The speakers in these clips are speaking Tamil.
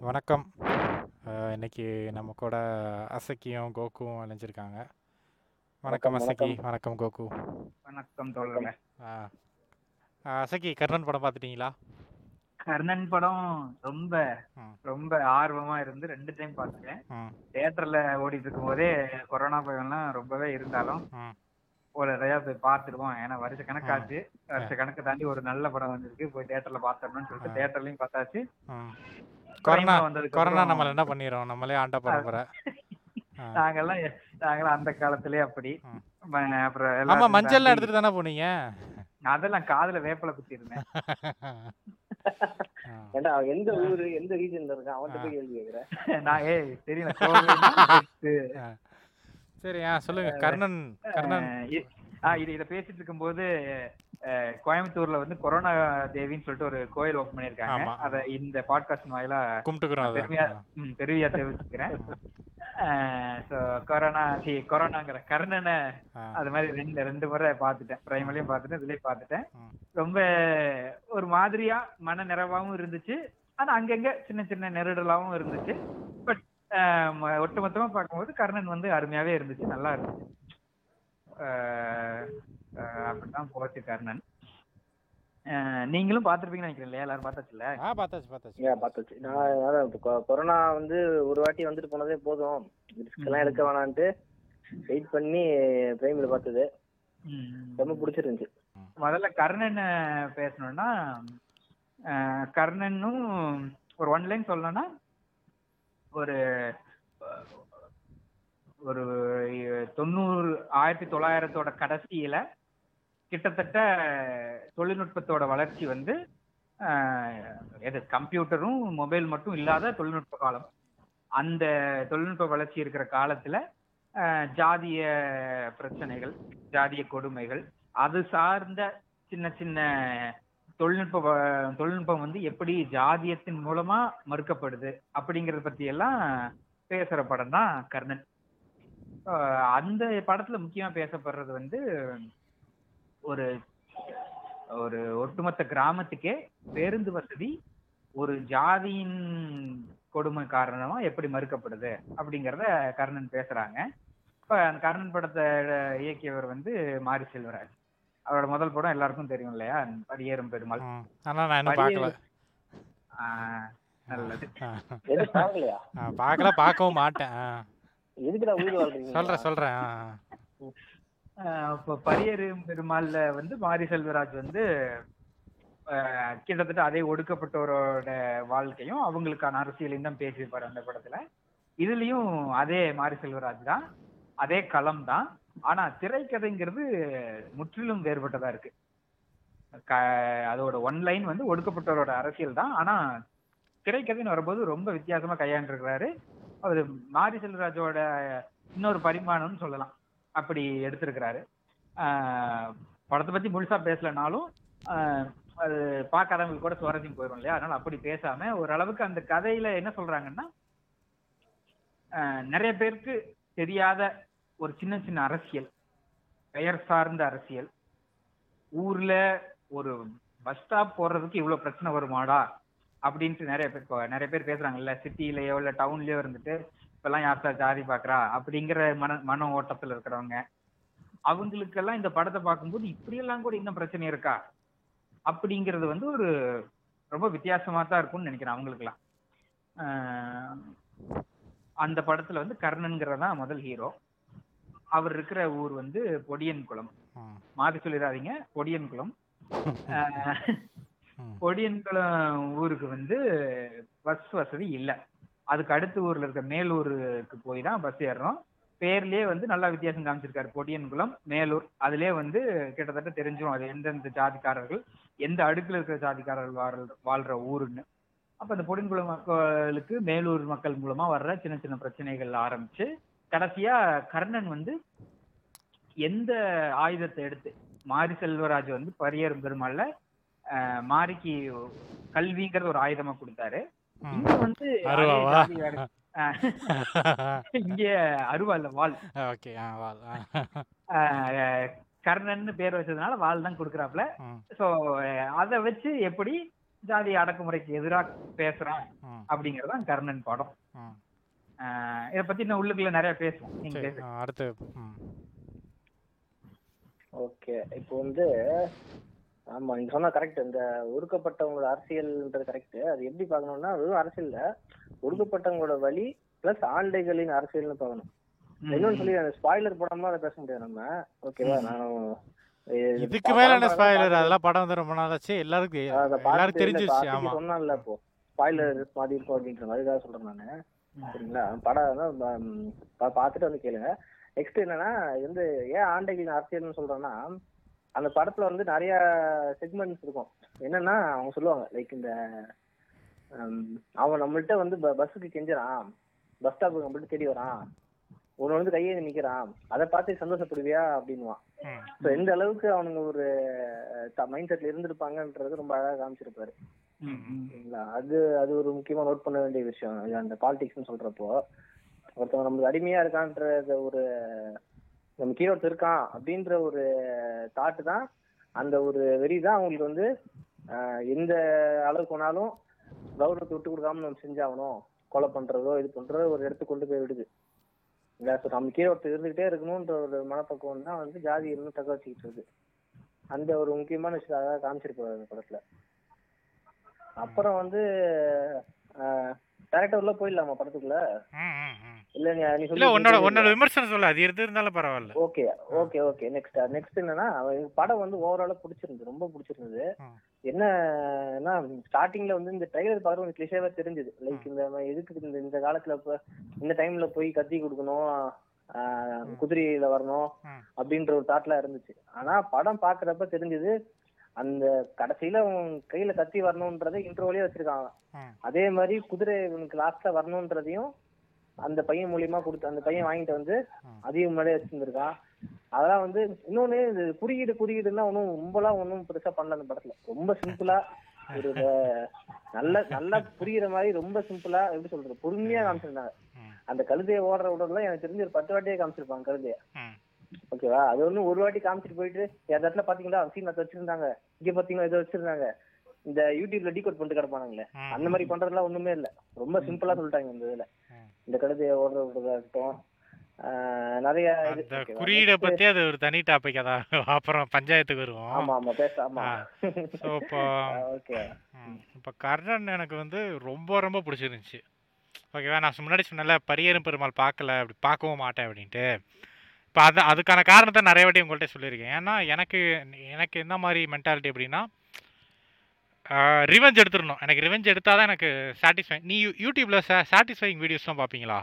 வணக்கம். இன்னைக்கு நம்ம கூட அசக்கியும், கோகுவும் இணைஞ்சிருக்காங்க. வணக்கம் அசக்கி. வணக்கம். கோகு. வணக்கம். தோழர்களே. அசக்கி கர்ணன் படம் பார்த்துட்டீங்களா? கர்ணன் படம் ரொம்ப. ரொம்ப ஆர்வமா இருந்து 2 டைம் பார்த்துட்டேன். தியேட்டர்ல ஓடிட்டு இருக்கும்போதே கொரோனா பயம்லாம் ரொம்பவே இருந்தாலும். ஒரு தடவையா போய் பார்த்துருவோம். ஏன்னா வருஷ. கணக்காச்சு. வருஷ கணக்கு தாண்டி ஒரு நல்ல படம் வந்திருக்கு. போய் தியேட்டர்ல பார்த்துடணும்னு ஆ. சொல்லிட்டு தியேட்டர்லயும் பார்த்தாச்சு. கொரோனா கொரோனா நம்மள என்ன பண்ணிரும்? நம்மளே ஆண்ட பரம்பரை. நாங்கெல்லாம் எ நாங்கெல்லாம் அந்த காலத்திலேயே அப்படி. அப்புறம் ஆமா மஞ்சள்லாம் தாண்டி எடுத்துட்டு தானே போனீங்க? அதெல்லாம் காதுல வேப்பில குத்திருந்தேன். ஆ. ஏன்டா அவன் எந்த. ஊரு, எந்த ரீஜன்ல இருக்கான்? அவன்ட்ட ஆ. போய் கேள்வி கேட்குற? நான் ஏய் தெரியல கெத்து. சரி சொல்லுங்க. கர்ணன் கர்ணன் இது இத பேசிட்டு இருக்கும்போது கோயம்புத்தூர்ல வந்து கொரோனா தேவின்னு சொல்லிட்டு ஒரு கோயில் ஓப்பன் பண்ணியிருக்காங்க. ஆமா. அத இந்த பாட்காஸ்ட் வாயிலா கும்பிட்டுக்கிறோம் பெருமையா தெரிவிச்சுக்கிறேன். கொரோனா சி கொரோனாங்கிற கர்ணன. அது மாரி 2 2 முறை பார்த்துட்டேன். ம். பிரைம்லயும் பார்த்துட்டேன், இதுலயும் பார்த்துட்டேன். ம். ரொம்ப ஒரு மாதிரியா மன நிறைவாவும் இருந்துச்சு. ஆனா அங்கங்க சின்ன சின்ன நெருடலாவும் இருந்துச்சு. பட் ஒட்டுமொத்தமா பார்க்கும்போது கர்ணன் வந்து அருமையாவே இருந்துச்சு. நல்லா இருந்துச்சு. அ அ அப்படித்தான் போச்சு கர்ணன். நீங்களும் பார்த்திருப்பீங்கன்னு நினைக்கிறேன் இல்லையா? எல்லாரும் பார்த்தாச்சுல்ல? ஆ பார்த்தாச்சு பார்த்தாச்சு பார்த்தாச்சு. பார்த்தாச்சு. நான் அதான் கொரோனா வந்து ஒரு வாட்டி வந்துட்டு போனதே போதும். ரிஸ்க் எல்லாம் எடுக்க. வேணான்ட்டு வெயிட் பண்ணி பிரைம்ல பார்த்தது. ரொம்ப. புடிச்சிருந்துச்சு. முதல்ல கர்ணன பேசணும்னா, கர்ணனும் ஒரு ஒன் லைன் சொல்லணும்னா, ஒரு ஒரு 90 1900ஓட கடைசியில கிட்டத்தட்ட தொழில்நுட்பத்தோட வளர்ச்சி வந்து எது கம்ப்யூட்டரும், மொபைல் மட்டும் இல்லாத தொழில்நுட்ப காலம். அந்த தொழில்நுட்ப வளர்ச்சி இருக்கிற காலத்துல ஜாதிய பிரச்சனைகள், ஜாதிய கொடுமைகள், அது சார்ந்த சின்ன சின்ன தொழில்நுட்ப வ தொழில்நுட்பம் வந்து எப்படி ஜாதியத்தின் மூலமா மறுக்கப்படுது அப்படிங்கிறத பத்தி எல்லாம் பேசுற படம் தான் கர்ணன். அந்த படத்துல முக்கியமா பேசப்படுறது வந்து ஒரு ஒரு ஒட்டுமொத்த கிராமத்துக்கே பேருந்து வசதி ஒரு ஜாதியின் கொடுமை காரணமா எப்படி மறுக்கப்படுது அப்படிங்கிறத கர்ணன் பேசுறாங்க. இப்ப அந்த கர்ணன் படத்தை இயக்கியவர் வந்து மாரி செல்வராஜ். அவரோட முதல் படம் எல்லாருக்கும் தெரியும் இல்லையா? படியேறும் பெருமாள். நல்லது. பார்க்கல பார்க்கவும் மாட்டேன். சொல்றேன் சொல்றேன். இப்போ பரியேறும் பெருமாள்ல வந்து மாரி செல்வராஜ் வந்து கிட்டத்தட்ட அதே ஒடுக்கப்பட்டோரோட வாழ்க்கையும், அவங்களுக்கான அரசியலையும் தான் பேசியிருப்பாரு அந்த படத்துல. இதுலயும் அதே மாரி செல்வராஜ் தான். அதே களம் தான். ஆனா திரைக்கதைங்கிறது முற்றிலும் வேறுபட்டதா இருக்கு. க அதோட ஒன் லைன் வந்து ஒடுக்கப்பட்டோரோட அரசியல் தான். ஆனா திரைக்கதைன்னு வரும்போது ரொம்ப வித்தியாசமா கையாண்டுருக்கிறாரு. அவர் மாரி செல்வராஜோட இன்னொரு பரிமாணம்னு சொல்லலாம். அப்படி எடுத்திருக்கிறாரு. படத்தை படத்த பத்தி முழுசா பேசலனாலும், அது பார்க்காதவங்களுக்கு கூட சுவாரஸ்யம் போயிரும் இல்லையா? அதனால அப்படி பேசாம ஓரளவுக்கு அந்த கதையில என்ன சொல்றாங்கன்னா, நிறைய பேருக்கு தெரியாத ஒரு சின்ன சின்ன அரசியல், பெயர் சார்ந்த அரசியல், ஊர்ல ஒரு பஸ் ஸ்டாப் போடுறதுக்கு இவ்வளவு பிரச்சனை வருமாடா? அப்படின்ட்டு நிறைய பேர் நிறைய பேர் பேசுறாங்கல்ல. சிட்டிலயோ இல்ல டவுன்லயோ இருந்துட்டு, இப்பல்லாம் யார்டா ஜாதி பார்க்குறா? அப்படிங்கிற மன மன ஓட்டத்துல இருக்கிறவங்க. அவங்களுக்கெல்லாம் இந்த படத்த பார்க்கும்போது இப்படியெல்லாம் கூட இன்னும் பிரச்சனை இருக்கா? அப்படிங்கிறது வந்து ஒரு ரொம்ப வித்தியாசமா தான் இருக்கும்னு நெனைக்கிறேன் அவங்களுக்கெல்லாம். அந்த படத்துல வந்து கர்ணன்ங்கிறவர் தான் முதல் ஹீரோ. அவர் இருக்கிற ஊர் வந்து பொடியன்குளம். ம். மாத்தி சொல்லிறாதீங்க. பொடியன்குளம். அ ம். பொடியன்குளம் ஊருக்கு வந்து பஸ் வசதி இல்ல. அதுக்கு அடுத்த ஊர்ல இருக்க மேலூருக்கு போய் தான் பஸ் ஏறுறோம் பேர்லயே வந்து நல்லா வித்தியாசம் காமிச்சிருக்காரு. பொடியன்குளம், மேலூர். அதுலயே வந்து கிட்டத்தட்ட தெரிஞ்சிடும் அது எந்தெந்த ஜாதிக்காரர்கள், எந்த அடுக்குல இருக்கிற ஜாதிக்காரர்கள் வாழ் வாழ்ற ஊருன்னு. அப்ப அந்த பொடியன்குளம் மக்களுக்கு மேலூர் மக்கள் மூலமா வர்ற சின்ன சின்ன பிரச்சனைகள் ஆரம்பிச்சு, கடைசியா கர்ணன் வந்து எந்த ஆயுதத்தை எடுத்து மாரி செல்வராஜ் வந்து பரியேறும் பெருமாள்ல மாரிக்கு கல்விங்கிறது ஒரு ஆயுதமா கொடுத்தாரு இங்க வந்து அருவாவா? இங்க அருவா இல்ல வாள். ஓகே. அ கர்ணன்னு பேர் வச்சதுனால வாள் தான் குடுக்குறாப்ல. ஸோ அத வச்சு எப்படி ஜாதி அடக்குமுறைக்கு எதிராக பேசுறான் ம். அப்படிங்கறதுதான் கர்ணன் படம். இத பத்தி இன்னும் உள்ளுக்குள்ள நிறைய பேசுவோம். அடுத்து ஓகே. இப்போ வந்து ஆமா நீங்க சொன்னா கரெக்ட் இந்த ஒடுக்கப்பட்டவங்களோட அரசியல்ன்றது கரெக்ட் அது எப்படி பார்க்கணும்னா வெறும் அரசியல்ல ஒடுக்கப்பட்டவங்களோட வழி பிளஸ் ஆண்டைகளின் அரசியல்னு பார்க்கணும். ம், இன்னொன்னு சொல்லி அந்த ஸ்பாய்லர் போடாம அதை பேச முடியாது நம்ம. ஓகேவா நான் இது இதுக்கு மேல என்ன ஸ்பாயிலர் அதெல்லாம் படம் வந்து ரொம்ப நாளாச்சு. எல்லாருக்கும் இல்ல, தெரிஞ்சிருச்சு. ஆமா. சொன்னான்ல இப்போ. ஸ்பாய்லர் மாதிரி இருக்கும் அப்படின்ற மாதிரி தான் சொல்றேன் நானு. சரிங்களா? படம் தான் ப- பா- பார்த்துட்டு வந்து கேளுங்க. நெக்ஸ்ட் என்னன்னா இது வந்து ஏன் ஆண்டைகளின் அரசியல்னு சொல்றேன்னா அந்த படத்துல வந்து நிறைய செக்மெண்ட்ஸ் இருக்கும். என்னன்னா அவங்க சொல்லுவாங்க லைக் இந்த அவன் நம்மள்ட்ட வந்து பஸ்ஸுக்கு கெஞ்சுறான். பஸ் ஸ்டாப்புக்கு நம்மள்ட்ட தேடி வரான். உன்னை வந்து கையை நிக்கிறான். அதை பார்த்து சந்தோஷப்படுவியா? அப்படின்னுவான். ம். ஸோ எந்த அளவுக்கு அவனுங்க ஒரு மைண்ட் செட்ல இருந்திருப்பாங்கன்றது ரொம்ப அழகா காமிச்சிருப்பாரு. அது அது ஒரு முக்கியமா நோட் பண்ண வேண்டிய விஷயம். அந்த பாலிடிக்ஸ்னு சொல்றப்போ ஒருத்தவங்க நம்மளுக்கு அடிமையா இருக்கான்ற ஒரு நம்ம கீழே ஒருத்தர் இருக்கான் அப்படின்ற ஒரு தாட்டு தான் அந்த ஒரு வெறி தான் அவங்களுக்கு வந்து எந்த அளவுக்கு போனாலும் கௌரவத்தை விட்டு கொடுக்காம நம்ம செஞ்சாகணும் கொலை பண்றதோ இது பண்றதோ ஒரு இடத்துக்கு கொண்டு போய் விடுது. நம்ம கீழே ஒருத்தர் இருந்துகிட்டே இருக்கணும்ன்ற ஒரு மனப்பக்குவம் தான் வந்து ஜாதி இன்னும் தக்க வச்சுக்கிட்டு இருக்கு. அந்த ஒரு முக்கியமான விஷயம் அழகா காமிச்சிருப்பாரு அந்த படத்துல. அப்புறம் வந்து டேரக்டர் உள்ள போயிடலாமா படத்துக்குள்ள. இல்ல நீ இல்ல உன்னோட உன்னோட விமர்சனம் சொல்லு. அது எது இருந்தாலும் பரவாயில்ல. Okay okay okay next next என்னன்னா படம் வந்து ஓவராலா பிடிச்சிருந்தது ரொம்ப பிடிச்சிருந்தது. என்னன்னா ஸ்டார்டிங்ல வந்து இந்த ட்ரைலர் பார்க்க கொஞ்சம் கிளிஷேவா தெரிஞ்சது. லைக் இந்த எதுக்கு இந்த இந்த காலத்துல இந்த டைம்ல போய் கத்தி கொடுக்கணும் குதிரையில வரணும். அப்படின்ற ஒரு தாட்லாம் இருந்துச்சு. ஆனா படம் பாக்குறப்ப தெரிஞ்சது அந்த கடைசியில அவன் கையில கத்தி வரணும்ன்றதை இன்ட்ரோலயே வச்சிருக்காங்க. அதே மாதிரி குதிரை இவனுக்கு லாஸ்ட்ல வரணும்ன்றதையும் அந்த பையன் மூலியமா கொடுத்து அந்த பையன் வாங்கிட்டு வந்து. அதையும் முன்னாடியே வச்சிருந்திருக்கான் அதெல்லாம் வந்து இன்னொன்னு இது குறியீடு குறியீடுன்னா ஒன்றும் ரொம்பலாம் ஒன்றும் பெருசா பண்ணல அந்த படத்துல ரொம்ப சிம்பிளா ஒரு நல்ல நல்லா புரியுற மாதிரி ரொம்ப சிம்பிளா எப்படி சொல்றது பொறுமையா காமிச்சிருந்தாங்க. அந்த கழுதையை ஓடுற விடலாம் எனக்கு தெரிஞ்சு ஒரு பத்து வாட்டியே காமிச்சிருப்பாங்க கழுதைய. ஓகேவா? அது ஒண்ணு ஒரு வாட்டி காமிச்சிட்டு போயிட்டு அந்த இடத்துல பாத்தீங்களா? சீன் அதை வச்சிருந்தாங்க. இங்க பாத்தீங்களா? இதை வச்சிருந்தாங்க. இந்த யூடியூப்ல டீகோட் பண்ணிட்டு கிடப்பானுங்களே. அந்த மாதிரி பண்றதுலாம் ஒண்ணுமே இல்ல. ரொம்ப சிம்பிளா சொல்லிட்டாங்க இந்த இதுல. இந்த கழுதையை ஓடுற விடுறதா இருக்கட்டும். நிறைய? குறியீடை பத்தி அது ஒரு தனி டாபிக் அதான். அப்புறம் பஞ்சாயத்துக்கு வருவோம். ஆமா ஆமா. பேச ஆமா. ஸோ இப்போ ஓகே. இப்போ கர்ணன் எனக்கு வந்து ரொம்ப ரொம்ப பிடிச்சிருந்துச்சு. ஓகேவா? நான் முன்னாடி சொன்னல பரியரும் பெருமாள் பார்க்கல அப்படி பார்க்கவும் மாட்டேன் அப்படின்ட்டு. இப்போ அது அதுக்கான காரணத்தை நிறைய வாட்டி உங்கள்கிட்ட சொல்லியிருக்கேன். ஏன்னா எனக்கு எனக்கு என்ன மாதிரி மென்டாலிட்டி அப்படின்னா ரிவெஞ்ச் எடுத்துடணும். எனக்கு ரிவெஞ்ச் எடுத்தால் தான் எனக்கு சாட்டிஸ்ஃபை நீ யூ- யூடியூப்ல சாட்டிஸ்ஃபைங் வீடியோஸ்லாம் பார்ப்பீங்களா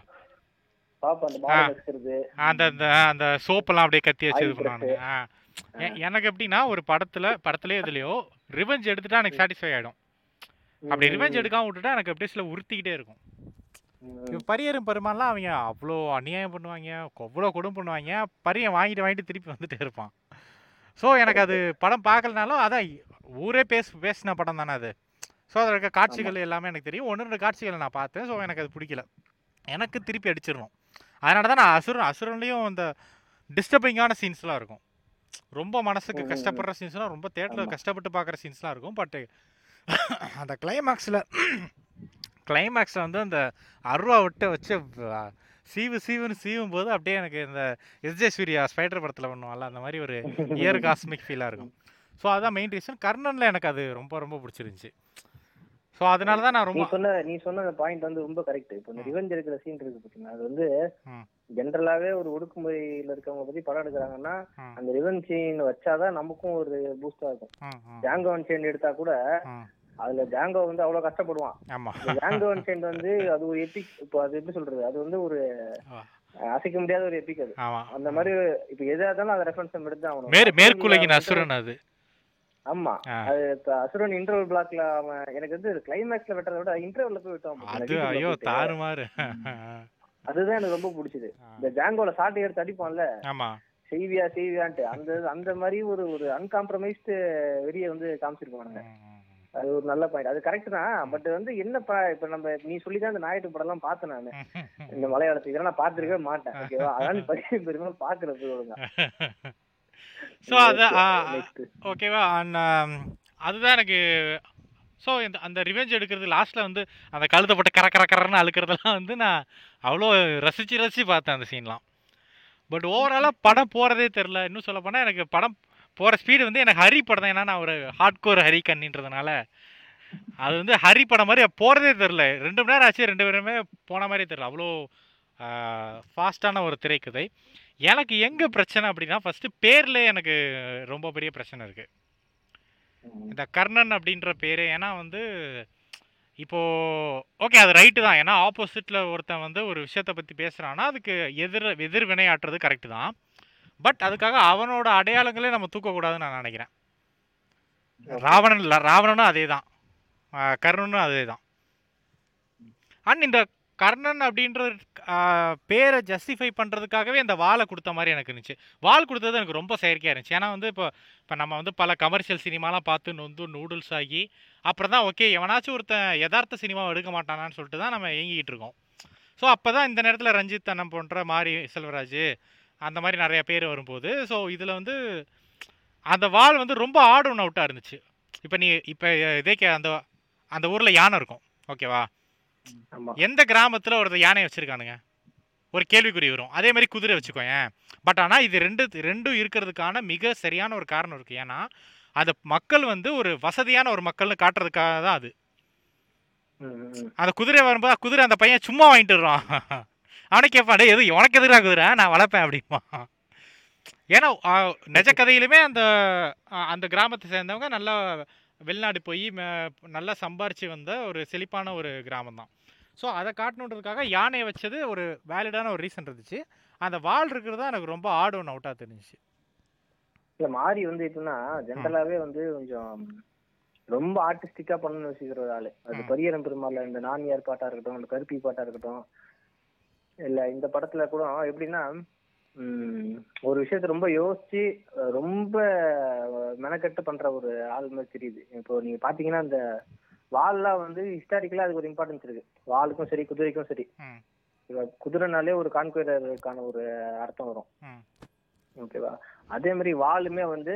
அந்த அந்த அந்த சோப்பெல்லாம் அப்படியே கத்தி வச்சு இது பண்ணுவாங்க ஆ. எனக்கு எப்படின்னா ஒரு படத்துல படத்துலயோ இதுலயோ ரிவெஞ்ச் எடுத்துட்டா எனக்கு சாட்டிஸ்ஃபை ஆயிடும். அப்படி ரிவெஞ்ச் எடுக்காம விட்டுட்டா எனக்கு அப்படியே சில உறுத்திக்கிட்டே இருக்கும். இப்போ பரியரும் பெருமாள்லாம் அவங்க அவ்வளோ அநியாயம் பண்ணுவாங்க அவ்வளோ கொடும் பண்ணுவாங்க. பரியன் வாங்கிட்டு வாங்கிட்டு திருப்பி வந்துட்டே இருப்பான். ஸோ எனக்கு அது படம் பார்க்கலனாலும் அதான் ஊரே பேச பேசின படம் தானே அது. ஸோ அதில் இருக்க காட்சிகள் எல்லாமே எனக்கு தெரியும். ஒன்று ரெண்டு காட்சிகளை நான் பார்த்தேன். ஸோ எனக்கு அது பிடிக்கல. எனக்கு திருப்பி அடிச்சிடணும். அதனால தான் நான் அசுரன் அசுரன்லேயும் அந்த டிஸ்டர்பிங்கான சீன்ஸ்லாம் இருக்கும். ரொம்ப மனசுக்கு கஷ்டப்படுற சீன்ஸ்லாம் ரொம்ப தேட்டரில். கஷ்டப்பட்டு பார்க்குற சீன்ஸ்லாம் இருக்கும். பட் அந்த கிளைமாக்ஸில் கிளைமாக்ஸில் வந்து அந்த அருவா விட்டு வச்சு சீவு சீவுன்னு சீவும் போது அப்படியே எனக்கு இந்த எஸ்ஜே சூர்யா ஸ்பைடர் படத்தில் பண்ணுவாங்கல்ல அந்த மாதிரி ஒரு இயர் காஸ்மிக் ஃபீலாக இருக்கும். ஸோ அதான் மெயின் ரீசன் கர்ணனில் எனக்கு அது ரொம்ப ரொம்ப பிடிச்சிருந்துச்சி. ஸோ அதனால தான் நான் ரொம்ப சொன்ன நீ சொன்ன பாயிண்ட் வந்து ரொம்ப கரெக்ட் இப்போ இந்த. ரிவெஞ்ச் எடுக்கிற சீன் இருக்கு பாத்தீங்களா? அது வந்து ம். ஜென்ரலாவே ஒரு ஒடுக்குமுறையில இருக்கவங்க பத்தி படம் எடுக்கிறாங்கன்னா. அந்த ரிவெஞ்ச் சீன் வச்சாதான் நமக்கும் ஒரு பூஸ்டா இருக்கும். ம் ம். ஜாங்கோ அன்சைன் எடுத்தா கூட அதுல ஜாங்கோ வந்து அவ்வளவு கஷ்டப்படுவான். இந்த ஜாங்கோ அன்சைன் வந்து அது ஒரு எபிக் இப்போ அது எப்படி சொல்றது? அது வந்து ஒரு அசைக்க முடியாத ஒரு எபிக் அது. அந்த மாதிரி இப்ப எதா இருந்தாலும் அதை ரெஃபரன்ஸ் எடுத்து ஆகணும். மேற் மேற்குலகின் அசுரன் அது. ஆமா. அது அசுரன் இன்டர்வல் பிளாக்ல அவன் எனக்கு வந்து கிளைமேக்ஸ்ல வெட்டுறத விட இன்டர்வல்ல போய் விட்டான் ஐயோ. தாறுமாறு. அதுதான் எனக்கு ரொம்ப பிடிச்சது. இந்த ஜாங்கோல சாட்டை எடுத்து அடிப்பான்ல. ஆமாம் செய்வியா செய்வியான்ட்டு. அந்த அந்த மாதிரி ஒரு ஒரு அன்காம்ப்ரமைஸ்டு வெறிய வந்து காமிச்சிருப்பானுங்க அது ஒரு நல்ல பாயிண்ட் அது கரெக்ட் தான். பட் வந்து என்னப்பா இப்ப நம்ம நீ சொல்லி தான் இந்த நாயுடு படம் எல்லாம் பார்த்தேன் நானு. இந்த மலையாளத்துக்கு இதெல்லாம் நான் பார்த்திருக்கவே மாட்டேன். ஓகேவா அதனால பரிசு பெருமாள் பாக்குறது ஒழுங்கா ஸோ அது ஓகேவா அதுதான் எனக்கு ஸோ இந்த அந்த ரிவெஞ்ச் எடுக்கிறது லாஸ்ட்டில் வந்து அந்த கழுத்தை போட்டு கர கர கரன்னு அழுக்கிறதெல்லாம் வந்து நான் அவ்வளோ ரசித்து ரசித்து பார்த்தேன் அந்த சீன்லாம் பட் ஓவராலாக படம் போகிறதே தெரில இன்னும் சொல்ல போனால் எனக்கு படம் போகிற ஸ்பீடு வந்து எனக்கு ஹரி படம் தான். ஏன்னா நான் ஒரு ஹார்ட் கோர் ஹரி கண்ணின்றதுனால. அது வந்து ஹரி படம் மாதிரி போகிறதே தெரில ரெண்டு மணி நேரம் ஆச்சு ரெண்டு பேருமே போன மாதிரியே தெரில அவ்வளோ ஃபாஸ்ட்டான ஒரு திரைக்கதை. எனக்கு எங்கே பிரச்சனை அப்படின்னா ஃபஸ்ட்டு பேரில் எனக்கு ரொம்ப பெரிய பிரச்சனை இருக்குது இந்த கர்ணன் அப்படின்ற பேர் ஏன்னா வந்து இப்போ ஓகே அது ரைட்டு தான். ஏன்னா ஆப்போசிட்டில் ஒருத்தன் வந்து ஒரு விஷயத்தை பற்றி பேசுகிறான்னா அதுக்கு எதிர் எதிர் வினையாற்றுறது கரெக்டு தான். பட் அதுக்காக அவனோட அடையாளங்களே நம்ம தூக்கக்கூடாதுன்னு நான் நினைக்கிறேன். ராவணன் இல்லை ராவணனும் அதே தான் கர்ணனும் அதே தான் அண்ட் இந்த கர்ணன் அப்படின்ற பேரை ஜஸ்டிஃபை பண்ணுறதுக்காகவே இந்த வாளை கொடுத்த மாதிரி எனக்கு இருந்துச்சு. வால் கொடுத்தது எனக்கு ரொம்ப செயற்கையாக இருந்துச்சு. ஏன்னா வந்து இப்போ இப்போ நம்ம வந்து பல கமர்ஷியல் சினிமாலாம் பார்த்து நொந்து நூடுல்ஸ் ஆகி அப்புறம் தான் ஓகே எவனாச்சும் ஒருத்தன் யதார்த்த சினிமாவை எடுக்க மாட்டானான்னு சொல்லிட்டு தான் நம்ம ஏங்கிட்டு இருக்கோம். ஸோ அப்போ தான் இந்த நேரத்தில் ரஞ்சித் அண்ணன் போன்ற மாரி செல்வராஜ் அந்த மாதிரி நிறைய பேர் வரும்போது ஸோ இதில் வந்து அந்த வால் வந்து ரொம்ப ஆட் ஒன் அவுட்டாக இருந்துச்சு. இப்போ நீ இப்போ இதே கே- அந்த அந்த ஊரில் யானை இருக்கும். ஓகேவா எந்த கிராமத்தில் ஒரு யானை வச்சுருக்கானுங்க? ஒரு கேள்விக்குறி வரும். அதே மாதிரி குதிரை வச்சுக்கோயேன். பட் ஆனால் இது ரெண்டு ரெண்டும் இருக்கிறதுக்கான மிக சரியான ஒரு காரணம் இருக்குது ஏன்னா அந்த மக்கள் வந்து ஒரு வசதியான ஒரு மக்கள்னு காட்டுறதுக்காக தான் அது. அந்த குதிரை வரும்போது குதிரை அந்த பையன் சும்மா வாங்கிட்டு வர்றான் அவனே கேட்பான் டேய் எது உனக்கு எதிராக குதிரை? நான் வளர்ப்பேன் அப்படிமா ஏன்னா நிஜ கதையிலுமே அந்த அந்த கிராமத்தை சேர்ந்தவங்க நல்லா வெளிநாடு போய் நல்லா சம்பாரிச்சு வந்த ஒரு செழிப்பான ஒரு கிராமம் தான். ஸோ அதை காட்டணுன்றதுக்காக யானையை வச்சது ஒரு வேலிடான ஒரு ரீசன் இருந்துச்சு. அந்த வால் இருக்கிறது தான் எனக்கு ரொம்ப ஆட் ஒன் அவுட்டாக தெரிஞ்சுச்சு. இல்ல மாறி வந்து எப்படின்னா ஜென்ரலாவே வந்து கொஞ்சம் ரொம்ப ஆர்டிஸ்டிக்கா பண்ணணும்னு வச்சுக்கிற ஒரு ஆளு. அது. பரியரம் பெருமாள்ல இந்த நானியார் பாட்டா இருக்கட்டும் இந்த கருப்பி பாட்டா இருக்கட்டும் இல்ல இந்த படத்துல கூட எப்படின்னா ஒரு விஷயத்த ரொம்ப யோசிச்சு ரொம்ப மெனக்கெட்டு பண்ற ஒரு ஆள் மாதிரி தெரியுது. இப்போ நீங்க பாத்தீங்கன்னா இந்த வால்லாம் வந்து ஹிஸ்டாரிக்கலா அதுக்கு ஒரு இம்பார்ட்டன்ஸ் இருக்கு. வாளுக்கும் சரி குதிரைக்கும் சரி. குதிரைனாலே ஒரு கான்குயரருக்கான ஒரு அர்த்தம் வரும். ஓகேவா? அதே மாதிரி வாளுமே வந்து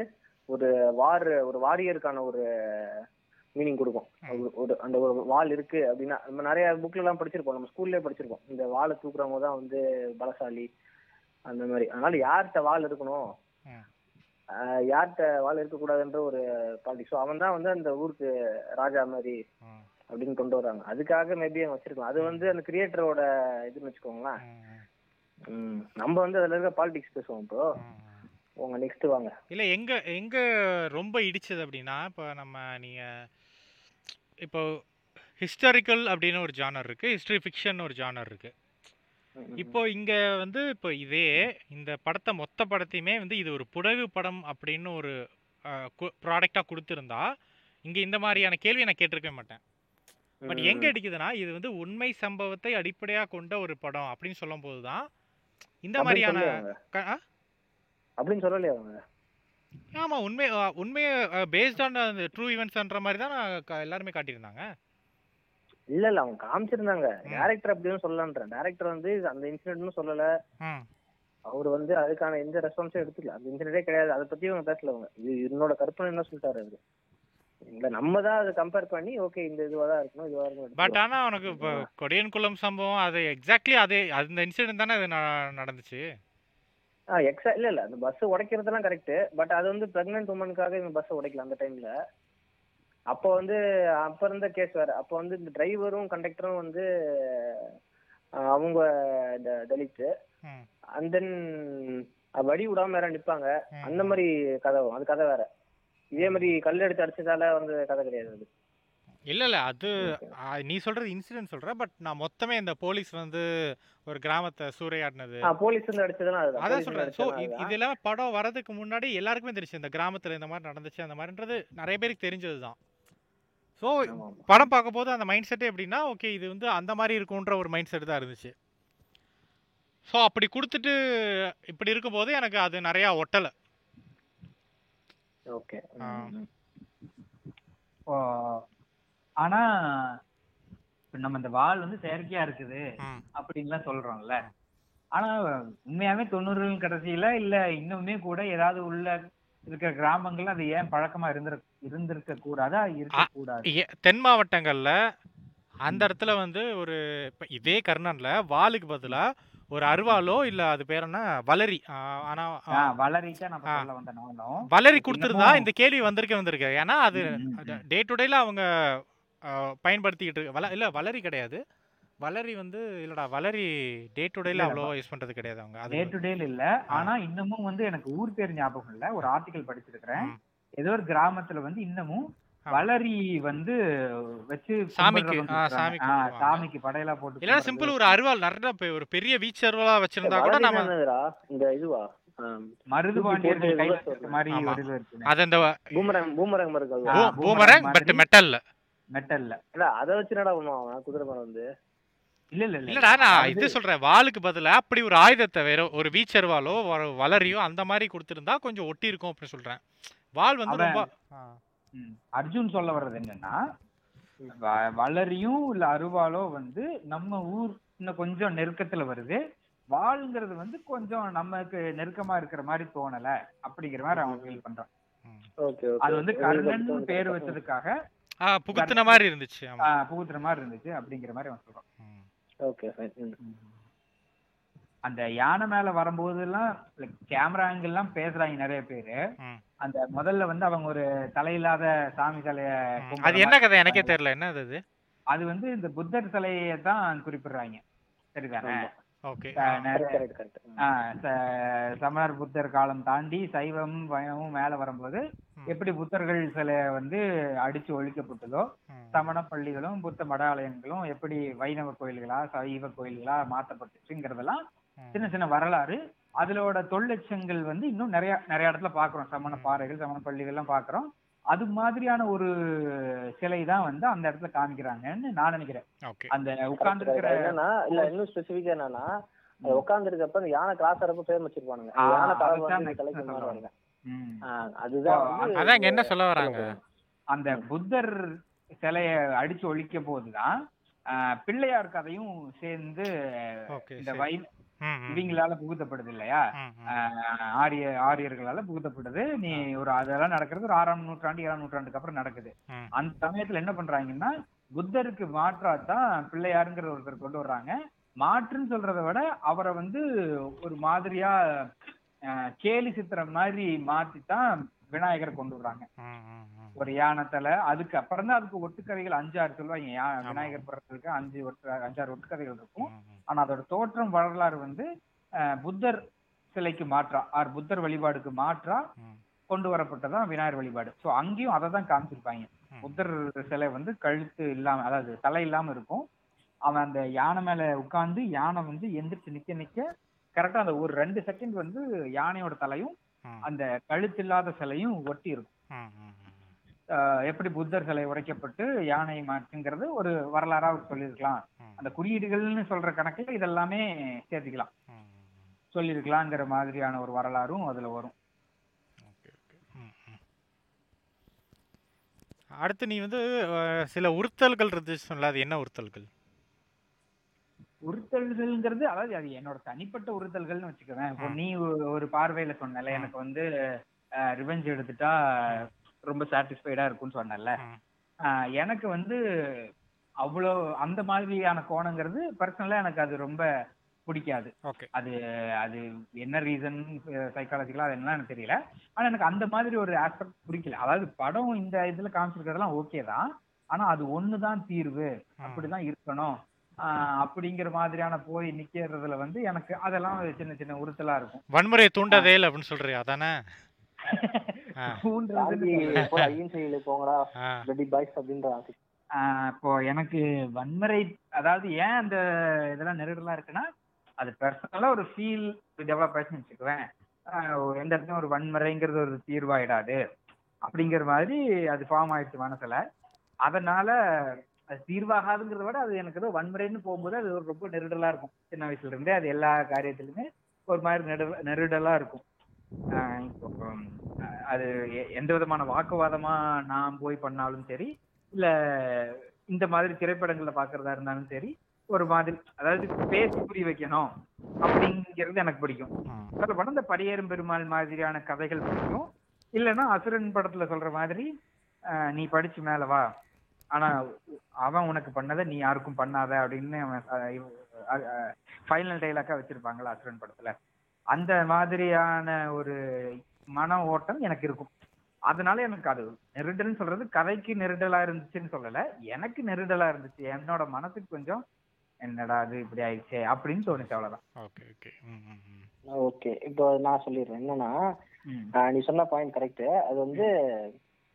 ஒரு வார் ஒரு வாரியருக்கான ஒரு மீனிங் கொடுக்கும். ஒரு- அந்த ஒரு வால் இருக்கு அப்படின்னா நம்ம நிறைய புக்ல எல்லாம் படிச்சிருப்போம். நம்ம ஸ்கூல்லே படிச்சிருப்போம். இந்த வாளை தூக்குறவங்க தான் வந்து பலசாலி அந்த மாதிரி. அதனால யார்கிட்ட வால் இருக்கணும்? யார்கிட்ட வால் இருக்கக்கூடாதுன்ற ஒரு பாலிடிக்ஸ் ஸோ அவன் தான் வந்து அந்த ஊருக்கு ராஜா மாதிரி அப்படின்னு கொண்டு வராங்க. அதுக்காக மேபி அவன் வச்சிருக்கலாம். அது வந்து அந்த கிரியேட்டரோட இதுன்னு வச்சுக்கோங்களேன். நம்ம வந்து அதுல இருக்க பாலிடிக்ஸ் பேசுவோம் இப்போ. உங்க நெக்ஸ்ட் வாங்க இல்லை எங்கே எங்கே ரொம்ப இடிச்சது அப்படின்னா இப்போ நம்ம நீங்கள் இப்போ ஹிஸ்டாரிக்கல் அப்படின்னு ஒரு ஜானர் இருக்குது ஹிஸ்ட்ரி ஃபிக்ஷன் ஒரு ஜானர் இருக்குது இப்போ இங்கே வந்து இப்போ இதே இந்த படத்தை மொத்த படத்தையுமே வந்து இது ஒரு புடகு படம் அப்படின்னு ஒரு ப்ராடக்டாக கொடுத்துருந்தா இங்கே இந்த மாதிரியான கேள்வி நான் கேட்டிருக்கவே மாட்டேன். பட் எங்கே அடிக்குதுன்னா இது வந்து உண்மை சம்பவத்தை அடிப்படையாக கொண்ட ஒரு படம் அப்படின்னு சொல்லும்போது தான் இந்த மாதிரியான? அப்படின்னு சொல்லலையே அவங்க ஆமா உண்மை உண்மையை பேஸ்ட் ஆன் அந்த ட்ரூ ஈவெண்ட்ஸ்ன்ற மாதிரி தான் எல்லாருமே காட்டியிருந்தாங்க. இல்ல இல்ல அவங்க காமிச்சிருந்தாங்க. டேரக்டர் அப்படின்னு சொல்லலான்றேன் டேரக்டர் வந்து அந்த இன்சிடென்ட்னு சொல்லல. அவர் வந்து அதுக்கான எந்த ரெஸ்பான்ஸும் எடுத்துக்கல. அந்த இன்சிடென்டே கிடையாது. அதை பத்தி அவங்க பேசல அவங்க. இது என்னோட கற்பனை என்ன சொல்லிட்டாரு அவரு? இல்ல நம்ம தான் அதை கம்பேர் பண்ணி ஓகே இந்த இதுவா தான் இருக்கணும் இதுவா இருக்கணும் பட் அவனுக்கு இப்போ கொடியன் குளம் சம்பவம் அது எக்ஸாக்ட்லி அதே அந்த இன்சிடென்ட் தானே அது நடந்துச்சு? ஆ எக்ஸா இல்ல இல்ல அந்த பஸ் உடைக்கிறதெல்லாம் கரெக்ட் பட் அது வந்து பிரெக்னென்ட் உமனுக்காக இந்த பஸ் உடைக்கல அந்த டைம்ல அப்போ வந்து அப்ப இருந்த கேஸ் வேற. அப்போ வந்து இந்த டிரைவரும் கண்டக்டரும் வந்து அவங்க த- தலித் ம். அண்ட் தென் வடி விடாம வேற நிப்பாங்க. அந்த மாதிரி கதை அது கதை வேற. இதே மாதிரி கல் எடுத்து அடிச்சதால வந்து கதை கிடையாது அது. இல்லை இல்லை. அது நீ சொல்கிறது இன்சிடென்ட் சொல்கிற பட் நான் மொத்தமே இந்த போலீஸ் வந்து ஒரு கிராமத்தை சூறையாடினது. போலீஸ் வந்து அடிச்சதுலாம் அதான் சொல்கிறேன் ஸோ. இது எல்லாமே படம் வரதுக்கு முன்னாடி எல்லாருக்குமே தெரிஞ்சு இந்த கிராமத்தில் இந்த மாதிரி நடந்துச்சு அந்த மாதிரின்றது நிறைய பேருக்கு தெரிஞ்சது தான் ஸோ. படம் பார்க்கும்போது அந்த மைண்ட் செட்டே எப்படின்னா ஓகே இது வந்து அந்த மாதிரி இருக்குன்ற ஒரு மைண்ட் செட் தான் இருந்துச்சு. ஸோ அப்படி கொடுத்துட்டு இப்படி இருக்கும்போது எனக்கு அது நிறையா ஒட்டலை. ஓகே. ஆனா நம்ம இந்த வால் வந்து செயற்கையா இருக்குது அப்படின்லாம் சொல்றோம்ல. ஆனா உண்மையாவே தொண்ணூறுகள் கடைசியில இல்ல இன்னுமே கூட ஏதாவது உள்ள இருக்கிற கிராமங்கள்ல அது ஏன் பழக்கமா இருந்திருக்கு இருந்திருக்க கூடாதா? இருக்க கூடாது. தென் மாவட்டங்கள்ல அந்த இடத்துல வந்து ஒரு இப்ப இதே கர்ணன்ல வாளுக்கு பதிலா ஒரு அருவாளோ இல்ல அது பேர் என்ன? வளரி. ஆனா வளரி கொடுத்திருந்தா இந்த கேள்வி வந்திருக்க வந்திருக்கு. ஏன்னா அது. டே டு டேல அவங்க பயன்படுத்திக்கிட்டு வள இல்ல வளரி கிடையாது வளரி வந்து இல்லடா வளரி டே டு டேல இல்ல, அவ்வளோவா யூஸ் பண்றது கிடையாது அவங்க டே டு டேல இல்ல ஆனா இன்னமும் வந்து எனக்கு ஊர் பேர் ஞாபகம் இல்ல ஒரு ஆர்டிகல் படிச்சிருக்கிறேன். ஏதோ ஒரு கிராமத்துல வந்து இன்னமும். வளரி வந்து வச்சு சாமிக்கு. சாமிக்கு. சாமிக்கு படையலா போட்டு கும்பிடுறது. சிம்பிள் ஒரு அருவாள் நிறைய ஒரு பெரிய வீச்சு அருவாளா வச்சிருந்தா கூட நம்ம என்னதுடா? இந்த இதுவா. மருது பட். மெட்டல்ல மெட்டல்ல. இல்ல அதை வச்சு என்னடா பண்ணுவான் குதிரை மரம் வந்து. இல்ல இல்ல இல்ல. இல்லடா நான் இது சொல்றேன் வாளுக்கு பதிலா அப்படி ஒரு ஆயுதத்தை வேற ஒரு வீச்சர்வாலோ ஒரு வளரியோ அந்த மாதிரி கொடுத்திருந்தா கொஞ்சம் ஒட்டி இருக்கும் அப்படின்னு சொல்றேன். வாள் வந்து ரொம்ப. அர்ஜுன் சொல்ல வர்றது என்னன்னா வ- வளரியும் இல்ல அருவாளோ வந்து நம்ம ஊர் இன்னும் கொஞ்சம் நெருக்கத்துல வருது. வாள்ங்கிறது வந்து கொஞ்சம் நமக்கு நெருக்கமா இருக்கிற மாதிரி தோணல அப்படிங்கிற மாதிரி அவன் ஃபீல் பண்றான். அது வந்து கர்ணன் பேர் வச்சதுக்காக புகுத்துன மாதிரி இருந்துச்சு புகுத்துற மாதிரி இருந்துச்சு அப்படிங்கிற மாதிரி அவன் சொல்றான். ஓகே ஃபைன் அந்த யானை மேல வரும்போதெல்லாம் கேமரா ஆங்கிள் எல்லாம் பேசுறாங்க நிறைய பேரு. அந்த முதல்ல வந்து அவங்க ஒரு தலையில்லாத சாமி. கும்பிடுற அது என்ன கதை? எனக்கே தெரியல. என்ன அது? அது வந்து இந்த புத்தர் சிலையை தான் குறிப்பிடுறாங்க. சரிதானே? ஓகே ஆஹ், நிறைய கரெக்ட் கரெக்ட் ஆஹ், ச- சமணர் புத்தர் காலம் தாண்டி சைவம் வைணவம் மேல வரும்போது எப்படி புத்தர்கள் சிலை வந்து அடிச்சு ஒழிக்கப்பட்டதோ சமண பள்ளிகளும் புத்த மடாலயங்களும் எப்படி வைணவ கோயில்களா சைவ கோயில்களா மாத்தப்பட்டுச்சுங்கிறதெல்லாம் சின்ன சின்ன வரலாறு. அதுலோட தொழிற்சங்கள் வந்து இன்னும் நிறைய நிறைய இடத்துல பாக்குறோம். சமண. பாறைகள் சமண பள்ளிகள்லாம் பாக்குறோம். அது மாதிரியான ஒரு சிலை தான் வந்து அந்த இடத்துல காமிக்கிறாங்கன்னு நான் நினைக்கிறேன். அந்த உட்கார்ந்து இருக்கிற என்னன்னா இல்ல இன்னும் ஸ்பெசிபிக்கா என்னன்னா. உட்கார்ந்து இருக்கப்ப அந்த யானை கிராஸ் ஆறப்ப பேர் வச்சிருப்பானுங்க. யானை தலை அதுதான் அதான் என்ன சொல்ல வராங்க? அந்த புத்தர் சிலைய அடிச்சு ஒழிக்க போதுதான் ஆஹ், பிள்ளையார் கதையும் சேர்ந்து இந்த. இவங்களால புகுத்தப்படுது இல்லையா? ஆரிய ஆரியர்களால புகுத்தப்படுது. நீ ஒரு அதெல்லாம் நடக்கிறது ஒரு ஆறாம் நூற்றாண்டு ஏழாம் நூற்றாண்டுக்கு அப்புறம் நடக்குது. அந்த சமயத்துல என்ன பண்றாங்கன்னா புத்தருக்கு மாற்றாத்தான் பிள்ளையாருங்கிற ஒருத்தர் கொண்டு வர்றாங்க. மாற்றுன்னு சொல்றதை விட அவரை வந்து ஒரு மாதிரியா கேலி சித்திரம் மாதிரி மாத்தித்தான் விநாயகரை கொண்டு வர்றாங்க. ஒரு யானத்துல அதுக்கு அப்புறம் தான் அதுக்கு ஒட்டுக்கதைகள் அஞ்சாறு சொல்லுவாங்க. விநாயகர் பிறந்ததுக்கு அஞ்சு ஒட்டு அஞ்சாறு ஒட்டுக்கதைகள் இருக்கும். ஆனா அதோட தோற்றம் வரலாறு வந்து புத்தர் சிலைக்கு மாற்றா ஆர் புத்தர் வழிபாடுக்கு மாற்றா. கொண்டு வரப்பட்டதான் விநாயகர் வழிபாடு சோ அங்கேயும் அதை தான் காமிச்சிருப்பாங்க. புத்தர் சிலை வந்து கழுத்து இல்லாம அதாவது தலை இல்லாம இருக்கும் அவன் அந்த யானை மேல உட்கார்ந்து யானை வந்து எந்திரிச்சு நிக்க நிக்க கரெக்டா அந்த ஒரு ரெண்டு செகண்ட் வந்து யானையோட தலையும். அந்த கழுத்து இல்லாத சிலையும் ஒட்டி இருக்கும் எப்படி புத்தர் சிலை உடைக்கப்பட்டு யானை மாற்றுங்கிறது ஒரு வரலாறா சொல்லியிருக்கலாம். அந்த குறியீடுகள்னு சொல்ற கணக்குல இதெல்லாமே சேர்த்துக்கலாம். சொல்லியிருக்கலாங்கிற மாதிரியான ஒரு வரலாறும் அதுல வரும். அடுத்து நீ வந்து சில உறுத்தல்கள் இருந்துச்சு அது என்ன உறுத்தல்கள் உறுத்தல்கள்ங்கிறது அதாவது அது என்னோட தனிப்பட்ட உறுத்தல்கள்னு வச்சுக்குவேன் இப்போ. நீ ஒரு- பார்வையில சொன்னல. எனக்கு வந்து ரிவெஞ்ச் எடுத்துட்டா ரொம்ப சாட்டிஸ்ஃபைடா இருக்கும்னு. ஆஹ் எனக்கு வந்து அவ்வளோ அந்த மாதிரியான கோணங்கிறது பர்சனலா எனக்கு அது ரொம்ப பிடிக்காது. அது அது என்ன ரீசன் சைக்காலஜிக்கலா அது என்னன்னு எனக்கு தெரியல. ஆனா எனக்கு அந்த மாதிரி ஒரு ஆஸ்பெக்ட் பிடிக்கல. அதாவது படம் இந்த இதுல காமிச்சிருக்கிறதெல்லாம் ஓகே தான். ஆனா அது ஒண்ணுதான் தீர்வு. அப்படிதான் இருக்கணும். அப்படிங்கிற மாதிரியான போய் நிக்கிறதுல வந்து எனக்கு அதெல்லாம் சின்ன சின்ன உறுத்தலா இருக்கும். வன்முறையை தூண்டதேல் அப்படின்னு சொல்றியா? அதானே? இப்போ எனக்கு வன்முறை அதாவது ஏன் அந்த இதெல்லாம் நெருடலா இருக்குன்னா அது பர்சனலா ஒரு ஃபீல் டெவலப் ஆச்சுன்னு வச்சுக்குவேன். எந்த இடத்துலயும் ஒரு வன்முறைங்கிறது ஒரு தீர்வாயிடாது. அப்படிங்கிற மாதிரி அது ஃபார்ம் ஆயிடுச்சு மனசுல. அதனால அது தீர்வாகாதுங்கிறத விட அது எனக்கு ஏதோ வன்முறைன்னு போகும்போது அது ஒரு ரொம்ப நெருடலா இருக்கும். சின்ன வயசுல இருந்தே அது எல்லா காரியத்திலுமே ஒரு மாதிரி நெருட நெருடலா இருக்கும். அது எந்த விதமான வாக்குவாதமா நான் போய் பண்ணாலும் சரி இல்ல இந்த மாதிரி திரைப்படங்கள்ல பாக்குறதா இருந்தாலும் சரி ஒரு மாதிரி அதாவது பேசி புரிய வைக்கணும் அப்படிங்கிறது எனக்கு பிடிக்கும். சொல்ல போனா இந்த பரியேறும் பெருமாள் மாதிரியான கதைகள் பிடிக்கும். இல்லைன்னா அசுரன் படத்துல சொல்ற மாதிரி நீ படிச்சு மேல வா. ஆனா அவன் உனக்கு பண்ணதை நீ யாருக்கும் பண்ணாத அப்படின்னு ஃபைனல் டைலாக்கா வச்சிருப்பாங்களா அசுரன் படத்துல. அந்த மாதிரியான ஒரு மன ஓட்டம் எனக்கு இருக்கும். அதனால எனக்கு அது நெருடல்னு சொல்றது கதைக்கு நெருடலா இருந்துச்சுன்னு சொல்லல. எனக்கு நெருடலா இருந்துச்சு. என்னோட மனசுக்கு கொஞ்சம் என்னடா அது இப்படி ஆயிடுச்சே அப்படின்னு தோணுச்சு அவ்வளவுதான். ஓகே இப்போ நான் சொல்லிடுறேன். என்னன்னா நீ சொன்ன பாயிண்ட் கரெக்ட் அது வந்து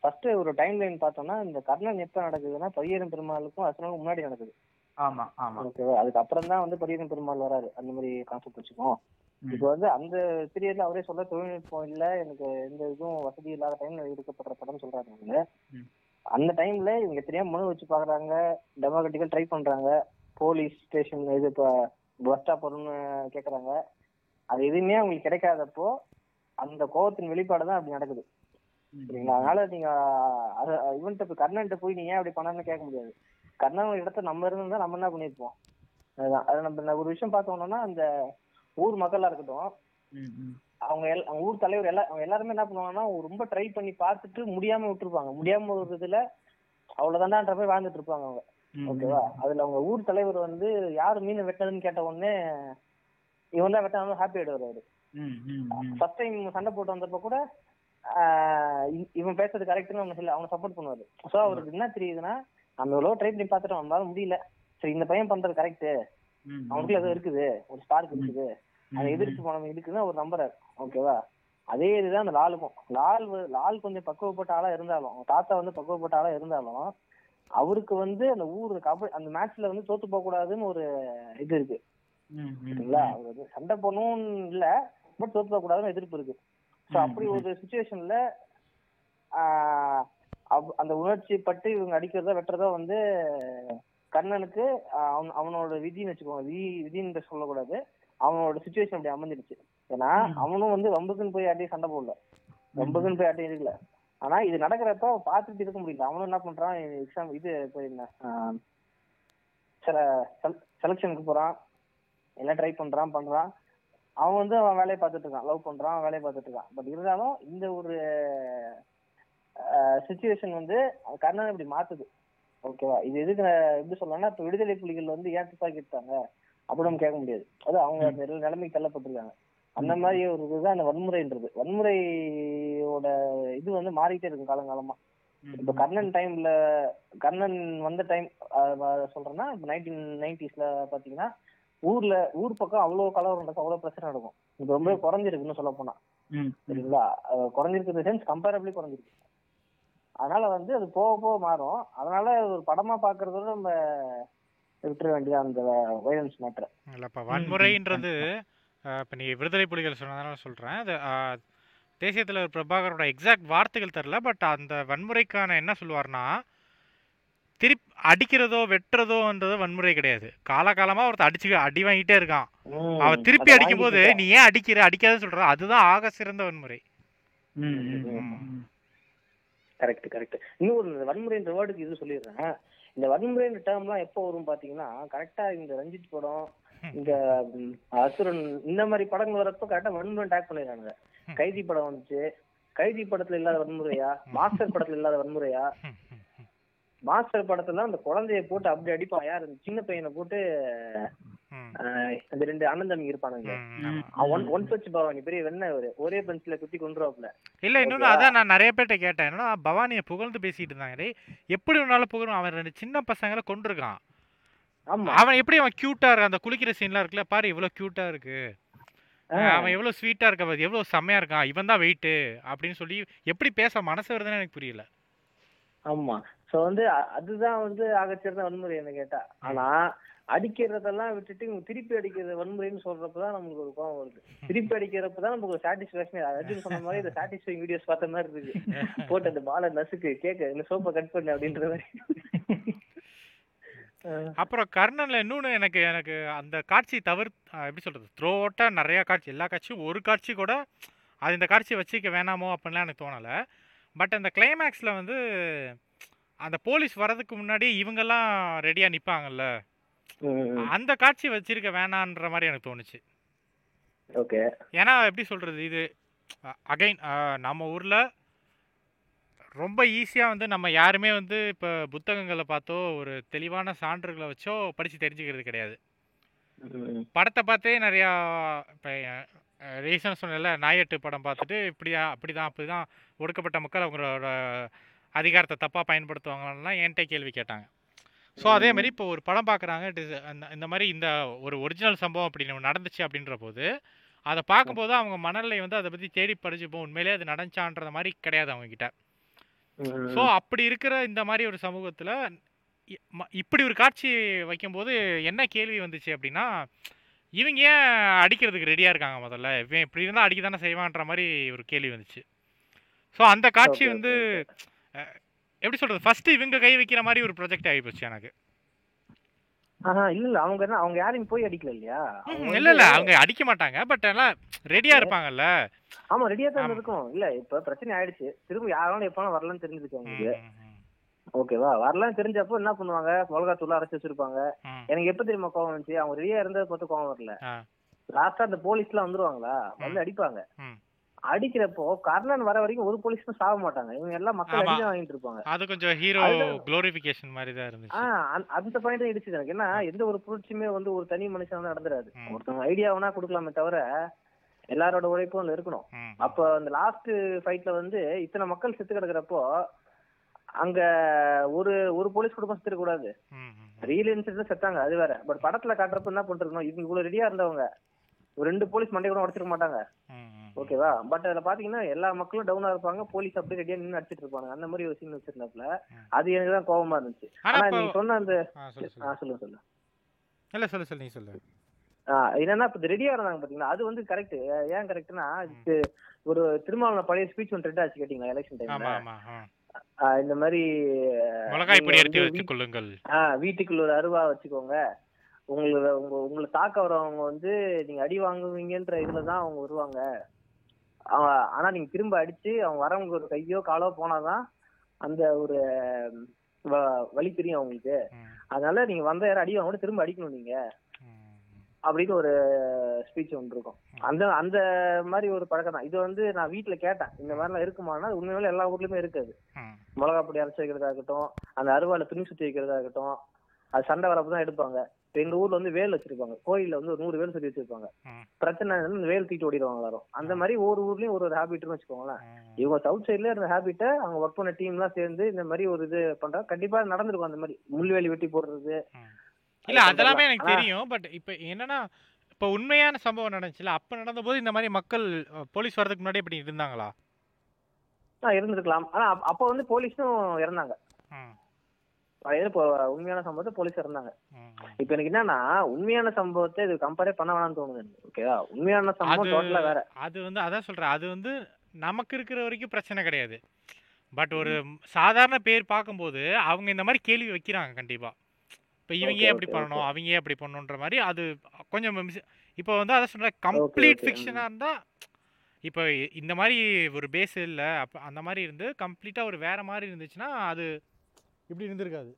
ஃபர்ஸ்ட் ஒரு டைம் லைன் பார்த்தோம்னா இந்த கர்ணன் எப்ப நடக்குதுன்னா பரியரும் பெருமாளுக்கும் அசுரனுக்கும் முன்னாடி நடக்குது. ஆமா ஆமா. ஓகேவா? அதுக்கப்புறம் தான் வந்து பரியரும் பெருமாள் வராரு. அந்த மாதிரி கான்செப்ட் வச்சுக்கோம் ம். இப்போ வந்து அந்த பீரியட்ல அவரே சொல்ல தொழில்நுட்பம் இல்ல எனக்கு எந்த இதுவும் வசதி இல்லாத டைம்ல எடுக்கப்படுற படம் சொல்றாங்க. அந்த டைம்ல இவங்க தெரியாம மனு வச்சு பாக்குறாங்க டெமோக்ராட்டிக்கா ட்ரை பண்றாங்க. போலீஸ் ஸ்டேஷன் இது இப்போ பஸ் ஸ்டாப் வரும்னு கேக்குறாங்க. அது எதுவுமே அவங்களுக்கு கிடைக்காதப்போ அந்த கோவத்தின் வெளிப்பாடு தான் அப்படி நடக்குது. சரிங்களா? அதனால நீங்க இவன்கிட்ட போய் கர்ணன்ட்ட போய் நீ ஏன் அப்படி பண்ணான்னு கேட்க முடியாது. கர்ணன் இடத்த நம்ம இருந்தா நம்ம என்ன பண்ணிருப்போம் அதுதான். அது நம்ம ஒரு விஷயம் பார்த்தோம்னா அந்த ஊர் மக்களா இருக்கட்டும். அவங்க அவங்க ஊர் தலைவர் எல்லா அவங்க எல்லாருமே என்ன பண்ணுவாங்கன்னா ரொம்ப ட்ரை பண்ணி பார்த்துட்டு முடியாம விட்டுருப்பாங்க. முடியாம ஒரு இதுல அவ்வளவுதான்டான்ற மாதிரி வாழ்ந்துட்டு இருப்பாங்க அவங்க. ஓகேவா? அதுல அவங்க ஊர் தலைவர் வந்து யாரு மீன் வெட்டினதுன்னு கேட்ட உடனே இவன் தான் வெட்டாலும் ஹாப்பி ஆயிடுவாரு அவரு. ஃபர்ஸ்ட் டைம் சண்டை போட்டு வந்தப்ப கூட இவன் பேசுறது கரெக்ட்னு அவனை சொல்ல அவனை சப்போர்ட் பண்ணுவாரு. சோ அவருக்கு என்ன தெரியுதுன்னா நம்ம எவ்வளவு ட்ரை பண்ணி பார்த்துட்டோம். நம்மளால முடியல. சரி இந்த பையன் பண்றது கரெக்ட் அவனுக்குள்ள ஏதோ இருக்குது. ஒரு ஸ்பார்க் இருக்குது. அதை எதிர்த்து போனவன் இருக்குன்னு அவர் நம்புறாரு. ஓகேவா அதே இதுதான் அந்த லாலுக்கும் லால் லால் கொஞ்சம் பக்குவப்பட்ட ஆளா இருந்தாலும் தாத்தா வந்து பக்குவப்பட்ட ஆளா இருந்தாலும் அவருக்கு வந்து அந்த ஊர் கபடி அந்த மேட்ச்ல வந்து தோத்து போக கூடாதுன்னு ஒரு இது இருக்கு. சரிங்களா? அவர் வந்து சண்டை போடணும்னு இல்ல பட் தோத்து போக கூடாதுன்னு எதிர்ப்பு இருக்கு. ஸோ அப்படி. ஒரு சுச்சுவேஷன்ல அந்த உணர்ச்சி பட்டு இவங்க அடிக்கிறதோ வெட்டுறதோ வந்து கர்ணனுக்கு ஆஹ் அவன் அவனோட விதின்னு வச்சுக்கோங்க. விதி விதின்னு சொல்லக்கூடாது அவனோட சுச்சுவேஷன் அப்படி அமைஞ்சிருச்சு. ஏன்னா. அவனும் வந்து வம்புக்குன்னு போய் யார்ட்டையும் சண்டை போடல. வம்புக்குன்னு போய் யார்ட்டையும் இருக்கல. ஆனா இது நடக்கிறப்ப அவன் பார்த்துட்டு இருக்க முடியல. அவனும் என்ன பண்றான்? எக்ஸாம் இது போய் என்ன? ஆஹ் சில செலெக்ஷனுக்கு போறான். எல்லாம் ட்ரை பண்றான் பண்றான். அவன் வந்து அவன் வேலையை பார்த்துட்டு இருக்கான். லவ் பண்றான் வேலையை பார்த்துட்டு இருக்கான். பட் இருந்தாலும் இந்த ஒரு சுச்சுவேஷன் வந்து கர்ணன் இப்படி மாத்துது. ஓகேவா இது எதுக்கு எப்படி சொல்லலாம்னா இப்ப விடுதலை புலிகள் வந்து ஏன் துப்பாக்கி எடுத்தாங்க? அப்படி நம்ம கேட்க முடியாது. அது அவங்க நிலைமைக்கு தள்ளப்பட்டிருக்காங்க. அந்த மாதிரி ஒரு இதுதான் அந்த வன்முறைன்றது. வன்முறையோட இது வந்து மாறிட்டே இருக்கும் காலங்காலமா. இப்ப கர்ணன் டைம்ல கர்ணன் வந்த டைம் சொல்றேன்னா இப்ப நைன்டீன் நைன்டிஸ்ல பாத்தீங்கன்னா ஊர்ல ஊர் பக்கம் அவ்வளவு கலவரம் நடக்கும் அவ்வளவு பிரச்சனை நடக்கும். இப்ப ரொம்ப குறைஞ்சிருக்குன்னு சொல்ல போனா. சரிங்களா? குறைஞ்சிருக்கு சென்ஸ் கம்பேரபிளி குறைஞ்சிருக்கு. அதனால வந்து அது போக போக மாறும். அதனால ஒரு படமா பாக்குறதோட நம்ம விட்டுற வேண்டியது அந்த வயலன்ஸ் மேட்டர் இல்லைப்பா வன்முறைன்றது இப்போ நீ விடுதலை புலிகள் சொன்னதால சொல்கிறேன் அது தேசிய தலைவர் பிரபாகரோட எக்ஸாக்ட் வார்த்தைகள் தெரில பட் அந்த வன்முறைக்கான என்ன சொல்லுவார்னா திருப் அடிக்கிறதோ வெட்டுறதோன்றது வன்முறை கிடையாது. காலகாலமாக ஒருத்தர் அடிச்சு அடி வாங்கிட்டே இருக்கான். அவன் திருப்பி அடிக்கும்போது நீ ஏன் அடிக்கிற? அடிக்காதன்னு சொல்ற. அதுதான் ஆக சிறந்த வன்முறை. கரெக்ட் கரெக்ட் இன்னொரு இந்த வன்முறைன்ற வேர்டுக்கு இது சொல்லிடுறேன். இந்த வன்முறைன்ற டேர்ம்லாம் எப்போ வரும் பாத்தீங்கன்னா கரெக்டா இந்த ரஞ்சித் படம் இந்த அசுரன் இந்த மாதிரி படங்கள் வரப்போ கரெக்டா வன்முறை டேக் பண்ணிடுறாங்க கைதி படம் வந்துச்சு. கைதி படத்துல இல்லாத வன்முறையா? மாஸ்டர் படத்துல இல்லாத வன்முறையா? மாஸ்டர் படத்துல அந்த குழந்தைய போட்டு அப்படி அடிப்பான். யார் சின்ன பையனை போட்டு அந்த ரெண்டு அண்ணன் தம்பி இருப்பானுங்க. ஒன் ஒன் பச்சு பவானி. பெரிய வெண்ண ஒரு ஒரே பென்சில குத்தி கொண்டுருவாப்ல இல்ல இன்னொன்று அதான் நான் நிறைய பேர்ட்ட கேட்டேன். என்னன்னா பவானியை புகழ்ந்து பேசிட்டு இருந்தாங்க. டேய் எப்படி வேணாலும் புகழும். அவன் ரெண்டு சின்ன பசங்களை கொண்டிருக்கான் ஆமா. அவன் எப்படி அவன் கியூட்டா இருக்கு அந்த குளிக்கிற சீன்லாம் இருக்குல்ல பாரு இவ்வளவு கியூட்டா இருக்கு. அவன் எவ்வளவு ஸ்வீட்டா இருக்க பாரு. எவ்வளவு செம்மையா இருக்கான். இவன் தான் வெயிட் அப்படின்னு சொல்லி எப்படி பேச மனசு வருதுன்னு எனக்கு புரியல. ஆமா. சோ வந்து அதுதான் வந்து ஆகச்சிறந்த வன்முறை என்ன கேட்டா. ஆனா அடிக்கிறதெல்லாம் விட்டுட்டு இவங்க திருப்பி அடிக்கிறது வன்முறைன்னு சொல்றப்பதான் நமக்கு ஒரு கோவம் வருது. திருப்பி அடிக்கிறப்பதான் நமக்கு ஒரு சாட்டிஸ்பேக்ஷன் அர்ஜுன் சொன்ன மாதிரி இந்த சாட்டிஸ்ஃபைங் வீடியோஸ் பார்த்த மாதிரி இருக்கு. போட்டு அந்த பாலை நசுக்கு கேக்க இந்த சோப்பை கட் பண்ணு அப்படின்ற மாதிரி. அப்புறம் கர்ணன்ல இன்னொன்று எனக்கு எனக்கு அந்த காட்சி தவிர எப்படி சொல்றது த்ரோ அவுட்டா நிறைய காட்சி எல்லா காட்சியும் ஒரு காட்சி கூட அது இந்த காட்சியை வச்சுக்க வேணாமோ அப்படின்லாம் எனக்கு தோணலை. பட் அந்த கிளைமேக்ஸில் வந்து அந்த போலீஸ் வர்றதுக்கு முன்னாடி இவங்கெல்லாம் ரெடியாக நிற்பாங்கல்ல அந்த காட்சி வச்சிருக்க வேணான்ற மாதிரி எனக்கு தோணுச்சு. ஓகே. ஏன்னா எப்படி சொல்றது இது அகைன் நம்ம ஊர்ல ரொம்ப ஈஸியாக வந்து நம்ம யாருமே வந்து இப்போ புத்தகங்களை பார்த்தோ ஒரு தெளிவான சான்றுகளை வச்சோ படித்து தெரிஞ்சுக்கிறது கிடையாது. படத்தை பார்த்தே நிறையா இப்போ ரீசன் சொன்னல நாயட்டு படம் பார்த்துட்டு இப்படியா அப்படிதான் அப்படிதான் ஒடுக்கப்பட்ட மக்கள் அவங்களோட அதிகாரத்தை தப்பாக பயன்படுத்துவாங்கலாம் என்கிட்ட கேள்வி கேட்டாங்க. ஸோ அதே மாதிரி இப்போ ஒரு படம் பார்க்குறாங்க இந்த மாதிரி இந்த ஒரு ஒரிஜினல் சம்பவம் அப்படி ஒண்ணு நடந்துச்சு அப்படின்ற போது அதை பார்க்கும்போது அவங்க மனநிலை வந்து அதை பற்றி தேடி படிச்சுப்போம். உண்மையிலே அது நடந்துச்சான்ற மாதிரி கிடையாது அவங்க கிட்ட. ஸோ அப்படி இருக்கிற இந்த மாதிரி ஒரு சமூகத்தில் இப்படி ஒரு காட்சி வைக்கும்போது என்ன கேள்வி வந்துச்சு அப்படின்னா இவங்க ஏன் அடிக்கிறதுக்கு ரெடியாக இருக்காங்க முதல்ல? இவன் இப்படி இருந்தால் அடிக்க தானே செய்வான்ற மாதிரி ஒரு கேள்வி வந்துச்சு. ஸோ அந்த காட்சி வந்து எப்படி சொல்கிறது ஃபஸ்ட்டு இவங்க கை வைக்கிற மாதிரி ஒரு ப்ரொஜெக்ட் ஆகி போச்சு எனக்கு. ஆஹா இல்ல இல்ல அவங்க என்ன அவங்க யாரையும் போய் அடிக்கல இல்லையா? இல்ல இல்ல அவங்க அடிக்க மாட்டாங்க பட் எல்லாம் ரெடியா இருப்பாங்கல்ல. ஆமா ரெடியா தான். இருக்கும். இல்ல இப்ப பிரச்சனை ஆயிடுச்சு. திரும்ப யாராலும் எப்ப வரலன்னு தெரிஞ்சிருக்கு அவங்களுக்கு. ஓகேவா வரலன்னு தெரிஞ்சப்போ என்ன பண்ணுவாங்க? மிளகாத்தூள் அரைச்சு வச்சிருப்பாங்க. எனக்கு எப்ப தெரியுமா கோவம் வந்துச்சு? அவங்க ரெடியா இருந்ததை பார்த்து கோவம் வரல. லாஸ்டா அந்த போலீஸ் எல்லாம் வந்துருவாங்களா? வந்து அடிப்பாங்க. அடிக்கிறப்போ கர்ணன் வர வரைக்கும் ஒரு போலீஸும் சாக மாட்டாங்க. இவங்க எல்லாம் மக்கள். அடிதான் வாங்கிட்டு இருப்பாங்க. அது கொஞ்சம் ஹீரோ அதுதான். குளோரிஃபிகேஷன் மாதிரி தான் இருந்துச்சு. அந்த- அந்த பாயிண்ட் தான் இடிச்சுது எனக்கு. ஏன்னா எந்த ஒரு புரட்சியுமே வந்து ஒரு தனி மனுஷன் வந்து நடந்துராது. ஒருத்தவங்க ஐடியா வேணா கொடுக்கலாமே தவிர எல்லாரோட உழைப்பும் அதுல இருக்கணும். அப்ப அந்த லாஸ்ட் ஃபைட்ல வந்து இத்தனை மக்கள் செத்து கிடக்குறப்போ அங்க ஒரு ஒரு போலீஸ் குடும்பம் செத்துக்க கூடாது. ரியல் இன்சிடென்ட் செத்தாங்க அது வேற. பட் படத்துல காட்டுறப்ப என்ன பண்ணிருக்கணும் இவங்க இவ்வளவு ரெடியா இருந்தவங்க ஒரு ரெண்டு போலீஸ் மண்டை கூட உடச்சிருக்க மாட்டாங்க. ஓகேவா? பட் அதுல பாத்தீங்கன்னா எல்லா மக்களும் டவுனா இருப்பாங்க. போலீஸ் அப்படியே ரெடியா நின்னு அடிச்சிட்டு இருப்பாங்க அந்த மாதிரி ஒரு சீன் வச்சிருந்தாப்ல. அது எனக்கு தான் கோவமா இருந்துச்சு. ஆனா நீங்க சொன்ன அந்த சொல்லுங்க சொல்லுங்க இல்ல சொல்லு சொல்லு நீ சொல்லு. என்னன்னா இப்ப ரெடியா இருந்தாங்க பாத்தீங்களா? அது வந்து கரெக்ட் ஏன் கரெக்ட்னா ஒரு திருமாவளவன் பழைய ஸ்பீச் ஒன்று ட்ரெண்ட் ஆச்சு கேட்டீங்களா எலெக்ஷன் டைம்ல. இந்த மாதிரி வீட்டுக்குள்ள ஒரு அருவா வச்சுக்கோங்க. உங்களை உங்க உங்களை தாக்க வரவங்க வந்து நீங்க அடி வாங்குவீங்கன்ற இதுல தான் அவங்க வருவாங்க. ஆ, ஆனா நீங்க திரும்ப அடிச்சு அவங்க வரவங்க ஒரு கையோ காலோ போனாதான் அந்த ஒரு ம், வ- வலி தெரியும் அவங்களுக்கு. அதனால நீங்க வந்த யாரும் அடி வாங்க திரும்ப அடிக்கணும் நீங்க. அப்படின்னு ஒரு ஸ்பீச் ஒன்று இருக்கும். அந்த அந்த மாதிரி ஒரு பழக்கம் தான். இது வந்து நான் வீட்டுல கேட்டேன். இந்த மாதிரிலாம் இருக்குமானா உண்மையில எல்லா ஊர்லயுமே இருக்காது. மிளகா பொடி அரைச்சு வைக்கிறதா இருக்கட்டும் அந்த அருவால துணி சுத்தி வைக்கிறதா இருக்கட்டும் அது சண்டை வரப்ப தான் எடுப்பாங்க. எங்க ஊர்ல வந்து வேல் வச்சிருப்பாங்க. கோயில்ல வந்து ஒரு நூறு வேல் சுத்தி வச்சிருப்பாங்க. பிரச்சனை வேல் தூக்கிட்டு ஓடிடுவாங்க எல்லாரும். அந்த மாதிரி ஒவ்வொரு ஊர்லயும் ஒரு ஒரு ஹேபிட்னு வச்சுக்கோங்களேன். இவங்க சவுத் சைட்ல இருந்த ஹேபிட்டை அவங்க ஒர்க் பண்ண டீம் எல்லாம் சேர்ந்து இந்த மாதிரி ஒரு இது பண்றாங்க கண்டிப்பா நடந்திருக்கும் அந்த மாதிரி. முள்வேலி வெட்டி போடுறது. இல்ல அது அதெல்லாமே. எனக்கு தெரியும். பட் இப்போ என்னன்னா இப்போ உண்மையான சம்பவம் நடந்துச்சுல அப்ப நடந்தபோது இந்த மாதிரி மக்கள் போலீஸ் வரதுக்கு முன்னாடி இப்படி இருந்தாங்களா? இருந்திருக்கலாம். ஆனா அப்ப- அப்ப வந்து போலீஸும் இறந்தாங்க. இப்போ உண்மையான சம்பவத்தை போலீஸ் ம். இப்ப எனக்கு என்னன்னா உண்மையான சம்பவத்தை இது கம்பேரே பண்ண வேணாம்னு தோணுது. ஓகேவா உண்மையான சம்பவம் டோட்டலா வேற. அது வந்து அதான் சொல்றேன். அது வந்து நமக்கு இருக்கிற வரைக்கும் பிரச்சனை கிடையாது. பட் ஒரு சாதாரண பேர் பார்க்கும்போது அவங்க இந்த மாதிரி கேள்வி வைக்கிறாங்க கண்டிப்பா. இப்போ இவங்க அப்படி பண்ணணும்? அவங்க அப்படி பண்ணணுன்ற மாதிரி அது கொஞ்சம் இப்போ வந்து அதை சொல்ற கம்ப்ளீட் ஃபிக்ஷனாக இருந்தா இப்போ இந்த மாதிரி ஒரு பேஸ் இல்லை. அப்போ அந்த மாதிரி இருந்து கம்ப்ளீட்டாக ஒரு வேற மாதிரி இருந்துச்சுன்னா அது இப்படி இருந்திருக்காது.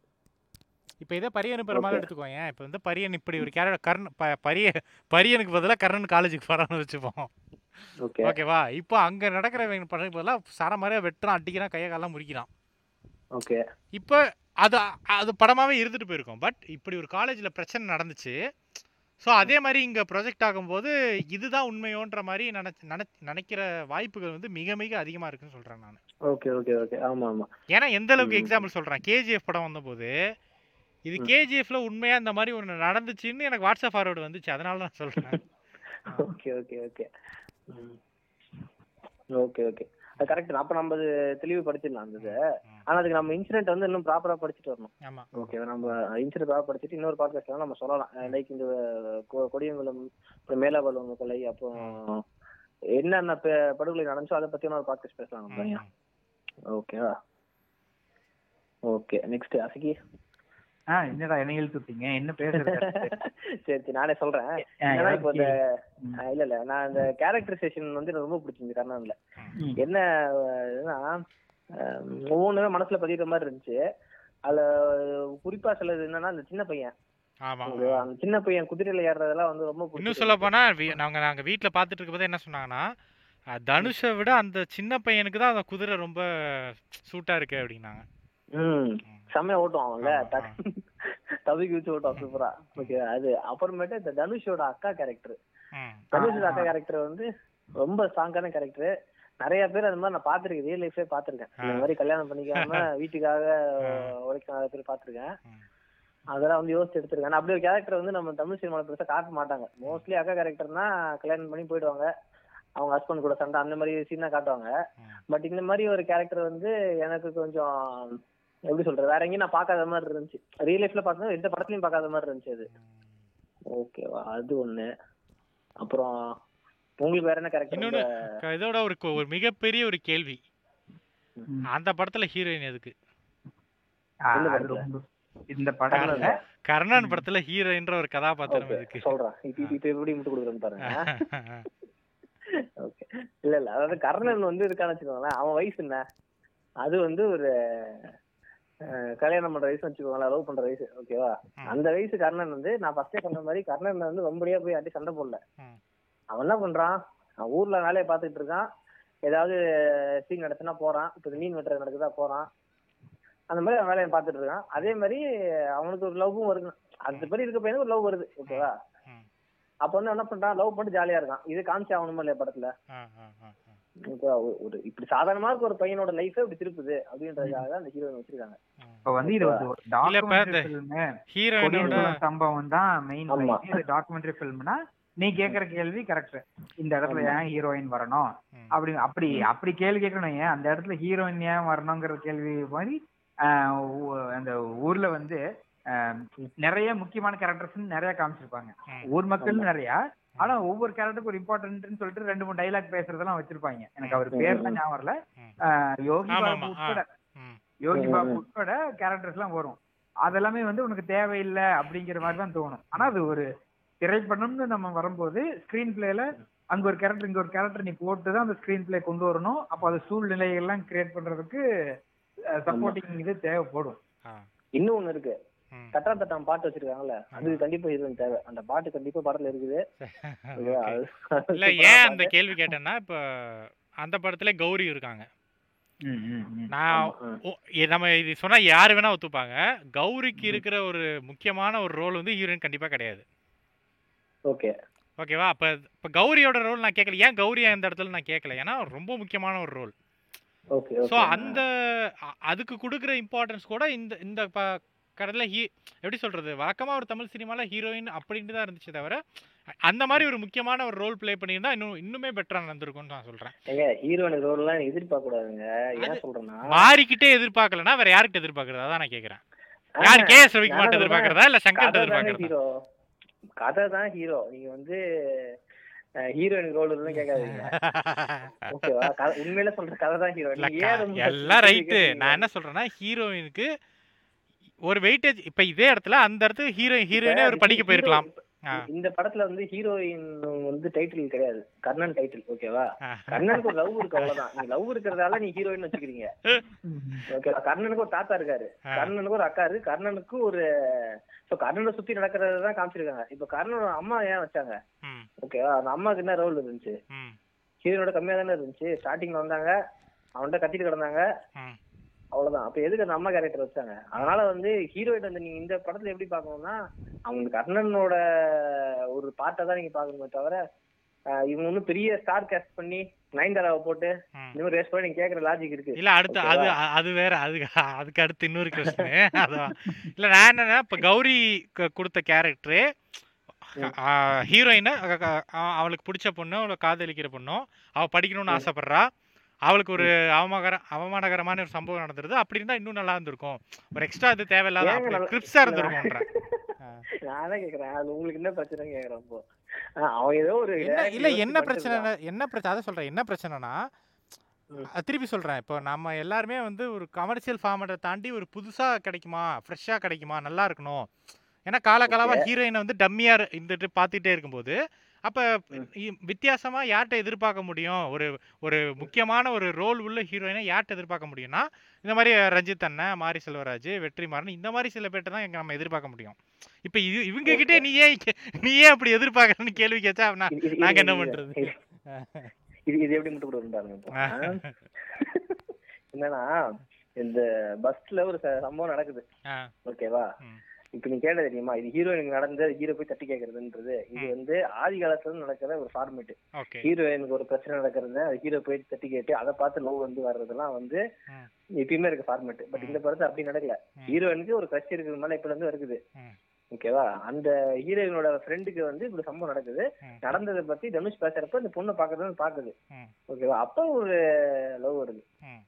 இப்போ இதே பரியன் பெருமாள் Okay. எடுத்துக்கோங்க. இப்போ வந்து பரியன் இப்படி ஒரு கேரக்டர் கர்ண் ப பரிய பரியனுக்கு பதிலாக கர்ணன் காலேஜுக்கு போகிறான்னு வச்சுப்போம். ஓகே ஓகேவா இப்போ அங்க நடக்கிறவங்க பண்ண பதிலாக சர மாதிரியா வெட்டுறான் அடிக்கிறான் கையை காலெல்லாம் முறிக்கிறான். ஓகே இப்போ அது அது படமாவே இருந்துட்டு போயிருக்கும். பட் இப்படி ஒரு காலேஜில் பிரச்சனை நடந்துச்சு. ஸோ அதே மாதிரி இங்கே ப்ரொஜெக்ட் ஆகும்போது இதுதான் உண்மையோன்ற மாதிரி நினச்சி நினை நினைக்கிற வாய்ப்புகள் வந்து மிக மிக அதிகமாக இருக்குன்னு சொல்கிறேன் நான். Okay okay okay. ஆமா ஆமா. ஏன்னா எந்த அளவுக்கு. எக்ஸாம்பிள் சொல்கிறேன் கேஜிஎஃப் படம் வந்தபோது இது. கேஜிஎஃப்ல உண்மையாக இந்த மாதிரி ஒன்று நடந்துச்சுன்னு எனக்கு வாட்ஸ்அப் ஃபார்வர்டு வந்துச்சு. அதனால தான் சொல்கிறேன் okay okay okay. Okay okay. Correct அப்ப நம்ம தெளிவு படிச்சிடலாம் அந்த ஆனா அதுக்கு நம்ம இன்சிடென்ட் வந்து இன்னும் ப்ராப்பரா படிச்சுட்டு வரணும். ஓகே நம்ம இன்சிடென்ட் ப்ராப்பரா படிச்சுட்டு இன்னொரு பாட்காஸ்ட்ல நம்ம சொல்லலாம். லைக் இந்த கொடியங்குளம் அப்புறம் மேலாவலம் கொலை அப்புறம் என்னென்ன படுகொலை நடந்துச்சோ அதை பத்தி ஒரு பாட்காஸ்ட் பேசலாம் நம்ம. ஓகேவா ஓகே நெக்ஸ்ட் அசகி. என்னடா என்ன இழுத்துட்டீங்க என்ன பேசுறது சரி சரி நானே சொல்றேன். இப்போ இந்த இல்ல இல்ல நான் இந்த கேரக்டரைசேஷன் வந்து எனக்கு ரொம்ப பிடிச்சிருந்து கர்ணன்ல ம். என்ன ஒவ்வொன்றுமே மனசுல பதிகிற மாதிரி இருந்துச்சு. அதுல குறிப்பா சிலது என்னன்னா அந்த சின்ன பையன். அந்த சின்ன பையன் குதிரையில ஏறுறதெல்லாம் வந்து ரொம்ப இன்னும். சொல்ல போனா நாங்க நாங்க வீட்ல பார்த்துட்டு இருக்கும்போது என்ன சொன்னாங்கன்னா தனுஷை விட அந்த சின்ன பையனுக்கு தான் அந்த குதிரை ரொம்ப சூட்டா இருக்கு அப்படின்னாங்க. ம். செம்மையா ஓட்டும் அவன்ல தவிக்கி வச்சு ஓட்டும் சூப்பரா ஓகே அது அப்புறமேட்டு இந்த தனுஷோட அக்கா கேரக்டர் தனுஷோட அக்கா கேரக்டர் வந்து ரொம்ப ஸ்ட்ராங்கான கேரக்டர் நிறைய பேர் அந்த மாதிரி நான் பாத்திருக்கேன் ரியல் லைஃப்லயே பாத்திருக்கேன் இந்த மாதிரி கல்யாணம் பண்ணிக்காம வீட்டுக்காக உழைக்க நிறைய பேர் பாத்திருக்கேன். அதெல்லாம் வந்து யோசிச்சு எடுத்திருக்கேன். அப்படி ஒரு கேரக்டர் வந்து நம்ம தமிழ் சினிமால பெருசா காட்ட மாட்டாங்க. மோஸ்ட்லி அக்கா கேரக்டர்னா கல்யாணம் பண்ணி போயிடுவாங்க. அவங்க ஹஸ்பண்ட் கூட சண்டை அந்த மாதிரி சீன் காட்டுவாங்க. பட் இந்த மாதிரி ஒரு கேரக்டர் வந்து எனக்கு கொஞ்சம் எப்படி சொல்றது? வேற எங்கேயும் நான் பார்க்காத மாதிரி இருந்துச்சு. ரியல் லைஃப்ல பார்த்தா எந்த படத்துலயும் பார்க்காத மாதிரி இருந்துச்சு அது. ஓகேவா அது ஒண்ணு. அப்புறம் உங்களுக்கு வேற என்ன இன்னொன்னு கேரக்டர் க- இதோட ஒரு ஒரு மிகப்பெரிய ஒரு கேள்வி. அந்த படத்துல ஹீரோயின் எதுக்கு? இந்த படத்துல கர்ணன். படத்துல ஹீரோயின்ற ஒரு கதாபாத்திரம் எதுக்கு? சொல்றேன். இப்ப இப்ப எப்படி முட்டு கொடுக்குறேன்னு பாருங்க. ஓகே இல்ல இல்ல. அதாவது கர்ணன் வந்து இருக்கான்னு வச்சுக்கோங்களேன். அவன் வயசு என்ன? அது வந்து ஒரு கல்யாணம் பண்ற வயசு வச்சுக்கோங்களேன் லவ் பண்ற வயசு ஓகேவா. அந்த வயசு கர்ணன் வந்து நான் ஃபர்ஸ்டே சொன்ன மாதிரி கர்ணன் வந்து ரொம்படியா போய் யார்ட்டையும் சண்டை போடல. அவன் என்ன பண்றான்? ஊர்ல வேலையை பார்த்துட்டு இருக்கான். ஏதாவது சீன் நடத்துனா போறான். இப்ப மீன் வெட்டுறது நடக்குதா? போறான். அந்த மாதிரி அவன் வேலையை பார்த்துட்டு இருக்கான். அதே மாதிரி அவனுக்கு ஒரு லவ்வும் வருது. அந்த மாதிரி இருக்க பையனுக்கு ஒரு லவ் வருது ஓகேவா. அப்ப வந்து என்ன பண்றான்? லவ் பண்ணிட்டு ஜாலியா இருக்கான். இது காமிச்சு ஆகணுமா இல்லையா படத்துல? ஒரு- இப்படி சாதாரணமா இருக்க ஒரு பையனோட லைஃபே இப்படி திருப்புது அப்படின்றதுக்காக அந்த ஹீரோயின் வச்சிருக்காங்க. இப்ப வந்து இது ஒரு டாக்குமெண்ட்ரி சம்பவம் தான் மெயின். இது டாக்குமெண்ட்ரி ஃபில்ம்னா நீ கேக்குற கேள்வி கரெக்ட் இந்த இடத்துல. ஏன் ஹீரோயின் வரணும். அப்படி அப்படி அப்படி கேள்வி கேட்கணும் ஏன் அந்த இடத்துல ஹீரோயின் ஏன் வரணுங்கிற கேள்வி மாதிரி அந்த ஊர்ல வந்து ஆஹ் நிறைய முக்கியமான கேரக்டர்ஸ் நிறைய காமிச்சிருப்பாங்க. ஊர் மக்கள் நிறைய ஆனா ஒவ்வொரு கேரக்டருக்கு ஒரு இம்பார்ட்டன்ட்னு சொல்லிட்டு ரெண்டு மூணு டைலாக் பேசுறதெல்லாம் வச்சிருப்பாங்க. எனக்கு அவர். பேர்லாம் ஞாபகம் வரல. யோகி பாபு. உட்பட. யோகி பாபு. உட்பட கேரக்டர்ஸ் எல்லாம் வரும். அதெல்லாமே வந்து உனக்கு தேவையில்லை அப்படிங்கிற மாதிரி தான் தோணும். ஆனா அது ஒரு திரைப்படம்னு நம்ம வரும்போது ஸ்கிரீன் பிளேல அங்க ஒரு கேரக்டர் இங்க ஒரு கேரக்டர் நீ போட்டு தான் அந்த ஸ்கிரீன் பிளே கொண்டு வரணும். அப்போ அது சூழ்நிலைகள்லாம் கிரியேட் பண்றதுக்கு சப்போர்ட்டிங் இது தேவைப்படும். இன்னும் ஒண்ணு இருக்கு. ம். தட்டா தட்டாம் பாட்டு வச்சிருக்காங்கல்ல அது கண்டிப்பா ஹீரோயின் தேவை. அந்த பாட்டு கண்டிப்பா படத்துல இருக்குது. இல்ல ஏன் அந்த. கேள்வி கேட்டேன்னா இப்ப அந்த படத்துல கௌரி இருக்காங்க. நான் நம்ம இது சொன்னா யாரு வேணா ஒத்துப்பாங்க. கௌரிக்கு இருக்கிற ஒரு முக்கியமான ஒரு ரோல் வந்து ஹீரோயின் கண்டிப்பா கிடையாது. ஓகே. ஓகேவா அப்ப இப்ப கௌரியோட ரோல் நான் கேட்கல ஏன் கௌரி அந்த இடத்துல நான் கேட்கல ஏன்னா ரொம்ப முக்கியமான ஒரு ரோல் ஓகே ஸோ ஓகே. அந்த அதுக்கு கொடுக்குற இம்பார்ட்டன்ஸ் கூட இந்த இந்த ப கடல ஹீ எப்படி சொல்றது? வழக்கமா ஒரு தமிழ் சினிமால ஹீரோயின் அப்படின்ட்டு தான் இருந்துச்சு தவிர அந்த மாதிரி ஒரு முக்கியமான ஒரு ரோல் ப்ளே பண்ணியிருந்தா இன்னும் இன்னுமே பெட்டரா நடந்திருக்கும்னு நான் சொல்றேன். ஏங்க ஹீரோயின் ரோல் எல்லாம் எதிர்பார்க்க கூடாதுங்க ஏன் சொல்றேன்னா மாறிக்கிட்டே எதிர்பார்க்கலனா வேற யார்கிட்ட எதிர்பார்க்கறதா? அதான் நான் கேக்குறேன். யார் கே எஸ் ரவிக்குமார் எதிர்பார்க்கறதா? இல்ல சங்கர் தானே எதிர்பார்க்கறதா? ஹீரோ கதை தான் ஹீரோ நீங்க வந்து ஹீரோயின் ரோல் எல்லாம் கேட்காதீங்க ஓகேவா உண்மையில சொல்ற கதை தான் ஹீரோ எல்லாம் ரைட்டு? நான் என்ன சொல்றேன்னா ஹீரோயினுக்கு ஒரு வெயிட்டேஜ் இப்ப இதே இடத்துல அந்த இடத்துல ஹீரோ ஹீரோயினே ஒரு இப்ப படிக்க போயிருக்கலாம். இந்த படத்துல வந்து ஹீரோயின் வந்து டைட்டில் கிடையாது. கர்ணன் டைட்டில் ஓகேவா. கர்ணனுக்கு ஒரு லவ் இருக்கு அவ்வளவுதான். நீ லவ் இருக்கிறதால நீ ஹீரோயின் வச்சுக்கிறீங்க. ஓகேவா கர்ணனுக்கு ஒரு தாத்தா இருக்காரு. கர்ணனுக்கு ஒரு அக்கா இருக்கு. கர்ணனுக்கு ஒரு சோ கர்ணனை சுத்தி நடக்கிறத தான் காமிச்சிருக்காங்க. இப்ப கர்ணனோட அம்மா ஏன் வச்சாங்க? ஓகேவா அந்த அம்மாக்கு என்ன ரோல் இருந்துச்சு? ஹீரோனோட கம்மியா தானே இருந்துச்சு. ஸ்டார்டிங்ல வந்தாங்க. அவன்கிட்ட கத்திட்டு கிடந்தாங்க. அவ்வளவுதான். அப்ப எதுக்கு அந்த அம்மா கேரக்டர் வச்சாங்க? அதனால வந்து ஹீரோயின் வந்து நீங்க இந்த படத்துல எப்படி பார்க்கணும்னா அவங்க கர்ணனோட ஒரு பாட்டை தான் நீங்க பார்க்கணுமே தவிர இவங்க ஒன்னும் பெரிய ஸ்டார் கேஸ்ட் பண்ணி நயன்தாராவை போட்டு மாதிரி ரேஸ் பண்ணி கேக்குற லாஜிக் இருக்கு. இல்ல அடுத்து அது அது வேற. அது அதுக்கு அடுத்து இன்னொரு கொஸ்டின் அதான். இல்ல நான் என்னன்னா இப்ப கௌரி கொடுத்த கேரக்டரு ஹீரோயினை அவளுக்கு பிடிச்ச பொண்ணு அவளை காதலிக்கிற பொண்ணும் அவ படிக்கணும்னு. ஆசைப்படுறா. அவளுக்கு ஒரு அவமாகர அவமானகரமான ஒரு சம்பவம் நடந்துருது. அப்படி இருந்தா இன்னும் நல்லா இருந்திருக்கும். ஒரு எக்ஸ்ட்ரா இது தேவையில்லாத கிரிப்ஸா இருந்திருக்கும்ன்ற. நான் தான் கேக்குறேன் அது உங்களுக்கு என்ன பிரச்சனை கேக்குறேன் இப்போ? ஆஹ் அவன் ஏதோ ஒரு என்ன director இல்ல என்ன பிரச்சனை. என்ன பிரச்சனை அதை சொல்றேன். என்ன பிரச்சனைனா திருப்பி சொல்றேன். இப்போ நம்ம எல்லாருமே வந்து ஒரு கமர்ஷியல் ஃபார்மேட்டை தாண்டி ஒரு புதுசா கிடைக்குமா? ஃப்ரெஷ்ஷா கிடைக்குமா? நல்லா இருக்கணும். ஏன்னா காலகாலமா ஹீரோயினை வந்து டம்மியா இருந்துட்டு பார்த்துட்டே இருக்கும்போது அப்ப ம். இ- வித்தியாசமா யார்கிட்ட எதிர்பார்க்க முடியும் ஒரு ஒரு முக்கியமான ஒரு ரோல் உள்ள ஹீரோயினை யார்கிட்ட எதிர்பார்க்க முடியும்னா இந்த மாதிரி ரஞ்சித் அண்ணன் மாரி செல்வராஜ் வெற்றிமாறன் இந்த மாதிரி சில பேர்ட்ட தான் நம்ம எதிர்பார்க்க முடியும் இப்ப இது இவங்க கிட்டே நீ ஏன் நீ ஏன் அப்படி எதிர்பார்க்கறன்னு கேள்வி கேட்டா நான் இது- இது- நாங்க இது- என்ன பண்றது? இது- இது எப்படி முட்டு கொடுக்குறாங்க இப்போ ஆ? என்னன்னா இந்த பஸ்ல ஒரு சம்பவம் நடக்குது ஓகேவா. இப்ப நீ கேட்ட தெரியுமா இது ஹீரோயினுக்கு நடந்தது ஹீரோ போய் தட்டி கேக்குறதுன்றது இது. வந்து ஆதி காலத்துல நடக்கிற ஒரு ஃபார்மேட் ஹீரோயினுக்கு ஒரு பிரச்சனை நடக்கிறது அது ஹீரோ போய் தட்டி கேட்டு அதை பார்த்து லவ் வந்து வர்றதெல்லாம் வந்து. எப்பயுமே இருக்கு ஃபார்மேட் பட் இந்த படத்துல அப்படி நடக்கல. ஹீரோயினுக்கு ஒரு கிரஷ் இருக்கிறதுனால இப்ப இருந்து இருக்குது. ஓகேவா அந்த ஹீரோயினோட ஃப்ரெண்டுக்கு வந்து இப்படி சம்பவம் நடக்குது. நடந்ததை பத்தி தனுஷ் பேசுறப்ப இந்த பொண்ணை பாக்குறது பாக்குது. ஓகேவா அப்ப ஒரு லவ் வருது.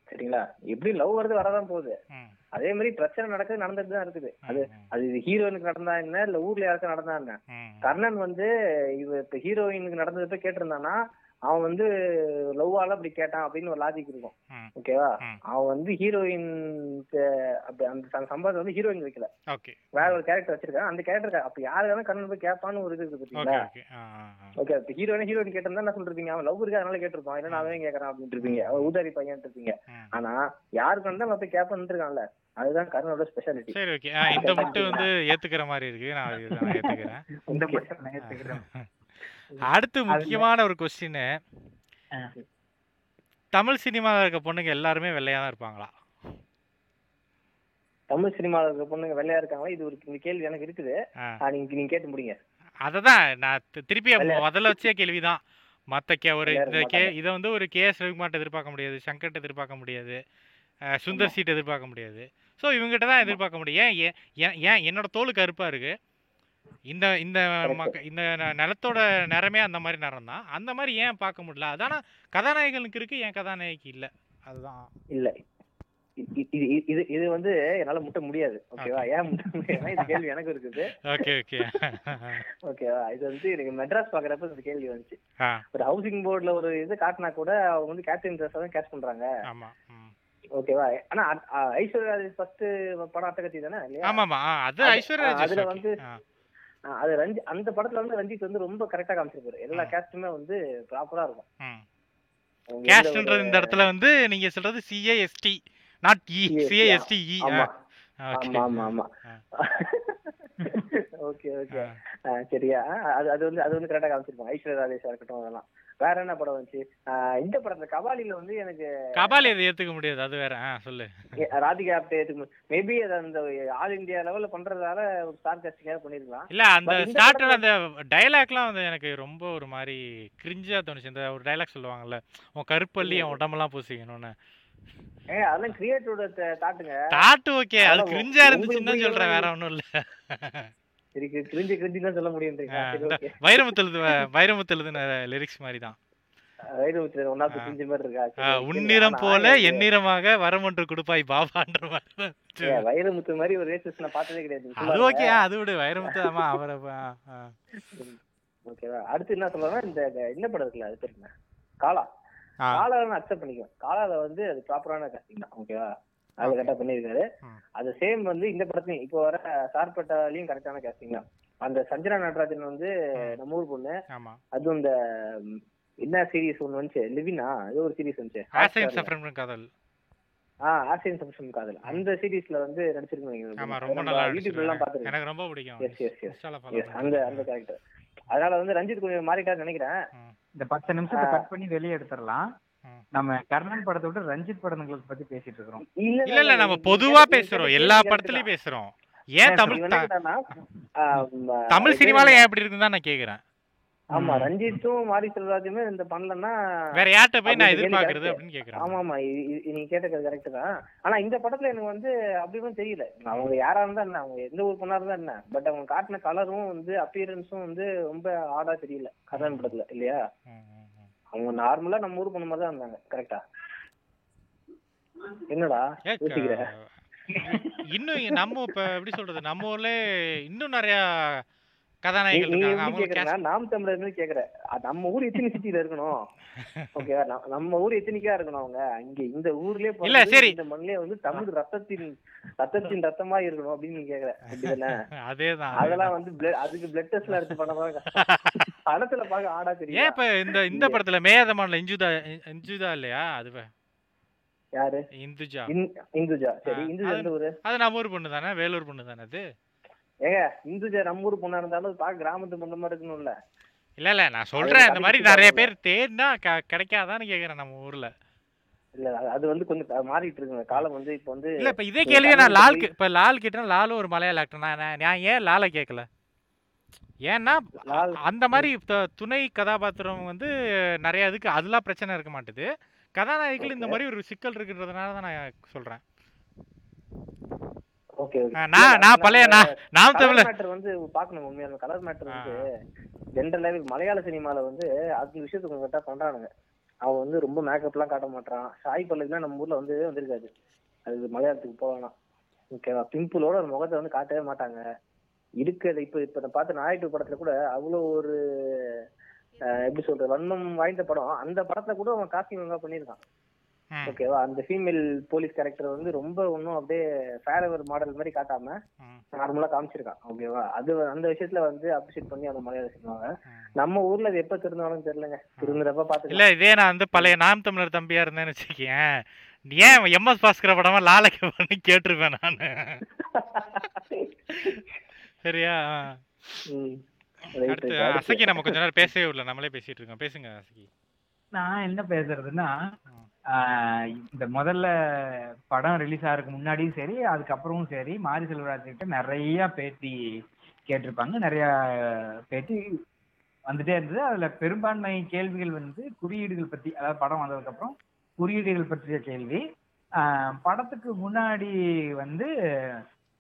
சரிங்களா எப்படி லவ் வருது வரதான் போகுது. அதே மாதிரி பிரச்சனை நடக்குது நடந்துட்டு தான் இருக்குது அது. அது ஹீரோயினுக்கு நடந்தா என்ன இல்ல ஊர்ல யாருக்கும் நடந்தா என்ன. கர்ணன் வந்து இவ இப்ப ஹீரோயினுக்கு நடந்தது போய் கேட்டிருந்தானா அவன் வந்து லவ்வால அப்படி கேட்டான் அப்படின்னு ஒரு லாஜிக் இருக்கும். ஓகேவா. அவன் வந்து ஹீரோயின் அப்படி அந்த சம்பவத்தை வந்து ஹீரோயின் வைக்கல. வேற ஒரு கேரக்டர் வச்சிருக்கான். அந்த கேரக்டர் அப்ப யாரு வேணா கர்ணன் போய் கேட்பான்னு ஒரு இது இருக்கு பாத்தீங்களா? ஓகே இப்ப ஹீரோயின் ஹீரோயின் கேட்டிருந்தா என்ன சொல்லிருப்பீங்க? அவன் லவ் இருக்கு அதனால கேட்டிருப்பான். இல்ல அவன் கேக்குறான் அப்படின்னு இருப்பீங்க. அவன் ஊதாரி பையன் இருப்பீங்க. ஆனா யாருக்கு வந்தா அவன் போய் கேட்பான்னு இருக்கான்ல அதுதான் கர்ணனோட ஸ்பெஷாலிட்டி சரி ஓகே இந்த மட்டும் வந்து ஏத்துக்கிற மாதிரி இருக்கு. நான் நான் ஏத்துக்கிறேன். இந்த மட்டும் நான் ஏத்துக்கிறேன். அடுத்து முக்கியமான ஒரு கொஸ்டின். தமிழ் சினிமாவில் இருக்க பொண்ணுங்க எல்லாருமே வெள்ளையா தான் இருப்பாங்களா? தமிழ் சினிமால இருக்க பொண்ணுங்க வெள்ளையா இருக்காங்களா? இது ஒரு கேள்வி எனக்கு இருக்குது. நீங்க நீங்க கேட்டு முடிங்க. அததான் நான் திருப்பி முதல்ல வச்சே கேள்விதான். மத்த கே ஒரு இந்த கே. இதை வந்து ஒரு கே எஸ் ரவிக்குமார்ட்ட எதிர்பார்க்க முடியாது சங்கர்ட்ட எதிர்பார்க்க முடியாது சுந்தர் சீட் எதிர்பார்க்க முடியாது. ஸோ இவங்ககிட்ட தான் எதிர்பார்க்க முடியும். ஏன் ஏன் என்னோட தோல் கருப்பா இருக்கு. இந்த இந்த இந்த நிலத்தோட நிறமே அந்த மாதிரி நிறம் தான். அந்த மாதிரி ஏன் பார்க்க முடியல? அதான கதாநாயகனுக்கு இருக்கு ஏன் கதாநாயகி இல்ல. அதுதான். இல்ல. இது இது- இது வந்து என்னால முட்ட முடியாது. ஓகேவா? ஏன் முட்ட முடியாதுன்னா இந்த கேள்வி எனக்கு இருக்குது. Okay okay. ஓகேவா? இது வந்து எனக்கு மெட்ராஸ் பாக்குறப்ப இந்த கேள்வி வந்துச்சு. ஒரு ஹவுசிங் போர்டுல ஒரு இது காட்டினா கூட அவங்க வந்து கேட்ரிங் ட்ரெஸ் தான் கேட்ச் பண்றாங்க. ஆமா. ஓகேவா? ஆனா ஐஸ்வர்யா ஃபர்ஸ்ட் படம் அட்டகத்தி தானே இல்லையா? ஆமாமா. ஆ, அது ஐஸ்வர்யா அதுல. வந்து- அது ரஞ்சி அந்த படத்துல வந்து ரஞ்சித் வந்து ரொம்ப கரெக்டா காமிச்சிருப்பாரு. எல்லா. கேஸ்டுமே வந்து ப்ராப்பரா இருக்கும். கேஸ்ட்ன்றது இந்த இடத்துல வந்து நீங்க சொல்றது CAST not E CAST okay ஆமா. ஆமா ஆமா. ஓகே ஓகே சரியா? அது அது வந்து அது வந்து கரெக்டா காமிச்சிருப்பாங்க. ஐஸ்வர்யா ராஜேஷா இருக்கட்டும் அதெல்லாம். வேற என்ன படம் வந்துச்சு? இந்த படத்துல கபாலில வந்து எனக்கு கபாலி அதை ஏத்துக்க முடியாது அது வேற. சொல்லு. ராதிகா ஆப்டே மேபி அது அந்த ஆல் இந்தியா லெவல்ல பண்றதால ஒரு ஸ்டார் காஸ்டிங்காக பண்ணிருக்கலாம். இல்ல அந்த ஸ்டார்டர் அந்த டைலாக்லாம் வந்து எனக்கு ரொம்ப ஒரு மாதிரி கிரிஞ்சா தோணுச்சு. இந்த ஒரு டைலாக் சொல்லுவாங்கல்ல உன் கருப்பள்ளி என் உடம்பெல்லாம் பூசிக்கணும்னு. ஏ அதெல்லாம் கிரியேட்டரோட தாட்டுங்க. தாட்டு ஓகே அது கிரிஞ்சா இருந்துச்சுன்னு சொல்றேன் வேற ஒண்ணும் இல்ல. லிரிக்ஸ் மாதிரி தான். உன்னிறம் போல எந்நிறமாக வரமொன்று கொடுப்பாய் பாபான்ற மாதிரி. வைரமுத்து மாதிரி ஒரு ரேசஸ் நான் பார்த்ததே கிடையாது. அது. ஓகே அது விடு. வைரமுத்து ஆமா அவரை. ஓகேவா அடுத்து என்ன சொல்றேன்னா இந்த இந்த படம் இருக்குல்ல அது பேர் என்ன? காலா காலாவை அக்செப்ட் பண்ணிக்குவேன். காலால வந்து அது ப்ராப்பரான casting தான். ஓகேவா அது. கரெக்டா பண்ணிருக்காரு. அது சேம் வந்து இந்த படத்துலயும் இப்போ வர சார்பட்டாலையும் கரெக்டான casting தான். அந்த சஞ்சனா நடராஜன் வந்து. நம்ம ஊர் பொண்ணு. ஆமா. அதுவும் இந்த என்ன சீரிஸ் ஒண்ணு வந்துச்சு? லிவினா? ஏதோ ஒரு சீரிஸ் வந்துச்சு. காதல். ஆ ஆசியன் சப்ஷன் காதல். அந்த சீரிஸ்ல வந்து நடிச்சிருக்கீங்க ஆமா ரொம்ப நல்லா யூடியூப்ல எல்லாம். பாத்துருக்கேன் எனக்கு ரொம்ப பிடிக்கும். எஸ் எஸ் எஸ் இன்ஸ்டால follow எஸ் அந்த அந்த கேரக்டர் அதனால வந்து ரஞ்சித் கொஞ்சம் மாறிட்டாருன்னு நினைக்கிறேன். இந்த பத்து நிமிஷத்தை. கட் பண்ணி வெளியே எடுத்துடலாம். நம்ம கர்ணன் படத்தை விட்டு ரஞ்சித் படங்களை பத்தி பேசிட்டு இருக்கிறோம். இல்ல இல்ல நம்ம பொதுவா பேசுறோம். எல்லா படத்துலயும் பேசுறோம். ஏன். தமிழ் தமிழ் சினிமால ஏன் அப்படி இருக்குன்னு தான் நான் கேக்குறேன். ஆமா. ரஞ்சித்தும் மாரி செல்வராஜுமே இந்த பண்ணலன்னா வேற யார்கிட்ட போய் நான் எதிர்பார்க்கறது. அப்படின்னு கேக்குறேன். ஆமா ஆமா நீங்க கேட்டது கரெக்ட் தான். ஆனா இந்த படத்துல எனக்கு வந்து அப்படி ஒன்றும் தெரியல. அவங்க யாரா இருந்தா என்ன? அவங்க எந்த ஊர் பொண்ணா இருந்தா என்ன? பட் அவங்க காட்டின கலரும் வந்து அப்பியரன்ஸும் வந்து ரொம்ப ஆடா தெரியல. கதான் படத்துல இல்லையா. அவங்க நார்மலா நம்ம ஊர் பொண்ணு மாதிரி தான் இருந்தாங்க கரெக்டா என்னடா? இன்னும் நம்ம இப்ப எப்படி சொல்றது? நம்ம ஊர்ல இன்னும் நிறைய கேக்குறா நாம் தமிழர் கேக்குற. நம்ம ஊர் எத்தனை சிட்டில இருக்கணும்? ஓகேவா நம்ம ஊர் எத்தனைக்கா இருக்கணும் அவங்க? இங்க இந்த ஊர்லயே இல்ல, சரி. இந்த மண்ணிலே வந்து தமிழ் ரத்தத்தின் ரத்தத்தின் ரத்தமா இருக்கணும் அப்படின்னு நீ கேக்குற. அப்படிதானே? அதேதான் அதெல்லாம் வந்து அதுக்கு பிளட் டெஸ்ட்ல எடுத்து பண்ணதான் படத்துல பாக்க ஆடா ஏன் தெரியும் இப்ப இந்த இந்த படத்துல மேயதமான்ல இந்துஜா இந்துஜா இல்லையா அது யாரு? இந்துஜா. இந்- இந்துஜா. சரி இந்துஜா எந்த ஊரு? அது நம்ம ஊர் பொண்ணு தானே வேலூர் பொண்ணு தானே அது? ஏங்க இந்துஜா நம்ம ஊர் பொண்ணா இருந்தாலும் பாக்க கிராமத்து பொண்ணு மாதிரி இருக்கணும்ல. இல்ல இல்ல நான் சொல்றேன் இந்த மாதிரி நிறைய. பேர் தேடினா கிடைக்காதான்னு கேக்குறேன் நம்ம ஊர்ல. இல்ல அது- வந்து கொஞ்சம் மாறிட்டு இருக்குங்க. காலம் வந்து இப்போ வந்து இல்ல இப்ப இதே கேள்வியை நான் லால் இப்ப லால் கிட்ட லாலும் ஒரு மலையாள ஆக்டர் நான் நான் நான் ஏன் லாலை கேட்கல ஏன்னா அந்த மாதிரி துணை கதாபாத்திரம் வந்து நிறைய இதுக்கு அதெல்லாம் பிரச்சனை இருக்க மாட்டுது. கதாநாயகிகள் இந்த. மாதிரி ஒரு சிக்கல் இருக்குன்றதுனால தான் நான் சொல்றேன். நான் நான் பழைய நான் நாம் தமிழ் மேட்டர் வந்து பார்க்கணும் உண்மையான கலர் மேட்டர் வந்து ஜென்ரலாவே மலையாள சினிமால வந்து அந்த விஷயத்தை கொஞ்சம் கரெக்டா பண்றானுங்க அவன் வந்து ரொம்ப மேக்கப்லாம் காட்ட மாட்டான் சாய் பல்லவிலாம் நம்ம ஊர்ல வந்து வந்திருக்காது. அது மலையாளத்துக்கு போகலாம். ஓகேவா? பிம்பிளோட ஒரு முகத்தை வந்து காட்டவே மாட்டாங்க. இருக்கிறது இப்ப இப்ப நான் பார்த்த நாயுடு படத்துல கூட அவ்வளோ ஒரு எப்படி சொல்றது வன்மம் வாய்ந்த படம். அந்த படத்துல கூட அவன் காஸ்டிங் ஒழுங்கா பண்ணியிருக்கான். ஓகேவா அந்த ஃபீமேல் போலீஸ் கேரக்டர் வந்து ரொம்ப ஒன்றும் அப்படியே ஃபேரவர் மாடல் மாதிரி காட்டாம நார்மலா காமிச்சிருக்கான். ஓகேவா அது அந்த விஷயத்துல வந்து அப்ரிஷியேட் பண்ணி அந்த மலையாள ம். நம்ம ஊர்ல அது எப்ப திருந்தாலும் தெரியலங்க. திருந்துறப்ப இல்ல பாத்துக்கலாம் இதே நான் வந்து பழைய நாம் தமிழர் தம்பியா இருந்தேன்னு வச்சுக்கேன் ஏன் எம்எஸ் பாஸ்கர படமா லாலைக்கு பண்ணி கேட்டிருப்பேன் நானு? சரியா? அடுத்து. அசக்கி நம்ம கொஞ்ச நேரம் பேசவே இல்லை. நம்மளே பேசிட்டு இருக்கோம். பேசுங்க அசக்கி நான் என்ன பேசுறதுன்னா இந்த முதல்ல படம் ரிலீஸ் ஆகிறதுக்கு முன்னாடியும் சரி அதுக்கப்புறமும் சரி மாரி செல்வராஜ் கிட்ட நிறைய பேட்டி கேட்டிருப்பாங்க. நிறைய பேட்டி வந்துட்டே இருந்தது. அதுல பெரும்பான்மை கேள்விகள் வந்து குறியீடுகள் பத்தி அதாவது படம் வந்ததுக்கு அப்புறம் குறியீடுகள் பற்றிய கேள்வி. ஆஹ் படத்துக்கு முன்னாடி வந்து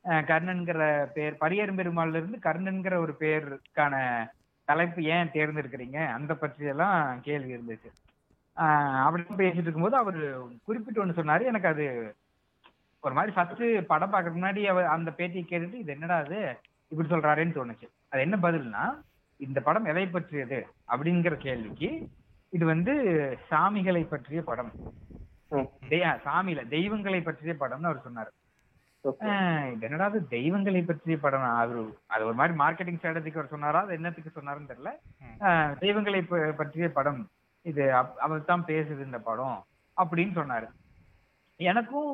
கர்ணன்கிற பேர் பரியரும் பெருமாள்ல இருந்து கர்ணன்கிற ஒரு பேருக்கான தலைப்பு ஏன் தேர்ந்தெடுக்கிறீங்க? அந்த பற்றியெல்லாம் கேள்வி இருந்துச்சு. ஆஹ் அப்படி பேசிட்டு இருக்கும்போது அவர் குறிப்பிட்டு ஒன்று சொன்னாரு. எனக்கு அது ஒரு மாதிரி ஃபர்ஸ்ட் படம் பார்க்கறதுக்கு முன்னாடி அவர் அந்த பேட்டியை கேட்டுட்டு இது என்னடா அது இப்படி சொல்றாருன்னு தோணுச்சு. அது என்ன பதில்னா இந்த படம் எதை பற்றியது? அப்படிங்கிற கேள்விக்கு இது வந்து சாமிகளை பற்றிய படம். சாமியில தெய்வங்களை பற்றிய படம்னு அவர் சொன்னாரு. இது என்னடா அது தெய்வங்களை பற்றிய படம்? அது அது ஒரு மாதிரி மார்க்கெட்டிங் ஸ்ட்ராட்டஜிக்கு அவர் சொன்னாரா? அது என்னத்துக்கு சொன்னாருன்னு தெரியல. தெய்வங்களை பற்றிய படம். இது அவர் தான் பேசுது இந்த படம் அப்படின்னு சொன்னாரு. எனக்கும்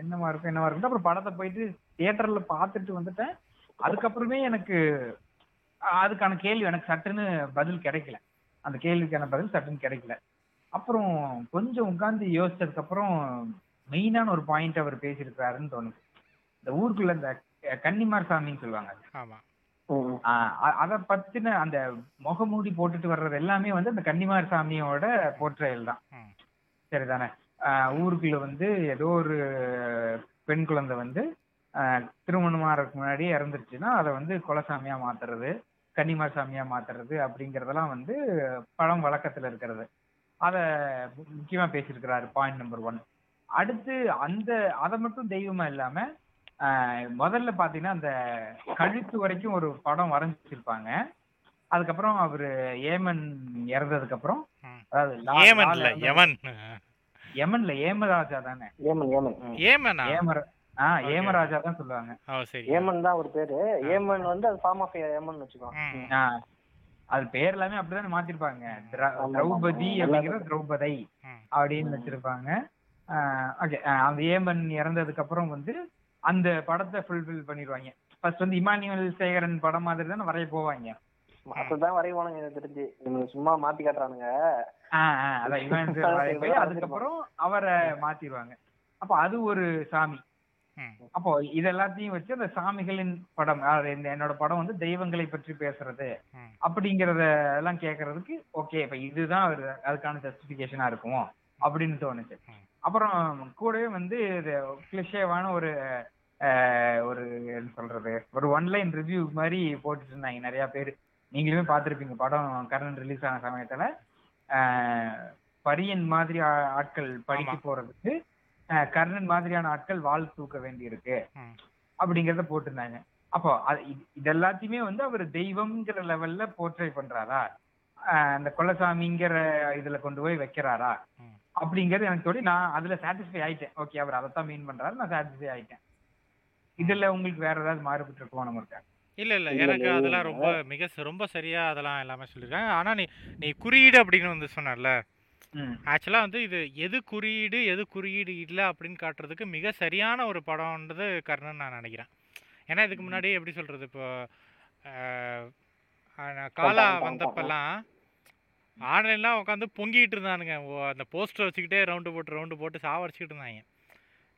என்னவா இருக்கும் என்னவா இருக்கும். அப்புறம் படத்தை போயிட்டு தியேட்டர்ல பார்த்துட்டு வந்துட்டேன். அதுக்கப்புறமே எனக்கு அதுக்கான கேள்வி எனக்கு சட்டுன்னு பதில் கிடைக்கல. அந்த கேள்விக்கான பதில் சட்டுன்னு கிடைக்கல. அப்புறம் கொஞ்சம் உட்கார்ந்து யோசிச்சதுக்கு அப்புறம் மெயினான ஒரு பாயிண்ட் அவர் பேசியிருக்காருன்னு தோணுது. இந்த ஊருக்குள்ள இந்த கன்னிமார் சாமின்னு சொல்லுவாங்க. அத பத்தின அந்த முகமூடி போட்டுட்டு வர்றது எல்லாமே வந்து அந்த கன்னிமார் சாமியோட போர்ட்ரேல் தான். சரிதானே? ஆஹ் ஊருக்குள்ள வந்து ஏதோ ஒரு பெண் குழந்தை வந்து ஆஹ் திருமணமாறதுக்கு முன்னாடி இறந்துருச்சுன்னா அதை வந்து குலசாமியா மாத்துறது கன்னிமார் சாமியா மாத்துறது அப்படிங்கறதெல்லாம் வந்து பழம் வழக்கத்துல இருக்கிறது. அத முக்கியமா பேசியிருக்கிறாரு பாயிண்ட் நம்பர் ஒன் அடுத்து அந்த அதை மட்டும் தெய்வமா இல்லாம முதல்ல பாத்தீங்கன்னா அந்த கழுத்து வரைக்கும் ஒரு படம் வரைஞ்சு வச்சிருப்பாங்க அதுக்கப்புறம் அவரு ஏமன் இறந்ததுக்கு அப்புறம். அதாவது யமன் யமன்ல ஏமராஜா தானே ஏமன் ஏமன் ம். ஏமனா ஏமர ஆ Okay. ஏமராஜா தான் சொல்லுவாங்க ஓ சரி ஏமன் தான் ஒரு பேரு ஏமன் வந்து அது ஃபார்ம் ஆஃப் ஏமன் வச்சுக்கோ ம். ஆ, அது பேர் எல்லாமே அப்படிதானே மாத்திருப்பாங்க. திரௌபதி. அப்படிங்கிற திரௌபதை. அப்படின்னு வச்சிருப்பாங்க ஓகே அந்த ஏமன் இறந்ததுக்கு அப்புறம் வந்து அந்த படத்தை ஃபுல்ஃபில் பண்ணிடுவாங்க. ஃபர்ஸ்ட் வந்து இமானுவேல் சேகரன் படம் மாதிரி தானே வரைய போவாங்க. அப்படிதான் வரைவானுங்க எனக்கு தெரிஞ்சு. சும்மா மாத்தி காட்டுறானுங்க. அதான் இமானுவேல் போய் அதுக்கப்புறம் அவரை மாத்திடுவாங்க. அப்போ அது ஒரு சாமி. அப்போ இது எல்லாத்தையும் வச்சு அந்த சாமிகளின் படம் இந்த என்னோட படம் வந்து தெய்வங்களை பற்றி பேசுறது. அப்படிங்கறத எல்லாம் கேக்குறதுக்கு ஓகே இப்ப இதுதான் அதுக்கான ஜஸ்டிபிகேஷனா இருக்கும்? அப்படின்னு தோணுச்சு. அப்புறம் கூடவே வந்து கிளிஷேவான ஒரு ஒரு என்ன சொல்றது ஒரு ஒன்லைன் ரிவ்யூ மாதிரி போட்டுட்டு இருந்தாங்க நிறைய பேர் நீங்களுமே பார்த்திருப்பீங்க படம் கர்ணன் ரிலீஸ் ஆன சமயத்துல பரியன் மாதிரி ஆட்கள் படிக்க. போறதுக்கு கர்ணன் மாதிரியான ஆட்கள் வாள் தூக்க வேண்டி இருக்கு. அப்படிங்கறத போட்டிருந்தாங்க அப்போ இது- எல்லாத்தையுமே வந்து அவர் தெய்வம்ங்கிற லெவல்ல போர்ட்ரை பண்றாரா அந்த கொலசாமிங்கிற இதுல கொண்டு போய் வைக்கிறாரா. அப்படிங்கறது எனக்கு தோடி நான் அதுல சாட்டிஸ்ஃபை ஆயிட்டேன். ஓகே அவர் அதைத்தான் மீன் பண்றாரு நான் சாட்டிஸ்ஃபை ஆயிட்டேன். இதுல உங்களுக்கு வேற ஏதாவது மாறுபட்டு இருக்கோம் நமக்கு இல்ல இல்ல இல்ல, எனக்கு அதெல்லாம். ரொம்ப மிக ரொம்ப சரியா அதெல்லாம் எல்லாமே சொல்லியிருக்காங்க ஆனா நீ நீ குறியீடு அப்படின்னு வந்து சொன்னல ம். ஆக்சுவலா வந்து இது எது குறியீடு எது குறியீடு இல்லை அப்படின்னு காட்டுறதுக்கு மிக சரியான ஒரு படம்ன்றது கர்ணன் நான் நினைக்கிறேன். ஏன்னா இதுக்கு முன்னாடி எப்படி சொல்றது இப்போ காலா வந்தப்பெல்லாம் ஆன்லைன்லாம் உட்காந்து பொங்கிட்டு இருந்தானுங்க. அந்த போஸ்டர் வச்சுக்கிட்டே ரவுண்டு போட்டு ரவுண்டு போட்டு சாவடிச்சுக்கிட்டு இருந்தாங்க.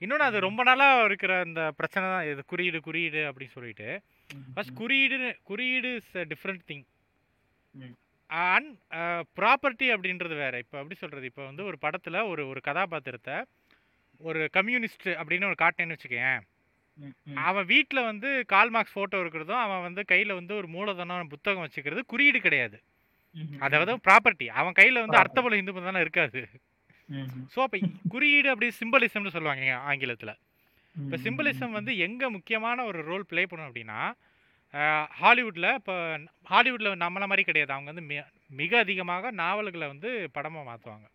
இன்னொன்று அது ரொம்ப நாளாக இருக்கிற அந்த பிரச்சனை தான். இது குறியீடு குறியீடு அப்படின்னு சொல்லிட்டு. ஃபர்ஸ்ட் குறியீடு குறியீடு is different thing. And property அப்படின்றது வேற. இப்போ எப்படி சொல்கிறது இப்போ வந்து ஒரு படத்தில் ஒரு ஒரு கதாபாத்திரத்தை ஒரு கம்யூனிஸ்ட் அப்படின்னு ஒரு காட்டினேன்னு வச்சுக்கேன். அவன் வீட்டில் வந்து கால் மார்க்ஸ் ஃபோட்டோ இருக்கிறதும் அவன் வந்து கையில் வந்து ஒரு மூலதனம் புத்தகம் வச்சுக்கிறது குறியீடு கிடையாது. அதாவது ப்ராப்பர்ட்டி அவன் கையில் வந்து. அர்த்தபல இந்து தானே இருக்காது. ஸோ அப்போ குறியீடு அப்படி சிம்பலிசம்னு சொல்லுவாங்க ஆங்கிலத்தில். இப்போ ம், சிம்பிளிசம் ம், வந்து எங்கே முக்கியமான ஒரு ரோல் ப்ளே பண்ணும் அப்படின்னா ஹாலிவுட்டில் இப்போ ஹாலிவுட்டில் நம்மள மாதிரி கிடையாது. அவங்க வந்து மிக அதிகமாக நாவல்களை வந்து படமாக மாற்றுவாங்க.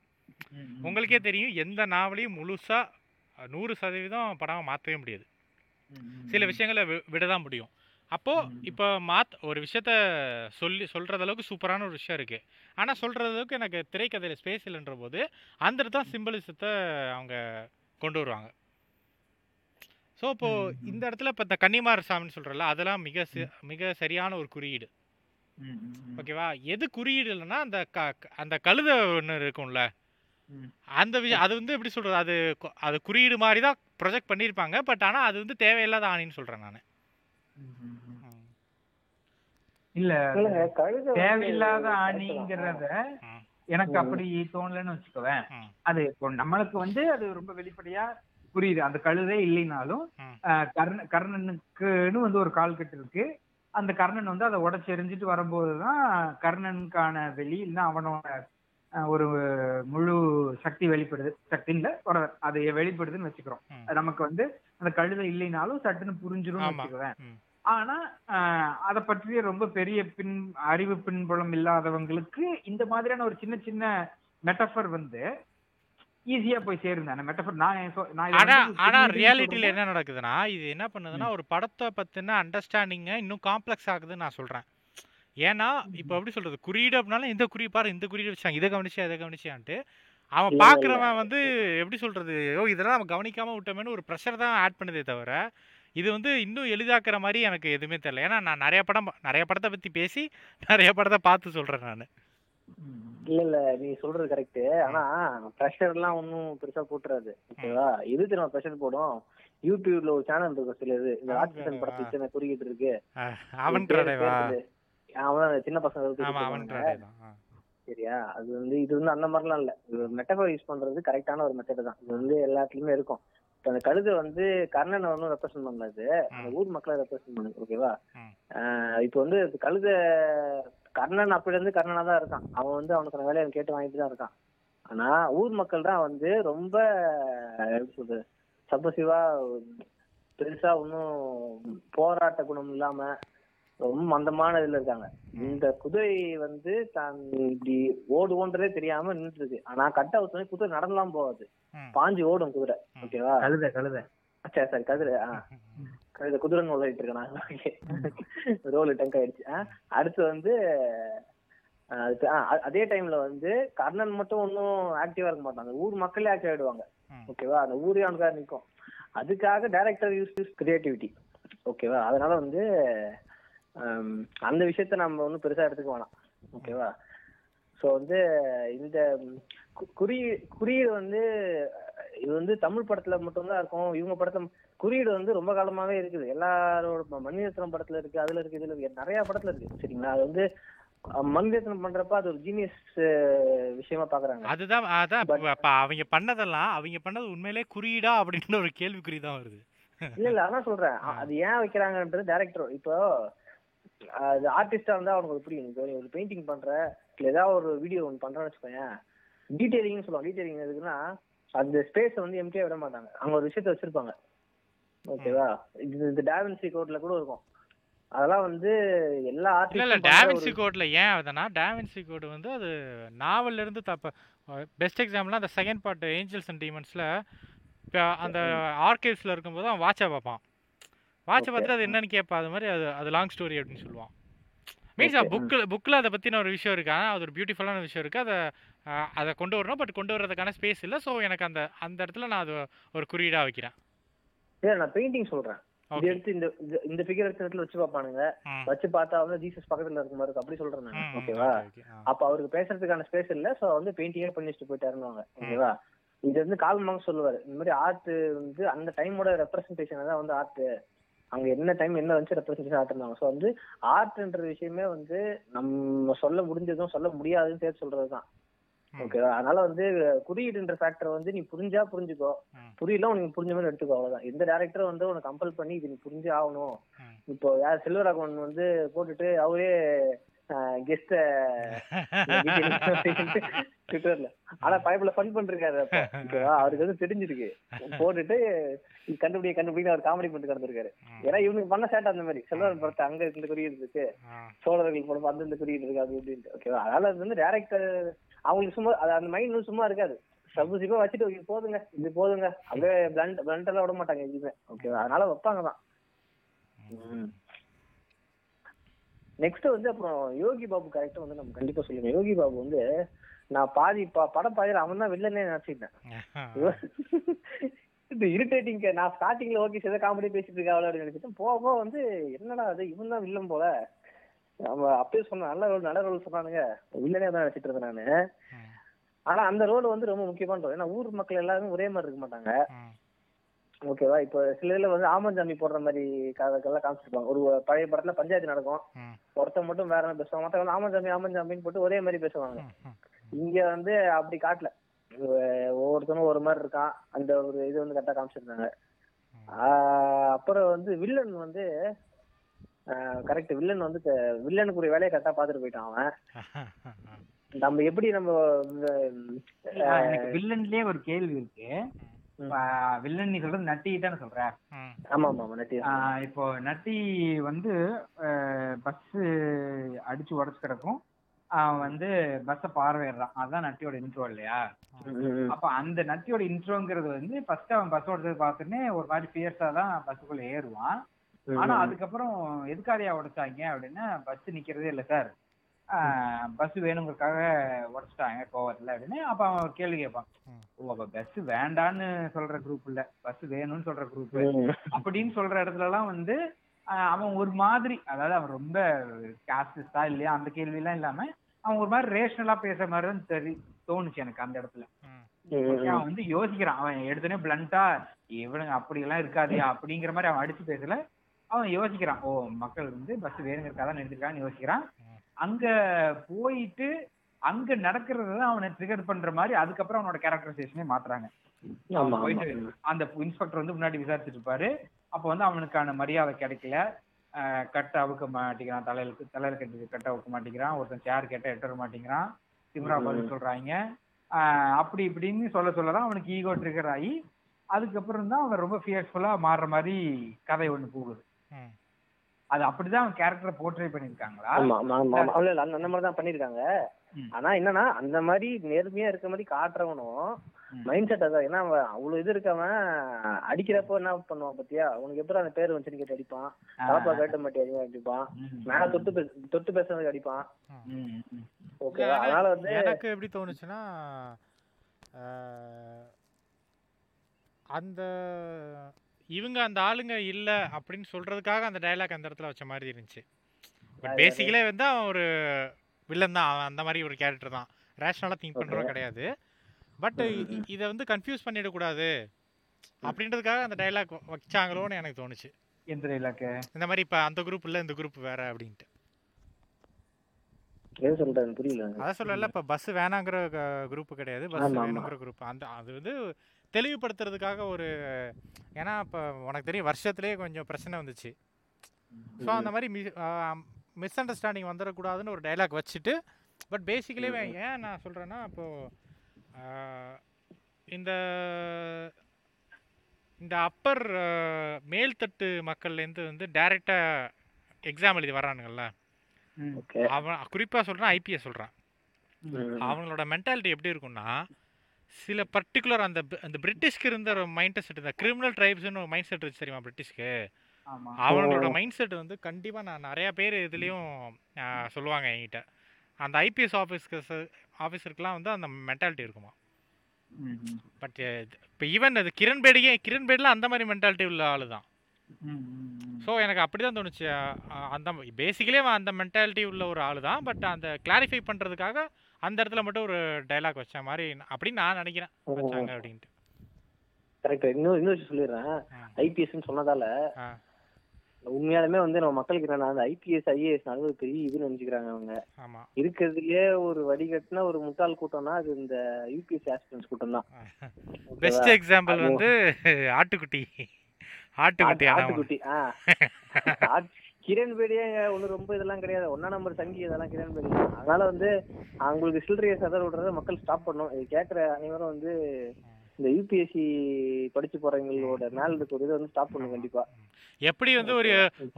உங்களுக்கே தெரியும் எந்த நாவலையும் முழுசாக நூறு சதவீதம் படமாக மாற்றவே முடியாது. சில. விஷயங்களை விட தான் முடியும். அப்போது. இப்போ மாத் ஒரு விஷயத்த சொல்லி சொல்கிறது அளவுக்கு சூப்பரான ஒரு விஷயம் இருக்குது ஆனால் சொல்கிறது அளவுக்கு எனக்கு திரைக்கதையில் ஸ்பேஸ் இல்லைன்ற போது அந்த இடத்துல சிம்பிளிசத்தை அவங்க கொண்டு வருவாங்க ஸோ இப்போது. இந்த இடத்துல இப்போ இந்த கன்னிமார் சாமின்னு சொல்கிறல அதெல்லாம் மிக சி- மிக சரியான ஒரு குறியீடு. ஓகேவா எது குறியீடு இல்லைன்னா அந்த க அந்த கழுதை ஒன்று இருக்கும்ல. அந்த விஷயம் அது வந்து எப்படி சொல்கிறது அது அது குறியீடு மாதிரி தான் ப்ரொஜெக்ட் பண்ணியிருப்பாங்க பட் ஆனால் அது வந்து தேவையில்லாத ஆணின்னு சொல்கிறேன் நான். இல்ல தேவையில்லாத. ஆணிங்கிறத. எனக்கு. அப்படி தோணலன்னு வச்சுக்கோவேன். அது இப்போ நம்மளுக்கு வந்து அது ரொம்ப வெளிப்படையா புரியுது அந்த கழுதே இல்லைனாலும் கர்ண கர்ணனுக்குன்னு வந்து ஒரு கால் கட்டு இருக்கு அந்த கர்ணன் வந்து அதை உடச்சி எறிஞ்சிட்டு வரும்போதுதான் கர்ணனுக்கான வெளி இல்லைன்னா அவனோட ஒரு முழு சக்தி வெளிப்படுது சக்தி இல்ல அது வெளிப்படுதுன்னு வச்சுக்கிறோம் நமக்கு வந்து அந்த கழுதை இல்லைனாலும் சட்டுன்னு புரிஞ்சிரும்னு ஆமா. வச்சுக்குவேன். ஆனா அத பற்றிய ரொம்ப பெரிய பின் அறிவு பின்புலம் இல்லாதவங்களுக்கு இந்த மாதிரியான ஒரு சின்ன சின்ன மெட்டஃபர் வந்து ஈஸியா போய் அந்த மெட்டஃபர் நான் ஆனா ரியாலிட்டியில. என்ன நடக்குதுன்னா இது என்ன பண்ணுதுன்னா ஒரு படத்தை பத்தின அண்டர்ஸ்டாண்டிங்க இன்னும் காம்ப்ளெக்ஸ் ஆகுதுன்னு நான் சொல்றேன். ஏன்னா இப்போ எப்படி சொல்றது? குறியீடு அப்படின்னாலும் இந்த குறி பாரு இந்த குறியீடு வச்சாங்க இதை கவனிச்சியா இதை கவனிச்சியான்ட்டு அவன் இல்ல, பார்க்குறவன் வந்து எப்படி சொல்றது? ஓ இதெல்லாம் நம்ம கவனிக்காம விட்டோமேன்னு ஒரு ப்ரெஷர் தான் ஆட் பண்ணுதே தவிர இது வந்து இன்னும் எளிதாக்குற மாதிரி எனக்கு எதுவுமே தெரியல. ஏன்னா நான் நிறைய படம் நிறைய படத்தை பத்தி பேசி நிறைய படத்தை பார்த்து சொல்றேன் நான். இல்ல இல்ல. நீ சொல்றது கரெக்ட் ஆனா ப்ரெஷர் எல்லாம் ஒன்னும் பெருசா போட்டுறாது. ஓகேவா எது தெரியுமா ப்ரெஷர் போடும்? யூடியூப்ல ஒரு சேனல் இருக்கும் சில இது. இந்த ஆர்டிஸ்டன் படத்தை. இத்தனை குறிக்கிட்டு இருக்கு. அவன் அவன் சின்ன பசங்க சரியா? அது வந்து இது வந்து அந்த மாதிரிலாம் இல்ல. இது மெட்டபர் யூஸ் பண்றது கரெக்டான ஒரு மெத்தட் தான். இது வந்து எல்லாத்துலயுமே இருக்கும். அந்த கழுதை வந்து கர்ணனை வந்து ரெப்ரசென்ட் பண்ணது. அந்த ஊர் மக்களை ரெப்ரசென்ட் பண்ணுது ஓகேவா இப்போ வந்து கழுதை கர்ணன் அப்படி இருந்து கர்ணனா தான் இருக்கான். அவன் வந்து அவனுக்கு வேலையை கேட்டு வாங்கிட்டு தான் இருக்கான். ஆனா ஊர் மக்கள் தான் வந்து ரொம்ப எப்படி சொல்றது சப்பசிவா பெருசா ஒன்றும் போராட்ட குணம் இல்லாம ரொம்ப மந்தமான இதுல இருக்காங்க. இந்த குதிரை வந்து தான் இப்படி ஓடுவோன்றதே தெரியாம நின்றுட்டு இருக்கு ஆனா கட்ட அவுத்தோடனே குதிரை நடந்தெல்லாம் போகாது. பாஞ்சு ஓடும் குதிரை. ஓகேவா? கழுதை கழுதை. சரி சரி கதிரை கழுதை குதிரைன்னு சொல்லிட்டு இருக்கேன்? நான் ரோல் டங்க் ஆயிடுச்சு. அடுத்து வந்து அதே டைம்ல வந்து கர்ணன் மட்டும் ஒன்றும் ஆக்டிவா இருக்க மாட்டாங்க ஊர் மக்களே ஆக்டிவ் ஆயிடுவாங்க. ஓகேவா? அந்த ஊரே அவனுக்காக நிற்கும் அதுக்காக டைரக்டர் யூஸ் யூஸ் கிரியேட்டிவிட்டி ஓகேவா? அதனால வந்து அந்த விஷயத்த நம்ம ஒன்றும் பெருசா எடுத்துக்க வேணாம். ஓகேவா ஸோ வந்து இந்த குறியீடு குறியீடு வந்து இது வந்து தமிழ் படத்துல மட்டும்தான் இருக்கும். இவங்க படத்துல குறியீடு வந்து ரொம்ப காலமாவே இருக்குது. எல்லாரோட மணிரத்னம் படத்துல இருக்கு அதுல இருக்கு இதுல இருக்கு நிறைய படத்துல இருக்கு சரிங்களா? அது வந்து மணிரத்னம் பண்றப்ப அது ஒரு ஜீனியஸ் விஷயமா பாக்குறாங்க. அதுதான் அதான் அவங்க பண்ணதெல்லாம் அவங்க பண்ணது உண்மையிலே குறியீடா அப்படின்ற ஒரு கேள்விக்குறி தான் வருது. இல்ல இல்ல அதான் சொல்றேன். அது ஏன் வைக்கிறாங்கன்றது டேரக்டர் இப்போ அது ஆர்டிஸ்டா இருந்தா அவனுக்கு ஒரு புரியும். இப்போ ஒரு பெயிண்டிங் பண்ற இல்ல ஏதாவது ஒரு வீடியோ ஒன்று பண்றேன்னு வச்சுக்கோயேன் டீடைலிங்னு சொல்லுவாங்க. டீடைலிங் எதுக்குன்னா அந்த ஸ்பேஸை வந்து எம்கே விட மாட்டாங்க. அவங்க ஒரு விஷயத்த வச்சிருப்பாங்க. ஓகேவா இது இந்த டாவின்சி கோட்ல கூட இருக்கும். அதெல்லாம் வந்து எல்லா இல்ல இல்ல டாவின்சி கோட்ல ஏன் ஆகுதுன்னா டாவின்சி கோடு வந்து அது நாவல்ல இருந்து தப்ப பெஸ்ட் எக்ஸாம்பிள் அந்த செகண்ட் பார்ட் ஏஞ்சல்ஸ் அண்ட் டீமன்ஸ்ல அந்த ஆர்கேவ்ஸ்ல இருக்கும்போது அவன் வாட்சை பார்ப்பான். வாட்சை. பார்த்துட்டு அது என்னன்னு கேட்பான் அது மாதிரி அது அது லாங் ஸ்டோரி அப்படின்னு சொல்லுவான். மீன்ஸ். புக்கில் புக்கில் அதை பற்றின ஒரு விஷயம் இருக்கு. ஆனால் அது ஒரு பியூட்டிஃபுல்லான விஷயம் இருக்குது அதை அதை கொண்டு வரணும். பட் கொண்டு வர்றதுக்கான ஸ்பேஸ் இல்லை. ஸோ எனக்கு அந்த அந்த இடத்துல நான் அது ஒரு குறியீடாக வைக்கிறேன். இல்ல நான் பெயிண்டிங் சொல்றேன். இது எடுத்து இந்த இந்த- ஃபிகர் எடுத்த இடத்துல வச்சு பார்ப்பானுங்க. வச்சு பார்த்தா வந்து ஜீசஸ் பக்கத்துல இருக்க மாதிரி அப்படி சொல்றேன் நான். ஓகேவா. அப்ப அவருக்கு பேசுறதுக்கான ஸ்பேஸ் இல்ல. சோ வந்து பெயிண்டிங்கே பண்ணி வச்சுட்டு போயிட்டாருன்னு ஓகேவா இது வந்து கால் மார்க்ஸ் சொல்லுவாரு. இந்த மாதிரி ஆர்ட் வந்து அந்த டைமோட ரெப்ரசன்டேஷன் தான் வந்து ஆர்ட் அங்க என்ன டைம் என்ன வந்து ரெப்ரசன்டேஷன் ஆர்ட் இருந்தாங்க ஸோ வந்து ஆர்ட்ன்ற விஷயமே வந்து நம்ம சொல்ல முடிஞ்சதும் சொல்ல முடியாதுன்னு சேர்த்து சொல்றதுதான். ஓகேவா அதனால வந்து குறியீடுன்ற ஃபேக்டர் வந்து நீ புரிஞ்சா புரிஞ்சுக்கோ. புரியல உனக்கு புரிஞ்ச மாதிரி எடுத்துக்கோ அவ்வளவுதான் எந்த டேரக்டரும் வந்து உனக்கு கம்பல் பண்ணி இது நீ புரிஞ்சே ஆகணும். இப்போ யார் செல்வராகவன் வந்து போட்டுட்டு அவரே கெஸ்ட ட்விட்டர்ல ஆனா பைப்ல ஃபன் பண்றாரு அவருக்கு வந்து தெரிஞ்சிருக்கு. போட்டுட்டு கண்டுபிடி கண்டுபிடி அவர் காமெடி பண்ணிட்டு கிடந்திருக்காரு. ஏன்னா இவனுக்கு பண்ண சேட்டை அந்த மாதிரி. செல்வரன் படத்தை அங்க இந்த குறியீடு இருக்கு. சோழர்கள் படம் அந்த இந்த குறியீடு இருக்கு அது இப்படின்ட்டு. ஓகேவா அதனால அது வந்து டேரக்டர் அவங்களுக்கு சும்மா அது அந்த மைண்ட் சும்மா இருக்காது. சப்பு சிப்பா வச்சுட்டு போதுங்க இது போதுங்க. அப்படியே பிளண்ட் பிளண்டெல்லாம் விட மாட்டாங்க எதுவுமே. ஓகேவா அதனால வைப்பாங்க தான் நெக்ஸ்ட் வந்து அப்புறம் யோகி பாபு கரெக்டா வந்து நம்ம கண்டிப்பா சொல்லுங்க யோகி பாபு வந்து நான் பாதி ப- படம் பாதியில அவன் தான் வில்லனே நினைச்சிட்டேன் இது இரிட்டேட்டிங் நான் ஸ்டார்டிங்ல ஓகே ஏதோ காமெடி பேசிட்டு இருக்கா அப்படின்னு நினைச்சிட்டேன் போக போக வந்து என்னடா அது இவன் தான் வில்லன் போல. நம்ம அப்பயே சொன்ன நல்ல ரோல் நல்ல ரோல் சொன்னானுங்க. வில்லனே தான் நினைச்சிட்டு இருந்தேன் நானு. ஆனா அந்த ரோல் வந்து ரொம்ப முக்கியமான ரோல் ஏன்னா ஊர் மக்கள் எல்லாரும் ஒரே மாதிரி இருக்க மாட்டாங்க. ஓகேவா இப்போ சில இதுல வந்து ஆமஞ்சாமி போடுற மாதிரி கதைகள்லாம் காமிச்சிருப்பாங்க. ஒரு பழைய படத்துல பஞ்சாயத்து நடக்கும். ம். ஒருத்தன் மட்டும் வேற மாதிரி பேசுவாங்க மத்தவங்க ஆமஞ்சாமி ஆமஞ்சாமின்னு போட்டு ஒரே மாதிரி பேசுவாங்க. இங்க வந்து அப்படி காட்டல. ஒவ்வொருத்தனும் ஒரு மாதிரி இருக்கான். அந்த ஒரு இது வந்து கரெக்டா காமிச்சிருந்தாங்க. அப்புறம் வந்து வில்லன் வந்து கரெக்ட் வில்லன் வந்து க- வில்லனுக்கு ஒரு வேலையை கரெக்டா பாத்துட்டு போயிட்டான் அவன். நம்ம எப்படி நம்ம வில்லன்லயே ஒரு கேள்வி இருக்கு. வில்லன் நீ சொல்றது நட்டி தானே சொல்ற. ஆமா ஆமா நட்டி இப்போ நட்டி வந்து பஸ் அடிச்சு உடச்சு கிடக்கும். அவன் வந்து பஸ்ஸை பார்வையிடுறான். அதுதான் நட்டியோட இன்ட்ரோ இல்லையா. அப்ப அந்த நட்டியோட இன்ட்ரோங்கிறது வந்து ஃபர்ஸ்ட் அவன் பஸ் ஓடுறது பார்த்துன்னு ஒரு மாதிரி ஃபியர்ஸா தான் பஸ்ஸுக்குள்ள ஏறுவான். ஆனா அதுக்கப்புறம் எதுக்காரியா உடைச்சாங்க? அப்படின்னா பஸ் நிக்கிறதே இல்ல சார். பஸ் வேணுங்கிறதுக்காக உடைச்சிட்டாங்க கோவத்துல அப்படின்னு. அப்ப அவன் கேள்வி கேட்பான். ஓ அப்ப பஸ் வேண்டான்னு சொல்ற குரூப் இல்ல. பஸ் வேணும்னு சொல்ற குரூப். அப்படின்னு சொல்ற இடத்துல எல்லாம் வந்து அவன் ஒரு மாதிரி அதாவது அவன் ரொம்ப காஸ்டிஸ்டா இல்லையா அந்த கேள்வி எல்லாம் இல்லாம அவன் ஒரு மாதிரி ரேஷனலா பேசுற மாதிரி தான் தெரி தோணுச்சு எனக்கு அந்த இடத்துல. அவன் வந்து யோசிக்கிறான். அவன் எடுத்தனே பிளண்டா இவனுங்க அப்படி எல்லாம் இருக்காதியா அப்படிங்கிற மாதிரி அவன் அடிச்சு பேசல. அவன் யோசிக்கிறான். ஓ மக்கள் வந்து பஸ் வேணுங்கிறதுக்காக தான் நிறுத்திருக்கான்னு யோசிக்கிறான் அங்க போயிட்டு அங்க நடக்கிறது தான் அவனை ட்ரிகர் பண்ற மாதிரி அதுக்கப்புறம் அவனோட கேரக்டரைசேஷனே மாத்துறாங்க. போயிட்டு அந்த இன்ஸ்பெக்டர் வந்து முன்னாடி விசாரிச்சுட்டு இருப்பாரு. அப்போ வந்து அவனுக்கான மரியாதை கிடைக்கல. ஆஹ் கட்ட அவுக்க மாட்டேங்கிறான் தலையில தலையில கட்டி கட்ட அவுக்க மாட்டேங்கிறான். ஒருத்தன் சேர் கேட்ட எட்டர மாட்டேங்கிறான். திமிரா பதில் சொல்றாங்க. ஆஹ் அப்படி இப்படின்னு சொல்ல சொல்லதான் அவனுக்கு ஈகோ ட்ரிகர் ஆகி அதுக்கப்புறம் தான் அவன் ரொம்ப ஃபியர்ஃபுல்லா மாறுற மாதிரி கதை ஒண்ணு போகுது. அது அப்படிதான் அவன் கேரக்டரை போர்ட்ரே பண்ணிருக்காங்களா அந்த மாதிரி தான் பண்ணிருக்காங்க ம். ஆனா என்னன்னா அந்த மாதிரி நேர்மையா இருக்க மாதிரி காட்டுறவனும். மைண்ட் செட் அதான். ஏன்னா அவன் அவ்வளவு இது இருக்கவன் அடிக்கிறப்போ என்ன பண்ணுவான் பாத்தியா? உனக்கு எப்படி அந்த பேர் வச்சுன்னு கேட்டு அடிப்பான். பாப்பா கேட்ட மாட்டி அதிகமா அடிப்பான். மேல தொட்டு பேச தொட்டு பேசுறதுக்கு அடிப்பான். ஓகேவா அதனால வந்து எனக்கு எப்படி தோணுச்சுன்னா அந்த இவங்க அந்த ஆளுங்க இல்ல அப்படின்னு சொல்றதுக்காக அந்த டயலாக் அந்த இடத்துல வச்ச மாதிரி இருந்துச்சு. பட் பேசிக்கலே வந்து அவன் ஒரு வில்லன் தான். அவன் அந்த மாதிரி ஒரு கேரக்டர் தான். ரேஷனலாக திங்க் பண்ணுறவன் கிடையாது. பட் இதை வந்து கன்ஃபியூஸ் பண்ணிடக்கூடாது. அப்படின்றதுக்காக அந்த டயலாக் வச்சாங்களோன்னு எனக்கு தோணுச்சு. எந்த இலக்கு இந்த மாதிரி இப்போ அந்த குரூப் இல்லை இந்த குரூப் வேற அப்படின்ட்டு. அதான் சொல்லல இப்போ பஸ் வேணாங்கிற குரூப் கிடையாது. பஸ். வேணுங்கிற குரூப் அந்த அது வந்து தெளிவுபடுத்துறதுக்காக ஒரு ஏன்னா இப்போ உனக்கு தெரியும் வருஷத்துலேயே கொஞ்சம் பிரச்சனை வந்துச்சு. ஸோ அந்த மாதிரி மிஸ் மிஸ் அண்டர்ஸ்டாண்டிங் வந்துடக்கூடாதுன்னு ஒரு டைலாக் வச்சுட்டு பட் பேசிக்கலி ஏன் நான் சொல்கிறேன்னா இப்போது இந்த இந்த அப்பர் மேல்தட்டு மக்கள்லேருந்து வந்து டைரெக்டாக எக்ஸாம் எழுதி. ஓகே. அவன் குறிப்பாக சொல்கிறான் ஐபிஎஸ் சொல்கிறான் அவங்களோட மென்டாலிட்டி எப்படி இருக்கும்னா சில பர்டிகுலர் அந்த அந்த பிரிட்டிஷ்க்கு இருந்த ஒரு மைண்ட் செட் இந்த கிரிமினல் ட்ரைப்ஸ்னு ஒரு மைண்ட் செட் இருந்துச்சு தெரியுமா பிரிட்டிஷ்க்கு? ஆமா. அவங்களோட மைண்ட் செட் வந்து கண்டிப்பாக நான் நிறையா பேர் இதுலேயும் சொல்லுவாங்க என்கிட்ட. அந்த ஐபிஎஸ் ஆஃபீஸ்க்கு ஆஃபீஸருக்குலாம் வந்து அந்த மென்டாலிட்டி இருக்குமா. பட் இப்போ ஈவன் அது கிரண் பேடியே கிரண் பேடியில் அந்த மாதிரி மென்டாலிட்டி உள்ள ஆளு தான். ஸோ எனக்கு அப்படி தான் தோணுச்சு அந்த பேசிக்கலி அந்த மென்டாலிட்டி உள்ள ஒரு ஆள் தான் பட் அந்த கிளாரிஃபை பண்ணுறதுக்காக அந்த இடத்துல மட்டும் ஒரு டைலாக் வச்ச மாதிரி அப்படின்னு நான் நினைக்கிறேன். வச்சாங்க அப்படின்ட்டு. கரெக்ட் இன்னும் இன்னொரு விஷயம் சொல்லிடுறேன். ஆ. ஐபிஎஸ் சொன்னதால உண்மையாலுமே வந்து நம்ம மக்களுக்கு என்னன்னா அந்த ஐபிஎஸ் ஐஏஎஸ் ஒரு பெரிய இதுன்னு நினைச்சுக்கிறாங்க அவங்க. இருக்கிறதுலயே ஒரு வடிகட்டின ஒரு முட்டாள் கூட்டம்னா அது இந்த யூபிஎஸ் ஆஸ்பிரன்ஸ் கூட்டம் தான். பெஸ்ட் எக்ஸாம்பிள் வந்து ஆட்டுக்குட்டி. ஆட்டுக்குட்டி ஆட்டுக்குட்டி ஆ கிரண் பேடியே ஒண்ணு ரொம்ப இதெல்லாம் கிடையாது. ஒன்னா நம்பர் சங்கி இதெல்லாம் கிரண் பேடி தான். அதனால வந்து அவங்களுக்கு சில்லறையை சதற விடுறத மக்கள் ஸ்டாப் பண்ணும் இது கேட்கற அனைவரும் வந்து இந்த யூபிஎஸ்சி படிச்சு போறவங்களோட மேல இருக்க ஒரு இதை வந்து ஸ்டாப் பண்ணும் கண்டிப்பா. எப்படி வந்து ஒரு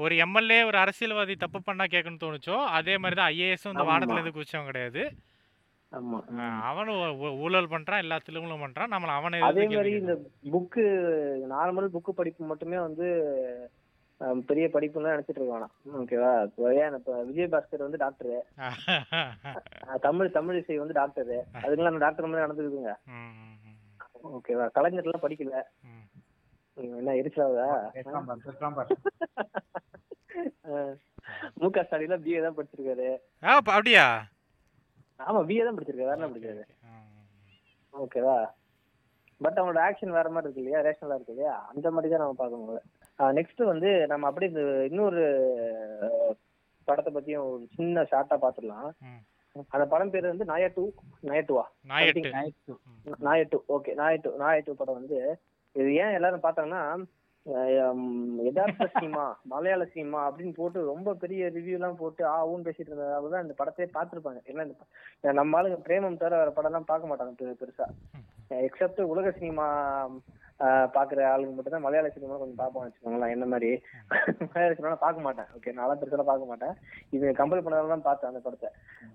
ஒரு எம்எல்ஏ ஒரு அரசியல்வாதி தப்பு பண்ணா கேட்கணும்னு தோணுச்சோ அதே மாதிரி தான் ஐஏஎஸ் வந்து. வானத்துல இருந்து குதிச்சவன் கிடையாது. அவனும் ஊழல் பண்றான் எல்லா திருமணம் பண்றான் நம்மள அவனை அதே மாதிரி இந்த புக்கு நார்மல் புக்கு படிப்பு மட்டுமே வந்து பெரிய படிப்புன்னு நினைச்சிட்டு இருக்கானா ஓகேவா இப்போ ஏன் இப்ப விஜயபாஸ்கர் வந்து டாக்டர். தமிழ் தமிழ் இசை வந்து டாக்டர் அதுக்கெல்லாம் அந்த டாக்டர் மாதிரி நடந்துக்குதுங்க. ஓகேவா கலைஞர் எல்லாம் படிக்கல. என்ன எரிச்சலாவதா. மு க ஸ்டாலின் பிஏ தான் படிச்சிருக்காரு. அப்படியா? ஆமா பிஏ தான் படிச்சிருக்காரு வேற என்ன படிக்காரு ஓகேவா பட் அவனோட ஆக்ஷன் வேற மாதிரி இருக்கு இல்லையா? ரேஷனலா இருக்கு இல்லையா? அந்த மாதிரி தான் நம்ம பார்க்கணும். நெக்ஸ்ட் வந்து நம்ம அப்படியே இந்த இன்னொரு படத்தை பத்தியும் ஒரு சின்ன ஷார்ட்டா பாத்துடலாம். அந்த படம் பேர் வந்து நாயட்டு நாயட்டுவா நாயட்டு Nice. நாயட்டு ஓகே நாயட்டு நாயட்டு படம் வந்து இது ஏன் எல்லாரும் பார்த்தாங்கன்னா அஹ், யதார்த்த சினிமா மலையாள சினிமா அப்படின்னு போட்டு ரொம்ப பெரிய ரிவ்யூ எல்லாம் போட்டு ஆ ஊன் பேசிட்டு இருந்ததால தான் இந்த படத்தையே பார்த்திருப்பாங்க ஏன்னா நம்ம ஆளுங்க பிரேமம் தவிர வேற படம் எல்லாம் பார்க்க மாட்டாங்க பெரு- பெருசா. எக்ஸப்ட் உலக சினிமா பாக்குற ஆளுங்க மட்டும் தான் மலையாள சினிமா கொஞ்சம் பார்ப்போம் வச்சுக்கோங்களேன். என்ன மாதிரி? மலையாள சினிமா பார்க்க மாட்டேன். ஓகே நான்லாம் பெருசாக பார்க்க மாட்டேன். இது கம்பல் பண்ணதால தான் பார்த்தேன் அந்த படத்தை.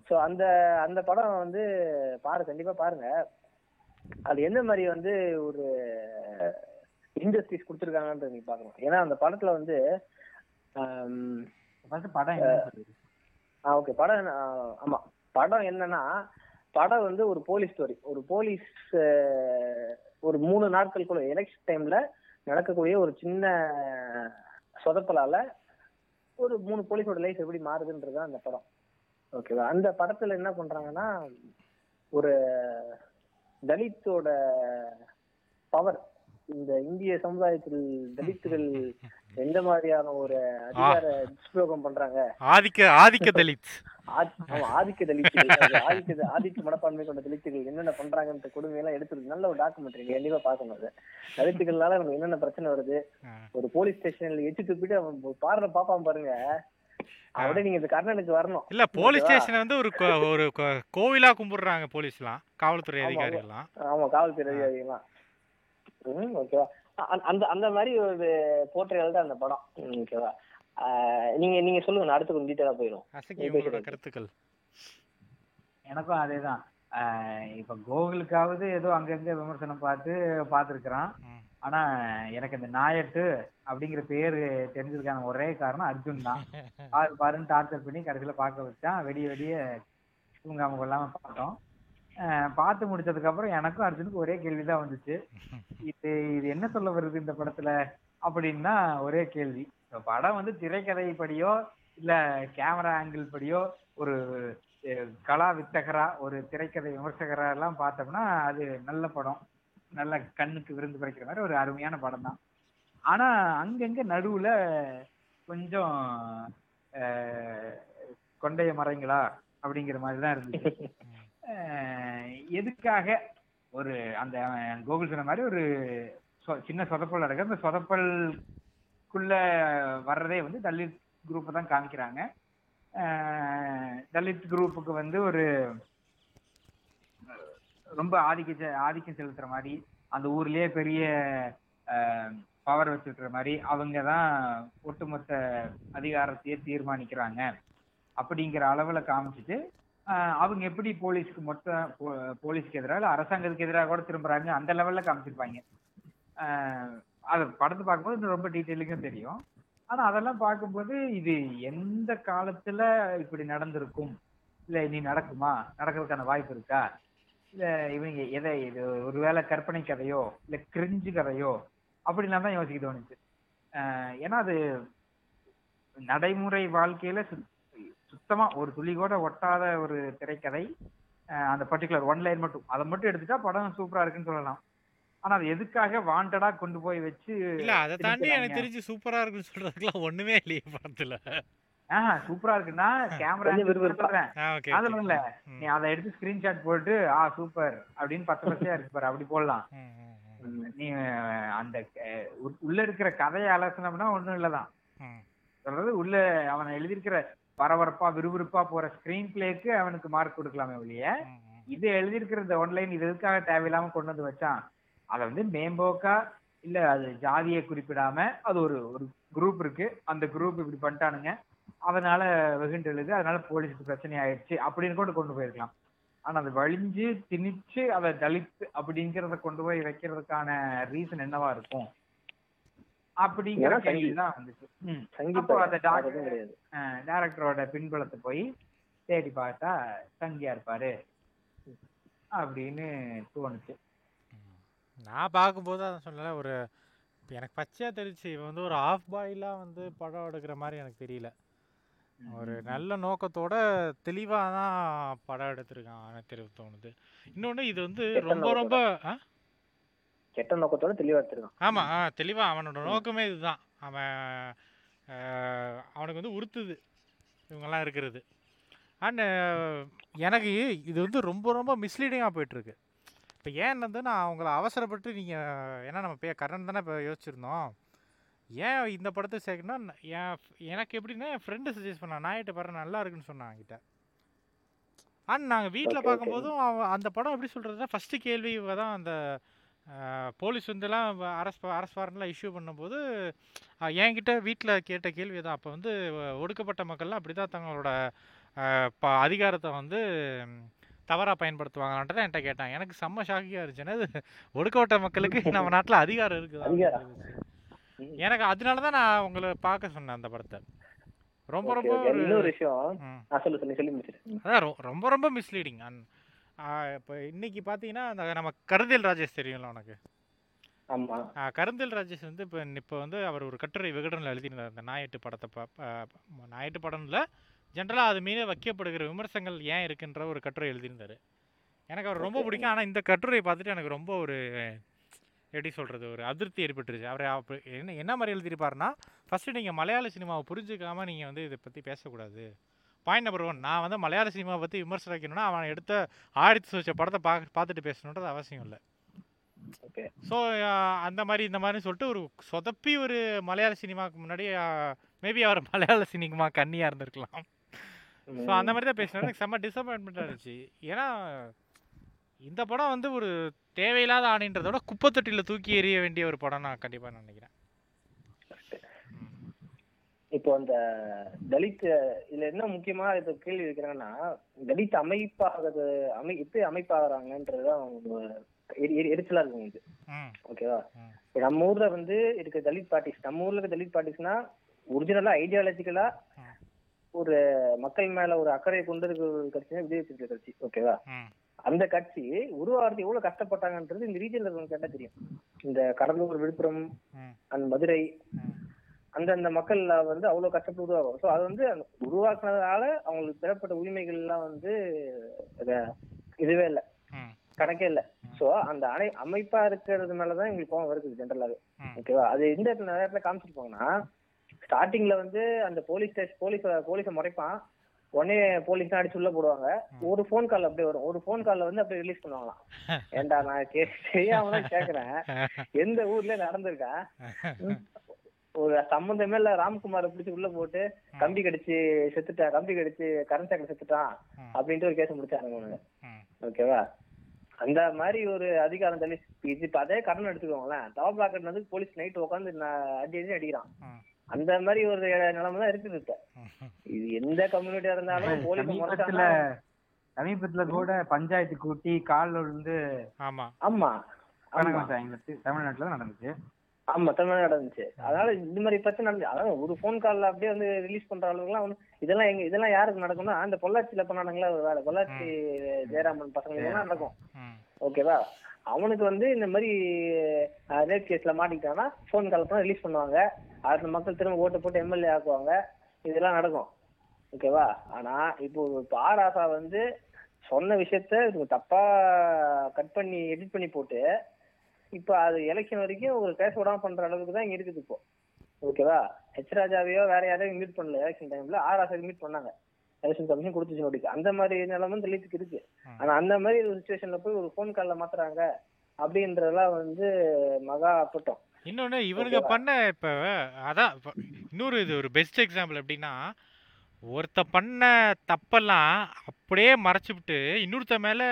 ஸோ அந்த அந்த படம் வந்து பாரு கண்டிப்பா பாருங்க. அது என்ன மாதிரி வந்து ஒரு இண்டஸ்ட்ரீஸ் கொடுத்துருக்காங்கன்றது நீங்க பார்க்கணும். ஏன்னா அந்த படத்துல வந்து படம். ஆ ஓகே படம் ஆமா. படம் என்னன்னா படம் வந்து ஒரு போலீஸ் ஸ்டோரி. ஒரு போலீஸ் ஒரு மூணு நாட்களுக்குள்ள எலெக்ஷன் டைம்ல நடக்கக்கூடிய ஒரு சின்ன சொதப்பலால ஒரு மூணு போலீஸோட லைஃப் எப்படி மாறுதுன்றது தான் அந்த படம். ஓகேவா அந்த படத்துல என்ன பண்றாங்கன்னா ஒரு தலித்தோட பவர் இந்த இந்திய சமுதாயத்தில் தலித்துகள் எந்த மாதிரியான ஒரு அதிகார துஷ்பிரயோகம் பண்றாங்க? ஆதிக்க ஆதிக்க தலித். ஆதிக்க அது ஆதிக்க ஆதிக்க மனப்பான்மை கொண்ட தலித்துகள் என்னென்ன பண்றாங்கன்ற கொடுமையெல்லாம் எடுத்து நல்ல ஒரு டாக்குமெண்ட்ரி கண்டிப்பா பார்க்கணும் அது. தலித்துகள்னால நமக்கு என்னென்ன பிரச்சனை வருது. ஒரு போலீஸ் ஸ்டேஷன்ல எச்சு துப்பிட்டு அவன் பாடுற பாப்பான் பாருங்க. அப்படியே நீங்க இந்த கர்ணனுக்கு வரணும். இல்ல போலீஸ்? ஸ்டேஷன் வந்து ஒரு ஒரு கோவிலா கும்பிடுறாங்க போலீஸ்லாம் காவல்துறை அதிகாரிகள்லாம். ஆமா காவல்துறை அதிகாரிகள்லாம். ஓகேவா? அந்த அந்த மாதிரி ஒரு போர்ட்ரேல் தான் அந்த படம். ஓகேவா ஆஹ் நீங்க நீங்க சொல்லுங்க நான் அடுத்து கொஞ்சம் டீட்டெயிலா போயிடும். கருத்துக்கள். எனக்கும் அதேதான். ஆஹ் இப்ப கோகுலுக்காவது ஏதோ அங்கங்க விமர்சனம் பார்த்து பார்த்துருக்கிறான். ஆனா எனக்கு இந்த நாயட்டு அப்படிங்கிற பேரு தெரிஞ்சதுக்கான ஒரே காரணம் அர்ஜுன் தான். பாரு பாருன்னு டார்ச்சர் பண்ணி கடைசியில பார்க்க வச்சான். வெடிய வெடிய தூங்காம கொள்ளாம பார்த்தோம். பார்த்து முடிச்சதுக்கு அப்புறம் எனக்கும் அர்ஜுனுக்கு ஒரே கேள்விதான் வந்துச்சு. இது இது என்ன சொல்ல வருது இந்த படத்துல அப்படின்னா ஒரே கேள்வி. படம் வந்து திரைக்கதை படியோ இல்ல கேமரா ஆங்கிள் படியோ ஒரு கலா வித்தகரா ஒரு திரைக்கதை விமர்சகரா எல்லாம் பார்த்தோம்னா அது நல்ல படம். நல்ல கண்ணுக்கு விருந்து படைக்கிற மாதிரி ஒரு அருமையான படம் தான் ஆனா அங்கங்க நடுவுல கொஞ்சம் கொண்டைய மரங்களா அப்படிங்கிற மாதிரி தான் இருந்துச்சு. எதுக்காக ஒரு அந்த கோகுல் சொன்ன மாதிரி ஒரு சொ- சின்ன சொதப்பல் நடக்குது. அந்த சொதப்பல்குள்ள வர்றதே வந்து தலித் குரூப்பை தான் காமிக்கிறாங்க. தலித் குரூப்புக்கு வந்து ஒரு ரொம்ப ஆதிக்க செ- ஆதிக்கம் செலுத்துற மாதிரி அந்த ஊர்லயே பெரிய பவர் வச்சிருக்கிற மாதிரி அவங்க தான் ஒட்டுமொத்த அதிகாரத்தையே தீர்மானிக்கிறாங்க. அப்படிங்கிற அளவில் காமிச்சிட்டு அவங்க எப்படி போலீஸ்க்கு மொத்த போ- போலீஸ்க்கு எதிராக இல்ல அரசாங்கத்துக்கு எதிராக கூட திரும்புறாங்க? அந்த லெவல்ல காமிச்சிருப்பாங்க. அதை அது படத்தை பார்க்கும்போது இன்னும் ரொம்ப டீட்டெயிலிங்கும் தெரியும். ஆனா அதெல்லாம் பார்க்கும்போது இது எந்த காலத்துல இப்படி நடந்திருக்கும்? இல்ல இனி நடக்குமா? நடக்கிறதுக்கான வாய்ப்பு இருக்கா? இல்ல இவங்க எதை இது ஒருவேளை கற்பனை கதையோ இல்ல கிரிஞ்சு கதையோ அப்படிலாம் தான் யோசிக்க தோணுச்சு. ஏன்னா அது நடைமுறை வாழ்க்கையில சுத்- சுத்தமா ஒரு துளி கூட ஒட்டாத ஒரு திரைக்கதை. அந்த பர்டிகுலர் ஒன் லைன் மட்டும். அதை மட்டும் எடுத்துட்டா படம் சூப்பரா இருக்குன்னு சொல்லலாம். ஆனா அது எதுக்காக வாண்டடா கொண்டு போய் வச்சு இல்ல அதை தாண்டி எனக்கு? தெரிஞ்சு சூப்பரா இருக்குன்னு சொல்றதுக்குலாம் ஒண்ணுமே இல்லையே படத்துல. ஆஹ் சூப்பரா இருக்குன்னா கேமரா. சொல்றேன் ஆ ஓகே அதுல இல்ல. நீ அதை எடுத்து ஸ்கிரீன்ஷாட் போட்டு ஆ சூப்பர் அப்படின்னு பத்து பச்சையா இருக்கு பாரு அப்படி போடலாம். நீ அந்த உள்ள இருக்கிற கதையை அலசனம்னா ஒண்ணும் இல்லதான். சொல்றது உள்ள அவன் எழுதியிருக்கிற பரபரப்பா விறுவிறுப்பா போற ஸ்கிரீன் பிளேக்கு அவனுக்கு மார்க் கொடுக்கலாமே ஒழிய இது எழுதியிருக்கிற இந்த ஒன்லைன் இது எதுக்காக தேவையில்லாம கொண்டு வந்து வச்சான்? அதை வந்து மேம்போக்கா இல்ல அது ஜாதியை குறிப்பிடாம அது ஒரு ஒரு குரூப் இருக்கு. அந்த குரூப் இப்படி பண்ணிட்டானுங்க. அதனால வெகுண்டு எழுது. அதனால போலீஸுக்கு பிரச்சனை ஆயிடுச்சு. அப்படின்னு கூட கொண்டு போயிருக்கலாம். ஆனா அது வழிஞ்சு திணிச்சு அதை தலித் அப்படிங்கிறத கொண்டு போய் வைக்கிறதுக்கான ரீசன் என்னவா இருக்கும்? அப்படிங்கிற. கேள்விதான் வந்துச்சு. டேரக்டரோட பின்புலத்தை போய் தேடி பார்த்தா தங்கியா இருப்பாரு அப்படின்னு தோணுச்சு. நான் பார்க்கும்போது அதான் சொன்னல ஒரு எனக்கு பச்சையா தெரிச்சு இவன் வந்து ஒரு ஆஃப் பாயிலாம் வந்து படம் எடுக்கிற மாதிரி எனக்கு தெரியல. ஒரு நல்ல நோக்கத்தோட தெளிவாக தான் படம் எடுத்திருக்கான் எனக்கு தோணுது. இன்னொன்று இது வந்து ரொம்ப ரொம்ப ஆ? கெட்ட நோக்கத்தோட தெளிவா எடுத்திருக்கான். ஆமாம் ஆ தெளிவாக அவனோட நோக்கமே இதுதான். அவன் அவனுக்கு வந்து உறுத்துது இவங்கெல்லாம் இருக்கிறது. அண்ட் எனக்கு இது வந்து ரொம்ப ரொம்ப மிஸ்லீடிங்காக போயிட்டுருக்கு. இப்போ ஏன் வந்து நான் அவங்கள அவசரப்பட்டு நீங்கள் ஏன்னா நம்ம பே கரண் தானே இப்போ யோசிச்சிருந்தோம். ஏன் இந்த படத்தை சேர்க்கணும் என் எனக்கு எப்படின்னா என் ஃப்ரெண்டு சஜஸ்ட் பண்ணான் நாயிட்ட படம் நல்லா இருக்குன்னு சொன்னான் என்கிட்ட அண்ட் நாங்கள் வீட்டில். பார்க்கும்போதும் அவன் அந்த படம் எப்படி சொல்கிறதுனா ஃபஸ்ட்டு கேள்வி தான் அந்த போலீஸ் வந்துலாம் அரஸ்ட் அரஸ்ட் வாரண்ட்லாம் இஷ்யூ பண்ணும்போது என்கிட்ட வீட்டில் கேட்ட கேள்வி தான் அப்போ வந்து ஒடுக்கப்பட்ட மக்கள்லாம் அப்படி தான் தங்களோட ப அதிகாரத்தை வந்து தவறாக பயன்படுத்துவாங்களான்றதை என்கிட்ட கேட்டான் எனக்கு செம்ம ஷாக்கியாக இருந்துச்சு. என்னது? ஒடுக்கப்பட்ட மக்களுக்கு நம்ம நாட்டில் அதிகாரம் இருக்குதா. எனக்கு அதனால தான் நான் உங்களை பார்க்க சொன்னேன் அந்த படத்தை. ரொம்ப ரொம்ப. ஒரு விஷயம் ரொம்ப ரொம்ப மிஸ்லீடிங் இப்போ இன்னைக்கு பார்த்தீங்கன்னா அந்த நம்ம கருதில் ராஜேஷ் தெரியும்ல உனக்கு? கருந்தில் ராஜேஷ் வந்து இப்போ இப்போ வந்து அவர் ஒரு கட்டுரை விகடனில் எழுதியிருந்தார் இந்த நாயட்டு படத்தை நாயட்டு படம்ல ஜென்ரலாக அது மீது வைக்கப்படுகிற விமர்சனங்கள் ஏன் இருக்குன்ற ஒரு கட்டுரை எழுதியிருந்தார். எனக்கு அவர் ரொம்ப. பிடிக்கும். ஆனால் இந்த கட்டுரையை பார்த்துட்டு எனக்கு ரொம்ப ஒரு எப்படி சொல்கிறது ஒரு அதிருப்தி ஏற்பட்டுருச்சு. அவர் அப்ப என்ன என்ன மாதிரி எழுதியிருப்பாருன்னா ஃபஸ்ட்டு நீங்கள் மலையாள சினிமாவை புரிஞ்சுக்காம நீங்கள் வந்து இதை பற்றி பேசக்கூடாது. பாயிண்ட் நம்பர் ஒன் நான் வந்து மலையாள சினிமாவை பற்றி விமர்சனம் வைக்கணும்னா அவன் எடுத்த ஆயிரத்தி வச்ச படத்தை பா பார்த்துட்டு பேசணுன்றது அவசியம் இல்லை. ஓகே. ஸோ அந்த மாதிரி இந்த மாதிரி சொல்லிட்டு ஒரு சொதப்பி ஒரு மலையாள சினிமாவுக்கு முன்னாடி மேபி அவர் மலையாள சினிமா கன்னியாக இருந்திருக்கலாம். ஸோ அந்த மாதிரி தான் பேசினாரு எனக்கு செம்ம டிசப்பாயின்மெண்ட்டாக இருந்துச்சு. ஏன்னா இந்த படம் வந்து ஒரு தேவையில்லாத ஆணின்றத விட குப்பைத்தொட்டியில் தூக்கி எறிய வேண்டிய ஒரு படம் நான் கண்டிப்பாக நினைக்கிறேன். இப்போ அந்த தலித் இதுல என்ன முக்கியமா இது கேள்வி வைக்கிறாங்கன்னா தலித் அமைப்பாகிறது அமை எப்படி அமைப்பாகிறாங்கன்றதுதான் எரிச்சலா இருக்கு உங்களுக்கு ம். ஓகேவா. இப்ப நம்ம ஊர்ல வந்து இருக்க தலித் பார்ட்டிஸ் நம்ம ஊர்ல இருக்க தலித் பார்ட்டிஸ்னா ஒரிஜினலா ஐடியாலஜிக்கலா. ஒரு மக்கள் மேல ஒரு அக்கறை கொண்டு இருக்கிற ஒரு கட்சினா விஜய் கட்சி ஓகேவா? அந்த கட்சி உருவாகிறது எவ்வளவு கஷ்டப்பட்டாங்கன்றது இந்த ரீஜன்ல இருக்கவங்க கேட்டா தெரியும். இந்த கடலூர் விழுப்புரம் அந்த மதுரை அந்தந்த மக்கள் வந்து அவ்வளவு கஷ்டப்பட்டு உருவாகும் ஸோ அது வந்து உருவாக்குனதால அவங்களுக்கு பெறப்பட்ட உரிமைகள் எல்லாம் வந்து இதுவே இல்லை. கணக்கே இல்லை. ஸோ அந்த அணை அமைப்பா இருக்கிறது மேலதான் எங்களுக்கு கோவம் வருது ஜென்ரலாவே ஓகேவா அது எந்த இடத்துல நேரத்துல காமிச்சிருப்பாங்கன்னா ஸ்டார்டிங்ல வந்து அந்த போலீஸ் ஸ்டேஷன் போலீஸ் போலீஸை முறைப்பான். உடனே போலீஸ் அடிச்சு உள்ள போடுவாங்க. ஒரு ஃபோன் கால் அப்படியே வரும். ஒரு ஃபோன் கால்ல வந்து அப்படியே ரிலீஸ் பண்ணுவாங்களாம். ஏன்டா நான் தெரியாம தான் கேக்குறேன். எந்த ஊர்ல நடந்திருக்கா. ஒரு சம்பந்தமே இல்ல. ராம்குமாரை பிடிச்சி உள்ள போட்டு கம்பி கடிச்சு செத்துட்டான் கம்பி கடிச்சு கரண்ட் சாக்கில் செத்துட்டான். அப்படின்ட்டு ஒரு கேஸ் முடிச்சாங்க ம். ஓகேவா அந்த மாதிரி ஒரு அதிகாரம் தள்ளி இது இப்ப அதே கடன் எடுத்துக்கோங்களேன். டாப் பிளாக்கெட் வந்து போலீஸ் நைட் உட்காந்து அடி அடி அடிக்கிறான். அந்த மாதிரி ஒரு நிலைமை தான் இருக்குது இப்ப. இது எந்த கம்யூனிட்டியா இருந்தாலும் போலீஸ் முறைச்சாங்கன்னா சமீபத்துல கூட பஞ்சாயத்து கூட்டி கால் விழுந்து ஆமாம் ஆமா. ஆமா. தமிழ்நாட்டுல நடந்துச்சு. ஆமா தமிழ்நாடு நடந்துச்சு. அதனால இந்த மாதிரி பிரச்சனை நடந்துச்சு அதான் ஒரு ஃபோன் கால்ல அப்படியே வந்து ரிலீஸ் பண்ற அளவுக்குலாம் வந்து இதெல்லாம் எங்க இதெல்லாம் யாருக்கு நடக்கும்னா அந்த பொள்ளாச்சியில பண்ணானுங்களா ஒரு வேலை. பொள்ளாச்சி ஜெயராமன் பசங்க இதெல்லாம் நடக்கும். ஓகேவா? அவனுக்கு வந்து இந்த மாதிரி ரேப் கேஸ்ல மாட்டிக்கிட்டானா ஃபோன் கால் பண்ணா ரிலீஸ் பண்ணுவாங்க. அந்த மக்கள் திரும்ப ஓட்டு போட்டு எம்எல்ஏ ஆக்குவாங்க. இதெல்லாம் நடக்கும். ஓகேவா? ஆனா இப்போ ஆசா வந்து சொன்ன விஷயத்த தப்பா கட் பண்ணி எடிட் பண்ணி போட்டு இப்போ அது எலெக்ஷன் வரைக்கும் ஒரு பேச விடாம பண்ற அளவுக்கு தான் இங்க இருக்குது இப்போ. ஓகேவா ஹெச் ராஜாவையோ வேற யாரையும் மீட் பண்ணல எலெக்ஷன் டைம்ல ஆர் ஆசா மீட் பண்ணாங்க. எலெக்ஷன் கமிஷன் கொடுத்துச்சு நோட்டிக்கு அந்த மாதிரி நிலைமை தலித்துக்கு இருக்கு. ஆனா அந்த மாதிரி ஒரு சுச்சுவேஷன்ல போய் ஒரு ஃபோன் கால்ல மாத்துறாங்க அப்படின்றதெல்லாம் வந்து மகா அப்பட்டம். இன்னொன்னு இவனுங்க? பண்ண இப்ப அதான் இன்னொரு இது ஒரு பெஸ்ட் எக்ஸாம்பிள் எப்படின்னா ஒருத்த பண்ண தப்பெல்லாம் அப்படியே மறைச்சுவிட்டு இன்னொருத்த மேல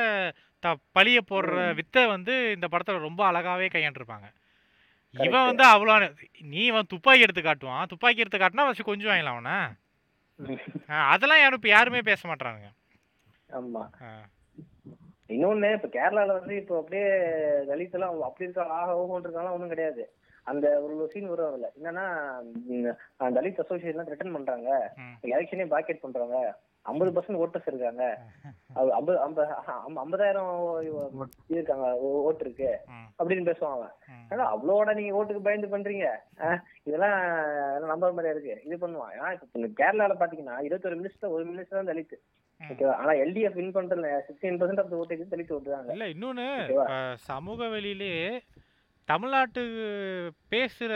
த பழிய போடுற. வித்தை வந்து இந்த படத்துல ரொம்ப அழகாவே கையாண்டிருப்பாங்க. இவன். வந்து அவ்வளோ நீ இவன் துப்பாக்கி எடுத்து காட்டுவான். துப்பாக்கி எடுத்து காட்டினா வச்சு கொஞ்சம் வாங்கலாம் அவனை. அதெல்லாம் யாரும் இப்ப யாருமே பேச மாட்டானுங்க ஆமா. இன்னொன்னு இப்ப கேரளால வந்து இப்போ அப்படியே தலித் எல்லாம் அப்படி இருக்கா ஆக ஓகோன்னு இருக்காங்க ஒண்ணும் கிடையாது. அந்த ஒரு சீன் வரும் அதுல. என்னன்னா தலித் அசோசியேஷன் ரிட்டர்ன் பண்றாங்க. எலெக்ஷனே பாக்கெட் பண்றாங்க. ஐம்பது பர்சன்ட் ஓட்டர்ஸ் இருக்காங்க. ஐம்பது ஐம்பது ஐம்ப- ஐம்பதாயிரம் இருக்காங்க ஓட்டு இருக்கு அப்படின்னு பேசுவான் அவன். ஏன்னா அவ்வளோட நீங்க ஓட்டுக்கு பயந்து பண்றீங்க. இதெல்லாம் நம்புற மாதிரியா இருக்கு. இது பண்ணுவான் ஏன்னா இப்ப கேரளால பாத்தீங்கன்னா இருபத்தொரு மினிஸ்டர் ஒரு மினிஸ்டர் தான் தலித் ம். ஓகேவா ஆனா எல்டிஎஃப் வின் பண்றதுல சிக்ஸ்டீன் பர்சன்ட் ஆஃப் ஓட்டுக்கு தலித் ஓட்டு தாங்க இல்ல இன்னொன்னு சமூக வெளியிலே தமிழ்நாட்டு பேசுற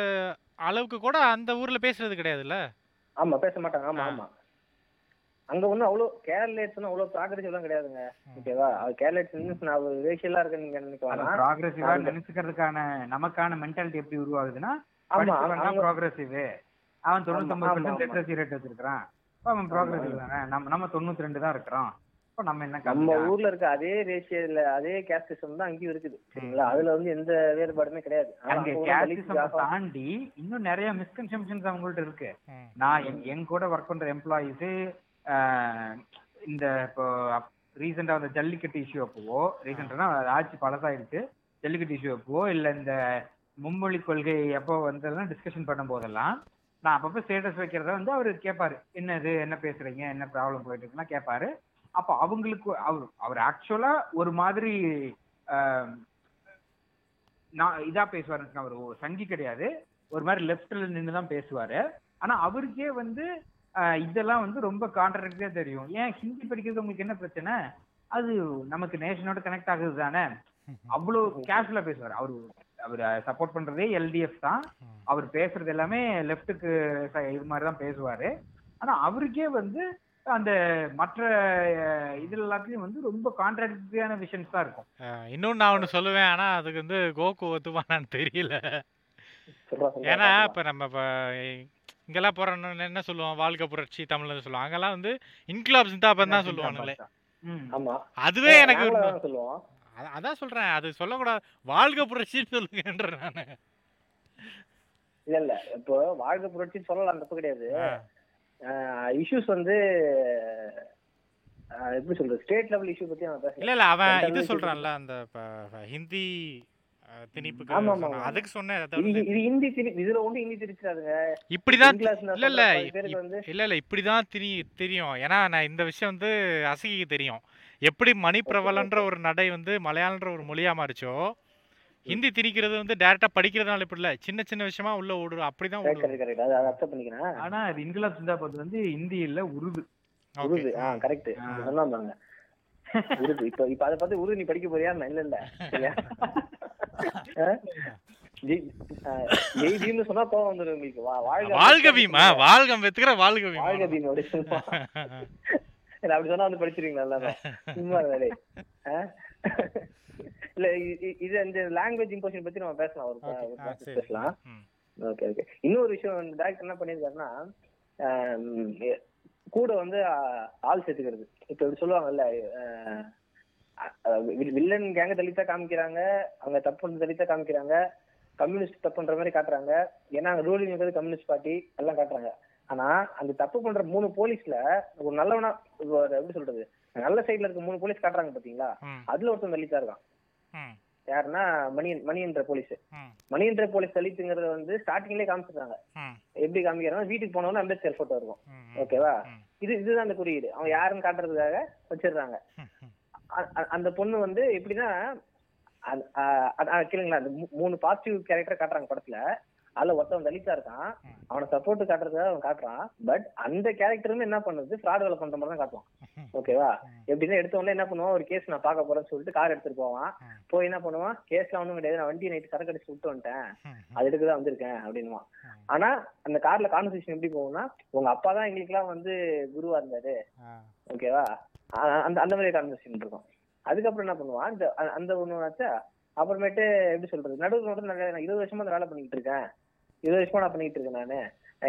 அளவுக்கு கூட அந்த ஊர்ல பேசுறது கிடையாதுல்ல? ஆமா பேச மாட்டாங்க. ஆமா. ஆமா. அங்க ஒண்ணும் அவ்வளவு கேரளேட்ஸ் அவ்வளவு ப்ராகிரசிவ் எல்லாம் கிடையாதுங்க. ஓகேவா அது கேரளேட்ஸ் நான் ரேஷியலா இருக்குன்னு நீங்க நினைக்க வேணாம். ப்ராக்ரஸிவா நினைச்சுக்கிறதுக்கான நமக்கான மென்டாலிட்டி எப்படி உருவாகுதுன்னா ஆமா அவங்க- ப்ராக்ரஸிவ் அவன் தொண்ணூத்தொன்பது ஆமா, பர்சன்ட். லிட்ரஸி ரேட் வச்சிருக்கான் அவன் ப்ராக்ரஸிவ் தானே? நம்ம நம்ம தொண்ணூத்தி ரெண்டு தான் இருக்கிறோம். நம்ம என்ன நம்ம? ஊர்ல இருக்க அதே ரேஷியல அதே கேஸ்ட் சிஸ்டம் தான் அங்கேயும் இருக்குது. சரிங்களா? அதுல வந்து எந்த வேறுபாடுமே கிடையாது. அங்க கேஸ்டிசம் தாண்டி இன்னும் நிறைய மிஸ்கன்செப்ஷன்ஸ் அவங்கள்ட்ட இருக்கு. நான் என் என் கூட ஒர்க் பண்ற எம்ப்ளாயிஸ் இந்த இப்போ ரீசெண்டா அந்த ஜல்லிக்கட்டு இஷ்யூ அப்போவோ ரீசெண்டானா ஆட்சி பழசாயிடுச்சு. ஜல்லிக்கட்டு இஷ்யூ அப்போவோ இல்ல இந்த மும்மொழி கொள்கை எப்போ வந்ததெல்லாம் டிஸ்கஷன் பண்ணும் போதெல்லாம் நான் அப்பப்போ ஸ்டேட்டஸ் வைக்கிறத வந்து அவர் கேட்பாரு என்னது? என்ன பேசுறீங்க? என்ன ப்ராப்ளம் போயிட்டு இருக்குன்னா கேட்பாரு அப்போ அவங்களுக்கு அவர் அவர் ஆக்சுவலா ஒரு மாதிரி நான் இதா பேசுவாருன்னு அவர் சங்கி கிடையாது. ஒரு மாதிரி லெஃப்ட்ல நின்று தான் பேசுவாரு. ஆனா அவருக்கே வந்து இதெல்லாம் வந்து ரொம்ப கான்ட்ராக்டா தெரியும். ஏன் ஹிந்தி படிக்கிறது உங்களுக்கு என்ன பிரச்சனை? அது நமக்கு நேஷனோட கனெக்ட் ஆகுது தானே? அவ்வளோ கேஷுவலா பேசுவார். அவர் அவர் சப்போர்ட் பண்றதே எல்டிஎஃப் தான். அவர் பேசுறது எல்லாமே லெஃப்ட்டுக்கு இது மாதிரி தான் பேசுவாரு. ஆனா அவருக்கே வந்து அந்த மற்ற இது எல்லாத்துலயும் வந்து ரொம்ப கான்ட்ராக்டியான விஷன்ஸ் தான் இருக்கும். இன்னொன்னு நான் ஒண்ணு சொல்லுவேன். ஆனா அதுக்கு வந்து கோகு ஒத்துவானான்னு தெரியல. ஏன்னா. இப்ப நம்ம இப்ப இங்கெல்லாம் போறோம்னு என்ன சொல்லுவோம்? வாழ்க்கை புரட்சி தமிழ்ல சொல்லுவோம். அங்கெல்லாம் வந்து இன்குலாப் சிந்தாபன் தான் சொல்லுவானுங்களே. ம். ஆமா. அதுவே எனக்கு அதான் சொல்லுவோம். அத- அதான் சொல்றேன். அது சொல்லக்கூடாது. வாழ்க்கை புரட்சின்னு சொல்லுங்கன்ற நானு. இல்ல இல்ல இப்போ வாழ்க்கை புரட்சின்னு சொல்லலாம் தப்பு கிடையாது. இஷ்யூஸ் வந்து எப்படி சொல்றது? ஸ்டேட் லெவல் இஷ்யூ பத்தி நான் இல்ல பேசுறேன். இல்ல அவன் இது சொல்றான்ல அந்த ஹிந்தி திணிப்புக்கு. அதுக்கு சொன்னேன் இது ஹிந்தி இதுல ஒண்ணு ஹிந்தி இப்படிதான் இல்ல இல்ல இல்ல இல்ல இப்படிதான் தெரி தெரியும். ஏன்னா நான் இந்த விஷயம் வந்து அசகிக்கு தெரியும். எப்படி மணி பிரபலன்ற ஒரு நடை வந்து மலையாளன்ற ஒரு மொழியா மாறிச்சோ ஹிந்தி திணிக்கிறது வந்து டைரக்டா படிக்கிறதுனால இப்படி இல்ல. சின்ன சின்ன விஷயமா உள்ள ஓடுறோம் அப்படிதான் கரெக்ட் ஓடுறோம் கரெக்ட் கரெக்ட் அதை அக்செப்ட் பண்ணிக்கிறேன். ஆனா அது இன்குலாப் சிந்தாபாத் வந்து ஹிந்தி இல்ல உருது. உருது. கரெக்ட். சொன்னா உருது. இப்ப இப்ப அதை பார்த்து உருது நீ படிக்க போறியா? இல்ல இல்ல? ஜெய் பீம்னு சொன்னா கோவம் வந்துடும் உங்களுக்கு. வாழ்க வாழ்க பீமா. வாழ்க வெத்துக்கிற வாழ்க பீமா. வாழ்க பீம் அப்படி சொன்னா வந்து படிச்சிருவீங்களா எல்லாரும்? சும்மா வேலை இல்ல இது இந்த லாங்குவேஜ் இம்போஷன் பத்தி நம்ம பேசலாம். ஒரு. பேசலாம். Okay okay. இன்னொரு விஷயம் டேரக்டர் என்ன பண்ணிருக்காருன்னா கூட வந்து ஆள் சேர்த்துக்கிறது. இப்ப இப்படி சொல்லுவாங்கல்ல வில்லன் கேங்க தலித்தா காமிக்கிறாங்க அவங்க தப்பு தலித்தா காமிக்கிறாங்க கம்யூனிஸ்ட் தப்பு பண்ற மாதிரி காட்டுறாங்க. ஏன்னா அங்க ரூலிங் இருக்கிறது கம்யூனிஸ்ட் பார்ட்டி எல்லாம் காட்டுறாங்க. ஆனா அந்த தப்பு பண்ற மூணு போலீஸ்ல ஒரு நல்லவனா எப்படி சொல்றது நல்ல சைடுல இருக்க மூணு போலீஸ் காட்டுறாங்க பாத்தீங்களா? அதுல ஒருத்தன் தலித்தா இருக்கான். யாருன்னா மணியன் மணியன்ற போலீஸ் மணியன்ற போலீஸ் தலித்துங்கிறத வந்து ஸ்டார்டிங்லேயே காமிச்சிருக்காங்க. எப்படி காமிக்கிறாங்க? வீட்டுக்கு போனவொன்னு அம்பேத்கர் போட்டோ இருக்கும். ஓகேவா? இது இதுதான் அந்த குறியீடு. அவன் யாருன்னு காட்டுறதுக்காக வச்சிடுறாங்க. அந்த பொண்ணு வந்து எப்படின்னா கேளுங்களா அந்த மூணு பாசிட்டிவ் கேரக்டர் காட்டுறாங்க படத்துல. அதுல ஒருத்தவன் தலித்தா இருக்கான். அவனை சப்போர்ட் காட்டுறதுக்காக அவன் காட்டுறான். பட் அந்த கேரக்டருமே என்ன பண்ணுது? ஃப்ராட் வேலை பண்ற மாதிரி தான் காட்டுவான். ஓகேவா எப்படின்னா எடுத்தவொடனே என்ன பண்ணுவான்? ஒரு கேஸ் நான் பார்க்க போறேன்னு சொல்லிட்டு கார் எடுத்துட்டு போவான். போய் என்ன பண்ணுவான்? கேஸ்ல ஒண்ணும் கிடையாது. நான் வண்டி நைட்டு சரக்கு அடிச்சு விட்டு வந்துட்டேன். அது எடுக்க தான் வந்திருக்கேன் அப்படின்னுவான். ஆனா அந்த கார்ல கான்வர்சேஷன் எப்படி போகும்னா உங்க அப்பா தான் எங்களுக்குலாம் வந்து குருவா இருந்தாரு. ஓகேவா அந்த அந்த மாதிரி கான்வர்சேஷன் இருக்கும். அதுக்கப்புறம் என்ன பண்ணுவான்? அந்த அந்த ஒண்ணு ஆச்சா அப்புறமேட்டு எப்படி சொல்றது? நிறைய நான் இருபது வருஷமா இந்த வேலை பண்ணிட்டு இருக்கேன். வருஷமா நான் பண்ணிட்டு இருக்கேன் நானு.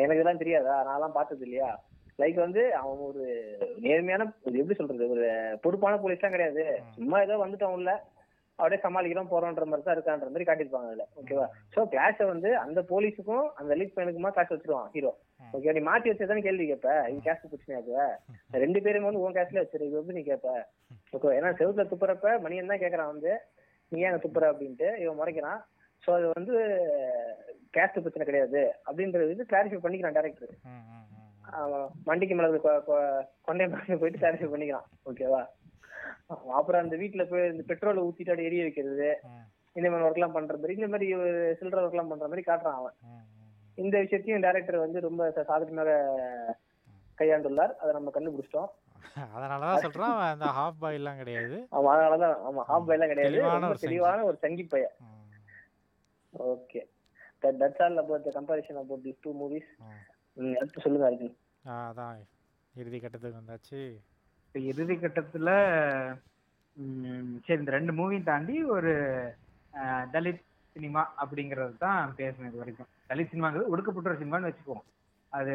எனக்கு இதெல்லாம் தெரியாதா? நான்லாம் பார்த்தது இல்லையா? லைக் வந்து அவன் ஒரு நேர்மையான எப்படி சொல்றது ஒரு பொறுப்பான போலீஸ்லாம் கிடையாது. சும்மா ஏதோ வந்துட்டோம் உள்ள. அப்படியே சமாளிக்கிறோம் போறோன்ற மாதிரி தான் இருக்கான்ற மாதிரி காட்டியிருப்பாங்க அதுல. ஓகேவா சோ கிளாஷ வந்து அந்த போலீஸுக்கும் அந்த லீட் பையனுக்குமா கிளாஸ் வச்சிருவான் ஹீரோ ஓகே நீ மாத்தி வச்சதானே கேள்வி கேட்ப இது கேஸ்ட் பிரச்சனையாக்குவ ரெண்டு பேரும் வந்து உன் கேஸ்ட்ல வச்சிரு இது எப்படி நீ கேட்ப ஓகே ஏன்னா செவுத்துல துப்புறப்ப மணியன் தான் கேக்குறான் வந்து நீ ஏன் துப்புற அப்படின்ட்டு இவன் முறைக்கிறான். சோ அது வந்து கேஸ்ட் பிரச்சனை கிடையாது. அப்படின்றது வந்து கிளாரிஃபை பண்ணிக்கிறான் டேரக்டர் மண்டிக்கு கொ- கொண்டை மிளகு போயிட்டு கிளாரிஃபை பண்ணிக்கிறான். ஓகேவா அப்புறம் அந்த வீட்டுல போய் இந்த பெட்ரோலை ஊத்திட்டு அப்படியே எரிய வைக்கிறது இந்த மாதிரி ஒர்க் எல்லாம் பண்ற மாதிரி இந்த மாதிரி சில்லற ஒர்க் எல்லாம் பண்ற மாதிரி காட்டுறான் அவன். இந்த விஷயத்தையும் டைரக்டர் வந்து ரொம்ப ச- சாதுரியமாக கையாண்டுள்ளார். அதை நம்ம கண்டுபிடிச்சிட்டோம். அதனாலதான் சொல்றான் அந்த ஹாஃப் பாய்லாம் கிடையாது. ஆமா அதனாலதான். ஆமா ஹாஃப் எல்லாம் கிடையாது. தெளிவான ஒரு சங்கி பையன். Okay that's all about the comparison about these two movies. அடுத்து சொல்லுங்க அர்ஜுன். ஆ, அதான். இறுதி கட்டத்துக்கு வந்தாச்சு. இப்ப இறுதி கட்டத்துல சரி இந்த ரெண்டு மூவியும் தாண்டி ஒரு தலித் சினிமா அப்படிங்கிறது தான் பேசணும் இது வரைக்கும். தலித் சினிமாங்கிறது ஒடுக்கப்பட்ட ஒரு சினிமான்னு வச்சுக்குவோம். அது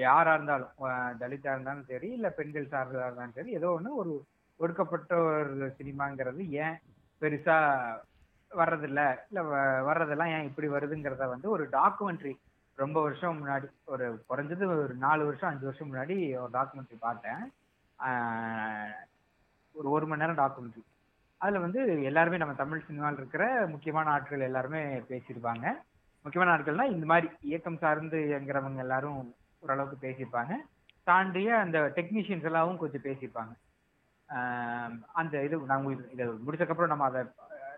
யாரா இருந்தாலும் தலித்தா இருந்தாலும் சரி இல்ல பெண்கள் சார்ந்ததா இருந்தாலும் சரி ஏதோ ஒண்ணு ஒரு ஒடுக்கப்பட்ட ஒரு சினிமாங்கிறது ஏன் பெருசா வர்றதில்ல. இல்ல வ- வர்றதெல்லாம் ஏன் இப்படி வருதுங்கிறத வந்து ஒரு டாக்குமெண்ட்ரி ரொம்ப வருஷம் முன்னாடி ஒரு குறைஞ்சது ஒரு நாலு வருஷம் அஞ்சு வருஷம் முன்னாடி ஒரு டாக்குமெண்ட்ரி பார்த்தேன். ஒரு ஒரு மணி நேரம் டாக்குமெண்ட்ரி அதுல வந்து எல்லாருமே நம்ம தமிழ் சினிமாவில் இருக்கிற முக்கியமான ஆட்கள் எல்லாருமே பேசியிருப்பாங்க. முக்கியமான ஆட்கள்னா இந்த மாதிரி இயக்கம் சார்ந்து இயங்குறவங்க எல்லாரும் ஓரளவுக்கு பேசியிருப்பாங்க. தாண்டிய அந்த டெக்னீஷியன்ஸ் எல்லாவும் கொஞ்சம் பேசியிருப்பாங்க. அந்த இது நான் உங்களுக்கு இதை முடிச்சக்கப்புறம் நம்ம அதை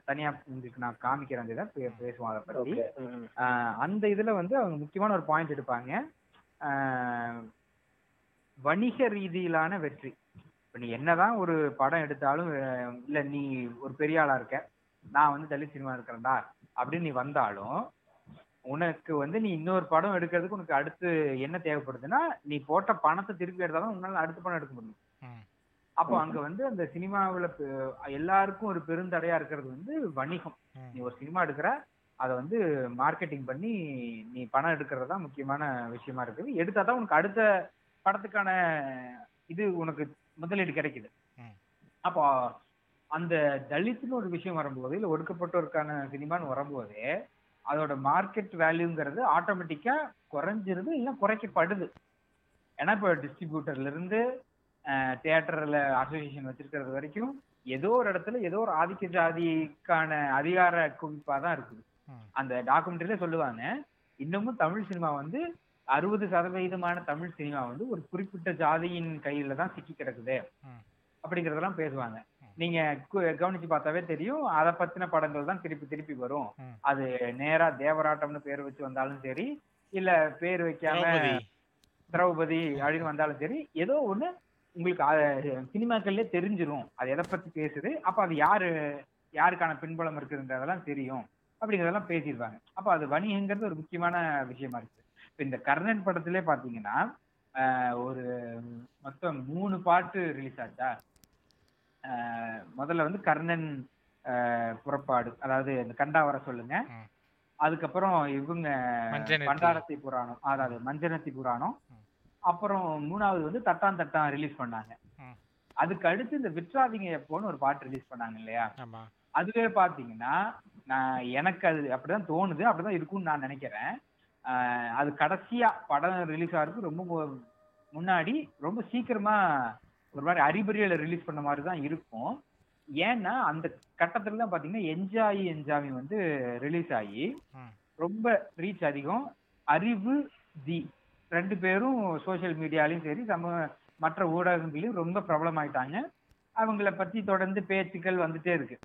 தனியா உங்களுக்கு நான் காமிக்கிறேன் அந்த இதை பேசுவோம் அதை பத்தி. அந்த இதுல வந்து அவங்க முக்கியமான ஒரு பாயிண்ட் எடுப்பாங்க. வணிக ரீதியிலான வெற்றி. இப்ப நீ என்னதான் ஒரு படம் எடுத்தாலும் இல்ல நீ ஒரு பெரிய ஆளா இருக்க நான் வந்து தலித் சினிமா இருக்கிறேன்டா அப்படின்னு நீ வந்தாலும் உனக்கு வந்து நீ இன்னொரு படம் எடுக்கிறதுக்கு உனக்கு அடுத்து என்ன தேவைப்படுதுன்னா நீ போட்ட பணத்தை திருப்பி எடுத்தாலும் உன்னால அடுத்த படம் எடுக்க முடியும். அப்போ அங்க வந்து அந்த சினிமாவுல எல்லாருக்கும் ஒரு பெருந்தடையா இருக்கிறது வந்து வணிகம். நீ ஒரு சினிமா எடுக்கிற அதை வந்து மார்க்கெட்டிங் பண்ணி நீ பணம் எடுக்கிறது தான் முக்கியமான விஷயமா இருக்குது. எடுத்தா தான் உனக்கு அடுத்த படத்துக்கான இது உனக்கு முதலீடு கிடைக்குது. அப்போ அந்த தலித்னு ஒரு விஷயம் வரும்போது இல்ல ஒடுக்கப்பட்டோருக்கான சினிமான்னு வரும்போது அதோட மார்க்கெட் வேல்யூங்கிறது ஆட்டோமேட்டிக்கா குறைஞ்சிருது இல்ல குறைக்கப்படுது. ஏன்னா இப்போ டிஸ்ட்ரிபியூட்டர்ல இருந்து தியேட்டர்ல அசோசியேஷன் வச்சிருக்கிறது வரைக்கும் ஏதோ ஒரு இடத்துல ஏதோ ஒரு ஆதிக்க ஜாதிக்கான அதிகார குவிப்பா தான் இருக்குது. அந்த டாக்குமெண்ட்ரியில சொல்லுவாங்க இன்னமும் தமிழ் சினிமா வந்து அறுபது சதவீதமான தமிழ் சினிமா வந்து ஒரு குறிப்பிட்ட ஜாதியின் கையில தான் சிக்கி கிடக்குது. அப்படிங்கறதெல்லாம் பேசுவாங்க. நீங்க கவனிச்சு பார்த்தாவே தெரியும் அதை பத்தின படங்கள் தான் திருப்பி திருப்பி வரும். அது நேரா தேவராட்டம்னு பேர் வச்சு வந்தாலும் சரி இல்ல பேர் வைக்காம திரௌபதி திரௌபதி அப்படின்னு வந்தாலும் சரி ஏதோ ஒண்ணு உங்களுக்கு சினிமாக்கள்லயே தெரிஞ்சிரும். அது எதை பத்தி பேசுது? அப்ப அது யாரு யாருக்கான பின்புலம் இருக்குதுன்றதெல்லாம் தெரியும். அப்படிங்கறதெல்லாம் பேசியிருப்பாங்க. அப்ப அது வணிகங்கிறது ஒரு முக்கியமான விஷயமா இருக்கு. இப்ப இந்த கர்ணன் படத்திலே பாத்தீங்கன்னா ஆஹ், ஒரு மொத்தம் மூணு பாட்டு ரிலீஸ் ஆச்சா? முதல்ல வந்து கர்ணன் புறப்பாடு. அதாவது இந்த கண்டா வர சொல்லுங்க. அதுக்கப்புறம் இவங்க. பண்டாரத்தி புராணம். அதாவது மஞ்சனத்தி புராணம். அப்புறம் மூணாவது வந்து தட்டான் தட்டான் ரிலீஸ் பண்ணாங்க. அதுக்கு அடுத்து இந்த விட்ராதிங்க எப்போன்னு ஒரு பாட்டு ரிலீஸ் பண்ணாங்க இல்லையா? அதுவே பாத்தீங்கன்னா நான் எனக்கு அது அப்படிதான் தோணுது அப்படிதான் இருக்கும்னு நான் நினைக்கிறேன். அது கடைசியா படம் ரிலீஸ் ஆகிறதுக்கு ரொம்ப முன்னாடி ரொம்ப சீக்கிரமா ஒரு மாதிரி அறிபறியில ரிலீஸ் பண்ண மாதிரி தான் இருக்கும். ஏன்னா அந்த கட்டத்துல தான் பாத்தீங்கன்னா என்ஜாய் என்ஜாமி வந்து ரிலீஸ் ஆகி. ரொம்ப ரீச் அதிகம். அறிவு தி ரெண்டு பேரும் சோஷியல் மீடியாலையும் சரி சமூக மற்ற ஊடகங்களையும் ரொம்ப பிரபலம் ஆயிட்டாங்க அவங்கள பத்தி தொடர்ந்து பேச்சுக்கள் வந்துட்டே இருக்கு.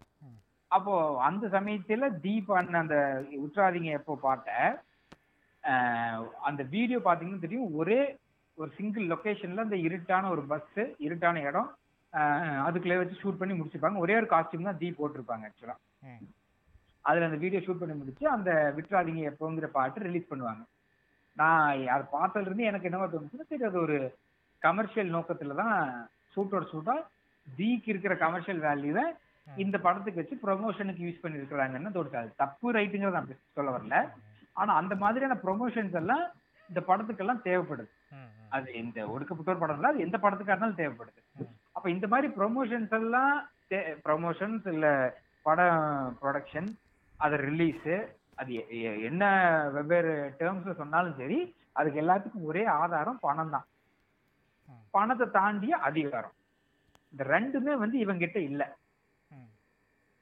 அப்போ அந்த சமயத்துல தீப் அண்ணன் அந்த உற்றாதீங்க எப்போ பார்த்தேன் அந்த வீடியோ பாத்தீங்கன்னா தெரியும் ஒரே ஒரு சிங்கிள் லொகேஷன்ல அந்த இருட்டான ஒரு பஸ் இருட்டான இடம் அதுக்குள்ளே வச்சு ஷூட் பண்ணி முடிச்சிருப்பாங்க ஒரே ஒரு காஸ்டியூம் தான் தீப் போட்டிருப்பாங்க ஆக்சுவலா. அதுல அந்த வீடியோ ஷூட் பண்ணி முடிச்சு அந்த விட்றாதீங்க எப்போங்கிற பாட்டு ரிலீஸ் பண்ணுவாங்க நான் அதை பார்த்ததுல இருந்து எனக்கு என்னவா தோணுச்சுன்னா சரி அது ஒரு கமர்ஷியல் நோக்கத்துல தான் ஷூட்டோட ஷூட்டா தீக்கு இருக்கிற கமர்ஷியல் வேல்யூவை இந்த படத்துக்கு வச்சு ப்ரொமோஷனுக்கு யூஸ் பண்ணி இருக்கிறாங்கன்னு தோணுச்சு. அது தப்பு ரைட்டுங்கிறத நான் சொல்ல வரல. ஆனா அந்த மாதிரியான ப்ரொமோஷன்ஸ் எல்லாம் இந்த படத்துக்கெல்லாம் தேவைப்படுது. அது இந்த ஒடுக்கப்பட்டோர் படம் இல்ல அது எந்த படத்துக்கா இருந்தாலும் தேவைப்படுது. அப்ப இந்த மாதிரி ப்ரொமோஷன்ஸ் எல்லாம் ப்ரொமோஷன்ஸ் இல்ல படம் ப்ரொடக்ஷன் அது ரிலீஸ் அது என்ன வெவ்வேறு டேர்ம்ஸ்ல சொன்னாலும் சரி அதுக்கு எல்லாத்துக்கும் ஒரே ஆதாரம் பணம் தான். பணத்தை தாண்டிய அதிகாரம் இந்த ரெண்டுமே வந்து இவங்கிட்ட இல்ல.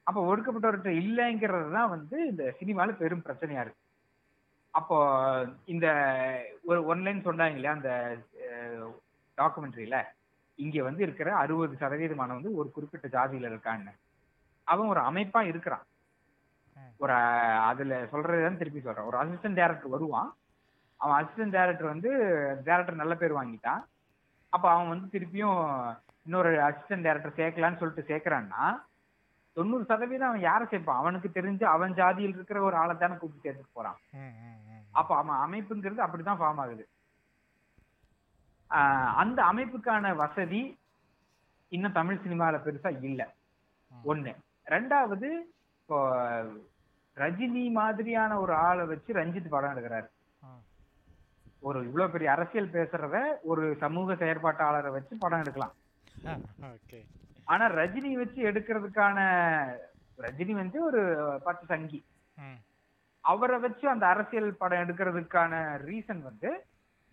அப்ப ஒடுக்கப்பட்டவர்கிட்ட இல்லைங்கிறது தான் வந்து இந்த சினிமால பெரும் பிரச்சனையா இருக்கு அப்போ இந்த ஒரு ஒன்லைன் சொன்னாங்க இல்லையா அந்த டாக்குமெண்ட்ரியில இங்க வந்து இருக்கிற அறுபது சதவீதமான வந்து ஒரு குறிப்பிட்ட ஜாதியில இருக்கான்னு அவன் ஒரு அமைப்பா இருக்கிறான். ஒரு அதுல சொல்றதுதான் திருப்பி சொல்றேன். ஒரு அசிஸ்டன்ட் டைரக்டர் வருவான். அவன் அசிஸ்டன்ட் டைரக்டர் வந்து டைரக்டர் நல்ல பேர் வாங்கிட்டான். அப்ப அவன் வந்து திருப்பியும் இன்னொரு அசிஸ்டன்ட் டைரக்டர் சேர்க்கலான்னு சொல்லிட்டு சேர்க்கறான்னா தொண்ணூறு சதவீதம் அவன் யாரை சேர்ப்பான்? அவனுக்கு தெரிஞ்சு அவன் ஜாதியில் இருக்கிற ஒரு ஆளை தானே கூப்பிட்டு சேர்த்துட்டு போறான். அப்ப அவன் அமைப்புங்கிறது அப்படிதான் ஃபார்ம் ஆகுது. அந்த அமைப்புக்கான வசதி இன்னும் தமிழ் சினிமால பெருசா இல்ல. ஒண்ணு. ரெண்டாவது இப்போ ரஜினி மாதிரியான ஒரு ஆளை வச்சு ரஞ்சித் படம் எடுக்கிறாரு. ஒரு இவ்வளவு பெரிய அரசியல் பேசுறத ஒரு சமூக செயற்பாட்டாளரை வச்சு படம் எடுக்கலாம் ஆனா ரஜினி வச்சு எடுக்கிறதுக்கான ரஜினி வந்து ஒரு பத்து சங்கி. அவரை வச்சு அந்த அரசியல் படம் எடுக்கிறதுக்கான ரீசன் வந்து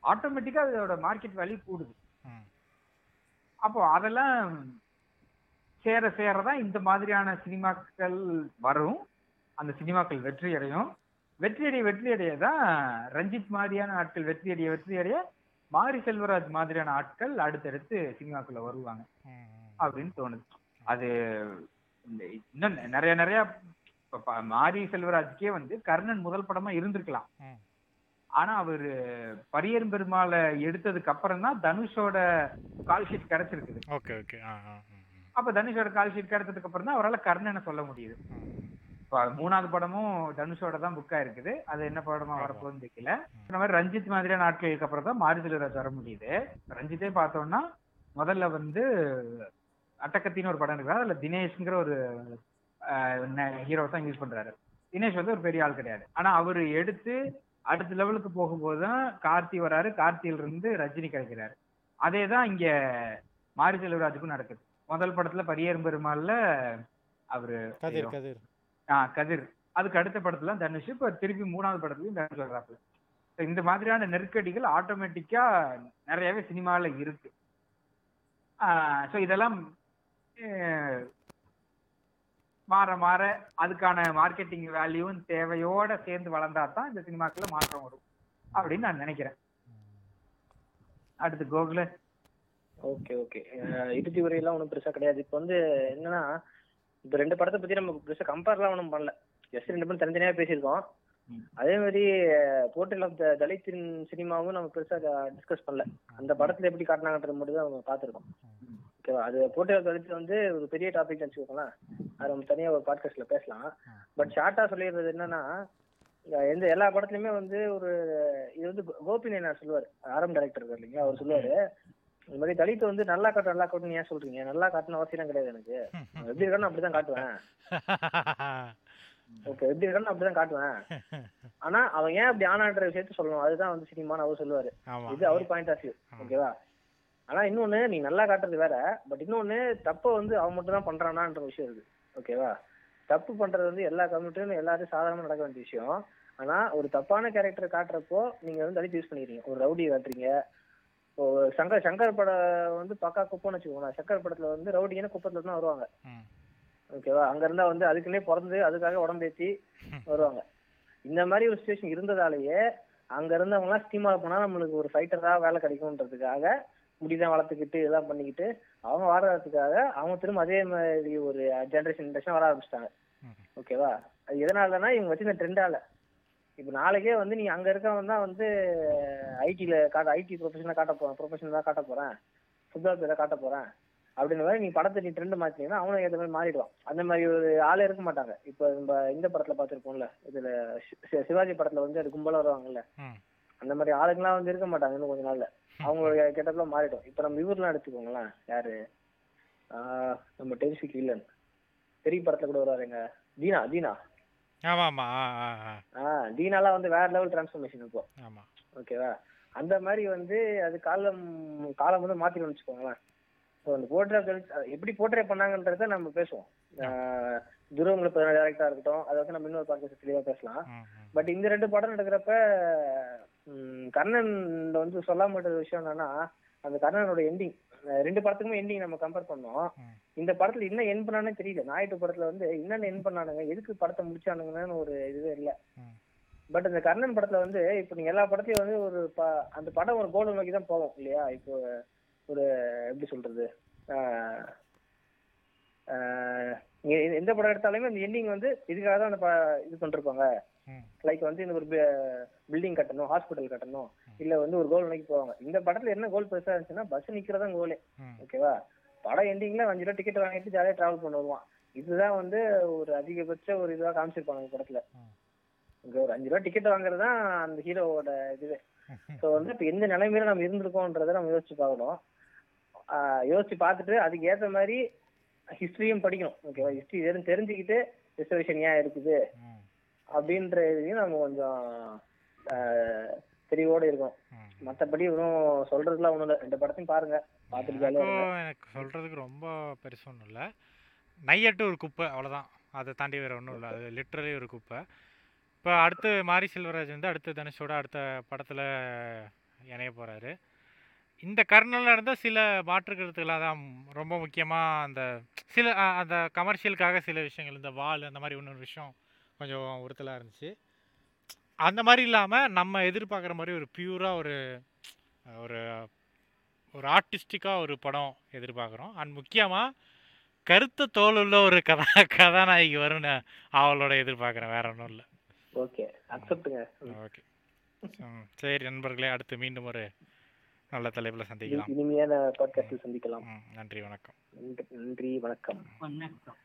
ஆட்டோமேட்டிக்கா அதோட மார்க்கெட் வேல்யூ கூடுது. அப்போ அதெல்லாம் சேர சேரதான் இந்த மாதிரியான சினிமாக்கள் வரும். அந்த சினிமாக்கள் வெற்றி அடையும் வெற்றி அடைய வெற்றி அடைய தான் ரஞ்சித் மாதிரியான ஆட்கள் வெற்றி அடைய வெற்றி அடைய மாரி செல்வராஜ் மாதிரியான ஆட்கள் அடுத்தடுத்து சினிமாக்குள்ள வருவாங்க. அப்படின்னு தோணுது. அது இன்னும் நிறைய நிறைய மாரி செல்வராஜ்க்கே வந்து கர்ணன் முதல் படமா இருந்திருக்கலாம். ஆனா அவரு பரியரும் பெருமாளை எடுத்ததுக்கு அப்புறம் தான் தனுஷோட கால்ஷீட் கிடைச்சிருக்குது. Okay okay. அப்ப தனுஷோட கால் ஷீட் கிடைச்சதுக்கு அப்புறம் தான் அவரால் கர்ணனை சொல்ல முடியுது. இப்ப மூணாவது படமும் தனுஷோட தான் புக்கா இருக்குது அது என்ன படமா. வரப்போகுதுன்னு தெரியல. இந்த மாதிரி ரஞ்சித் மாதிரியான ஆட்களுக்கு அப்புறம் தான் மாரி செல்வராஜ் வர முடியுது. ரஞ்சித்தே பார்த்தோம்னா முதல்ல வந்து அட்டக்கத்தின்னு ஒரு படம் இருக்கிறார் அதுல தினேஷ்ங்கிற ஒரு ஹீரோ தான் யூஸ் பண்றாரு. தினேஷ் வந்து ஒரு பெரிய ஆள் கிடையாது. ஆனா அவர் எடுத்து அடுத்த லெவலுக்கு போகும்போது தான் கார்த்தி வராரு. கார்த்தியில இருந்து ரஜினி கிடைக்கிறாரு. அதே தான் இங்க மாரி செல்வராஜுக்கும் நடக்குது. முதல் படத்துல பரியரும் பெருமாள்ல அவரு கதிர் கதிர். ஆ கதிர். அதுக்கு அடுத்த படத்துல தனுஷ் இப்ப திருப்பி மூணாவது படத்துலயும் தனுஷ் வர்றாப்புல. So, இந்த மாதிரியான நெருக்கடிகள் ஆட்டோமேட்டிக்கா நிறையவே சினிமால இருக்கு. ஸோ இதெல்லாம் மாற மாற அதுக்கான மார்க்கெட்டிங் வேல்யூவும் தேவையோட சேர்ந்து வளர்ந்தா தான் இந்த சினிமாக்குள்ள மாற்றம் வரும். அப்படின்னு நான் நினைக்கிறேன். அடுத்து கோகுல ஓகே ஓகே. இறுதி உரையெல்லாம் ஒன்றும் பெருசா கிடையாது. இப்போ வந்து என்னன்னா இந்த ரெண்டு படத்தை பத்தி நம்ம பெருசா கம்பேர்லாம் ஒன்றும் பண்ணல. ஜஸ்ட் ரெண்டு பேரும் தனித்தனியா பேசியிருக்கோம். அதே மாதிரி த தலித்தின் சினிமாவும் நம்ம பெருசா டிஸ்கஸ் பண்ணல. அந்த படத்துல எப்படி காட்டினாங்கன்றது மட்டும் தான் நம்ம பார்த்துருக்கோம். ஓகேவா? அது போர்ட்டல் ஆஃப் தலித் வந்து ஒரு பெரிய டாபிக் வச்சுக்கோங்களேன். அது நம்ம தனியா ஒரு பாட்காஸ்ட்ல பேசலாம். பட் ஷார்ட்டா சொல்லிடுறது என்னன்னா எந்த எல்லா படத்துலயுமே வந்து ஒரு இது வந்து கோபி நான் சொல்லுவார். ஆரம் டைரக்டர் இருக்கார் இல்லைங்களா? அவர் சொல்லுவாரு. இந்த மாதிரி தலித் வந்து நல்லா காட்டு நல்லா காட்டுன்னு ஏன் சொல்றீங்க? நல்லா காட்டணும் அவசியம் கிடையாது எனக்கு. எப்படி இருக்கான்னு அப்படிதான் காட்டுவேன். ஓகே எப்படி இருக்கான்னு அப்படிதான் காட்டுவேன். ஆனா அவன் ஏன் அப்படி ஆனான்ற விஷயத்த சொல்லணும். அதுதான் வந்து சினிமான்னு அவர் சொல்லுவாரு. இது அவர் பாயிண்ட் ஆஃப் வியூ ஓகேவா? ஆனா இன்னொன்னு நீ நல்லா காட்டுறது வேற. பட் இன்னொன்னு தப்ப வந்து அவன் மட்டும் தான் பண்றானான்ற விஷயம் இருக்கு. ஓகேவா? தப்பு பண்றது வந்து எல்லா கம்யூனிட்டியும் எல்லாரும் சாதாரணமா நடக்க வேண்டிய விஷயம். ஆனா ஒரு தப்பான கேரக்டர் காட்டுறப்போ நீங்க வந்து தலித் யூஸ் பண்ணிக்கிறீங்க. ஒரு ரவுடி காட்டுறீங்க. இப்போ சங்கர் சங்கர் படம் வந்து பக்கா குப்பைன்னு வச்சுக்கோங்களேன். சங்கர் படத்துல வந்து ரவுடின்னு குப்பத்துல தான் வருவாங்க. ஓகேவா அங்க இருந்தா வந்து அதுக்குன்னே பிறந்து அதுக்காக உடம்பேத்தி வருவாங்க. இந்த மாதிரி ஒரு சுச்சுவேஷன் இருந்ததாலேயே அங்க இருந்தவங்க எல்லாம் ஸ்டீமால போனா நம்மளுக்கு ஒரு ஃபைட்டரா வேலை கிடைக்கும்ன்றதுக்காக முடிதான் வளர்த்துக்கிட்டு இதெல்லாம் பண்ணிக்கிட்டு அவங்க வாழறதுக்காக அவங்க திரும்ப அதே மாதிரி ஒரு ஜென்ரேஷன் ஜென்ரேஷன் வர ஆரம்பிச்சிட்டாங்க. ஓகேவா அது எதனாலனா இவங்க வச்சு இந்த ட்ரெண்டால இப்போ நாளைக்கே வந்து நீ அங்க இருக்கவன் தான் வந்து ஐடில காட்ட ஐடி ப்ரொஃபஷனாக காட்ட போறேன். ப்ரொஃபஷனல் தான் காட்ட போறேன். ஃபுட்பால் பிளேயரை காட்ட போறேன். அப்படின்ற மாதிரி நீ படத்தை நீ ட்ரெண்ட் மாத்தினீங்கன்னா அவனும் ஏற்ற மாதிரி மாறிடுவான். அந்த மாதிரி ஒரு ஆளே இருக்க மாட்டாங்க. இப்போ நம்ம இந்த படத்துல பார்த்திருப்போம்ல இதுல சிவாஜி படத்துல வந்து அது கும்பலா வருவாங்கல்ல. அந்த மாதிரி ஆளுங்கெல்லாம் வந்து இருக்க மாட்டாங்க இன்னும் கொஞ்ச நாள்ல. அவங்களோட கெட்டப்ல மாறிடும். இப்போ நம்ம இவர்லாம் எடுத்துக்கோங்களேன். யாரு? ஆஹ் நம்ம டெரிஃபிக் வில்லன் பெரிய படத்துல கூட வருவாருங்க தீனா தீனா. ஆமா ஆமா ஆ வந்து வேற லெவல் டிரான்ஸ்ஃபர்மேஷன் இப்போ. ஆமா. ஓகேவா அந்த மாதிரி வந்து அது காலம் காலம் வந்து மாத்தின்னு வச்சுக்கோங்களேன். ஸோ அந்த போர்ட்ரே எப்படி போர்ட்ரே பண்ணாங்கன்றத நம்ம பேசுவோம். துருவங்களை டேரக்டா இருக்கட்டும் அதை வந்து நம்ம இன்னொரு பார்க்க தெளிவாக பேசலாம். பட் இந்த ரெண்டு படம் நடக்கிறப்ப கர்ணன் வந்து சொல்லாம விஷயம் என்னன்னா அந்த கர்ணனோட எண்டிங் ரெண்டு படத்துக்குமே எண்டிங் நம்ம கம்பேர் பண்ணோம். இந்த படத்துல என்ன என் பண்ணானே தெரியல. நாயுடு படத்துல வந்து என்னென்ன என் பண்ணானுங்க? எதுக்கு படத்தை முடிச்சானுங்கன்னு ஒரு இதுவே இல்லை. பட் இந்த கர்ணன் படத்துல வந்து இப்போ நீங்க எல்லா படத்தையும் வந்து ஒரு அந்த படம் ஒரு கோலை நோக்கி தான் போகும் இல்லையா? இப்போ ஒரு எப்படி சொல்றது? எந்த படம் எடுத்தாலுமே அந்த எண்டிங் வந்து இதுக்காக தான் அந்த இது பண்ணிருப்பாங்க. லைக் வந்து இந்த ஒரு பில்டிங் கட்டணும் ஹாஸ்பிட்டல் கட்டணும். இல்ல வந்து ஒரு கோல் நோக்கி போவாங்க. இந்த படத்துல என்ன கோல் பெருசா இருந்துச்சுன்னா பஸ் நிக்கிறதா கோலே. ஓகேவா படம் எண்டிங்ல அஞ்சு ரூபா டிக்கெட் வாங்கிட்டு ஜாலியா டிராவல் பண்ண வருவான் இதுதான் வந்து ஒரு அதிகபட்ச ஒரு இதுவா காமிச்சிருப்பாங்க இந்த படத்துல. இங்க ஒரு அஞ்சு ரூபா டிக்கெட் வாங்குறது தான் அந்த ஹீரோவோட இதுவே. ஸோ வந்து இப்போ எந்த நிலைமையில நம்ம இருந்திருக்கோன்றதை நம்ம யோசிச்சு பார்க்கணும். யோசிச்சு பார்த்துட்டு அதுக்கு ஏத்த மாதிரி ஹிஸ்டரியும் படிக்கணும். ஓகேவா ஹிஸ்டரி எதுவும் தெரிஞ்சுக்கிட்டு ரிசர்வேஷன் ஏன் இருக்குது. அப்படின்ற இதையும் நம்ம கொஞ்சம் தெளிவோட இருக்கணும் ம். மத்தபடி வெறும் சொல்றதுலாம் ஒண்ணும் இல்லை. ரெண்டு படத்தையும் பாருங்க. பார்த்துட்டு எனக்கு சொல்றதுக்கு ரொம்ப பெருசு ஒன்றும் இல்லை. நையட்டு ஒரு குப்பை அவ்வளோதான் அதை தாண்டி வேற ஒன்றும் இல்லை. அது லிட்ரலி ஒரு குப்பை. இப்போ அடுத்து மாரி செல்வராஜ் வந்து அடுத்த தனுஷோட அடுத்த படத்தில் இணைய போகிறாரு இந்த கர்னலில் இருந்த சில மாற்று கருத்துக்களாக தான் ரொம்ப முக்கியமாக அந்த சில அந்த கமர்ஷியலுக்காக சில விஷயங்கள் இந்த வால் அந்த மாதிரி இன்னொரு விஷயம் கொஞ்சம் உறுத்தலாக இருந்துச்சு. அந்த மாதிரி இல்லாமல் நம்ம எதிர்பார்க்குற மாதிரி ஒரு பியூராக ஒரு ஒரு ஒரு ஆர்டிஸ்டிக்காக ஒரு படம் எதிர்பார்க்குறோம். அண்ட் முக்கியமாக கருத்த தோலுள்ள ஒரு கதா கதாநாயகி வரும்னு அவளோட எதிர்பார்க்குறேன். வேற ஒன்றும் இல்லை. ஓகே அக்செப்டுங்க ஓகே சரி நண்பர்களே அடுத்து மீண்டும் ஒரு நல்ல தலைப்பில் சந்திக்கலாம். இனிமையான பாட்காஸ்டில் சந்திக்கலாம். நன்றி வணக்கம். நன்றி நன்றி வணக்கம். வணக்கம்.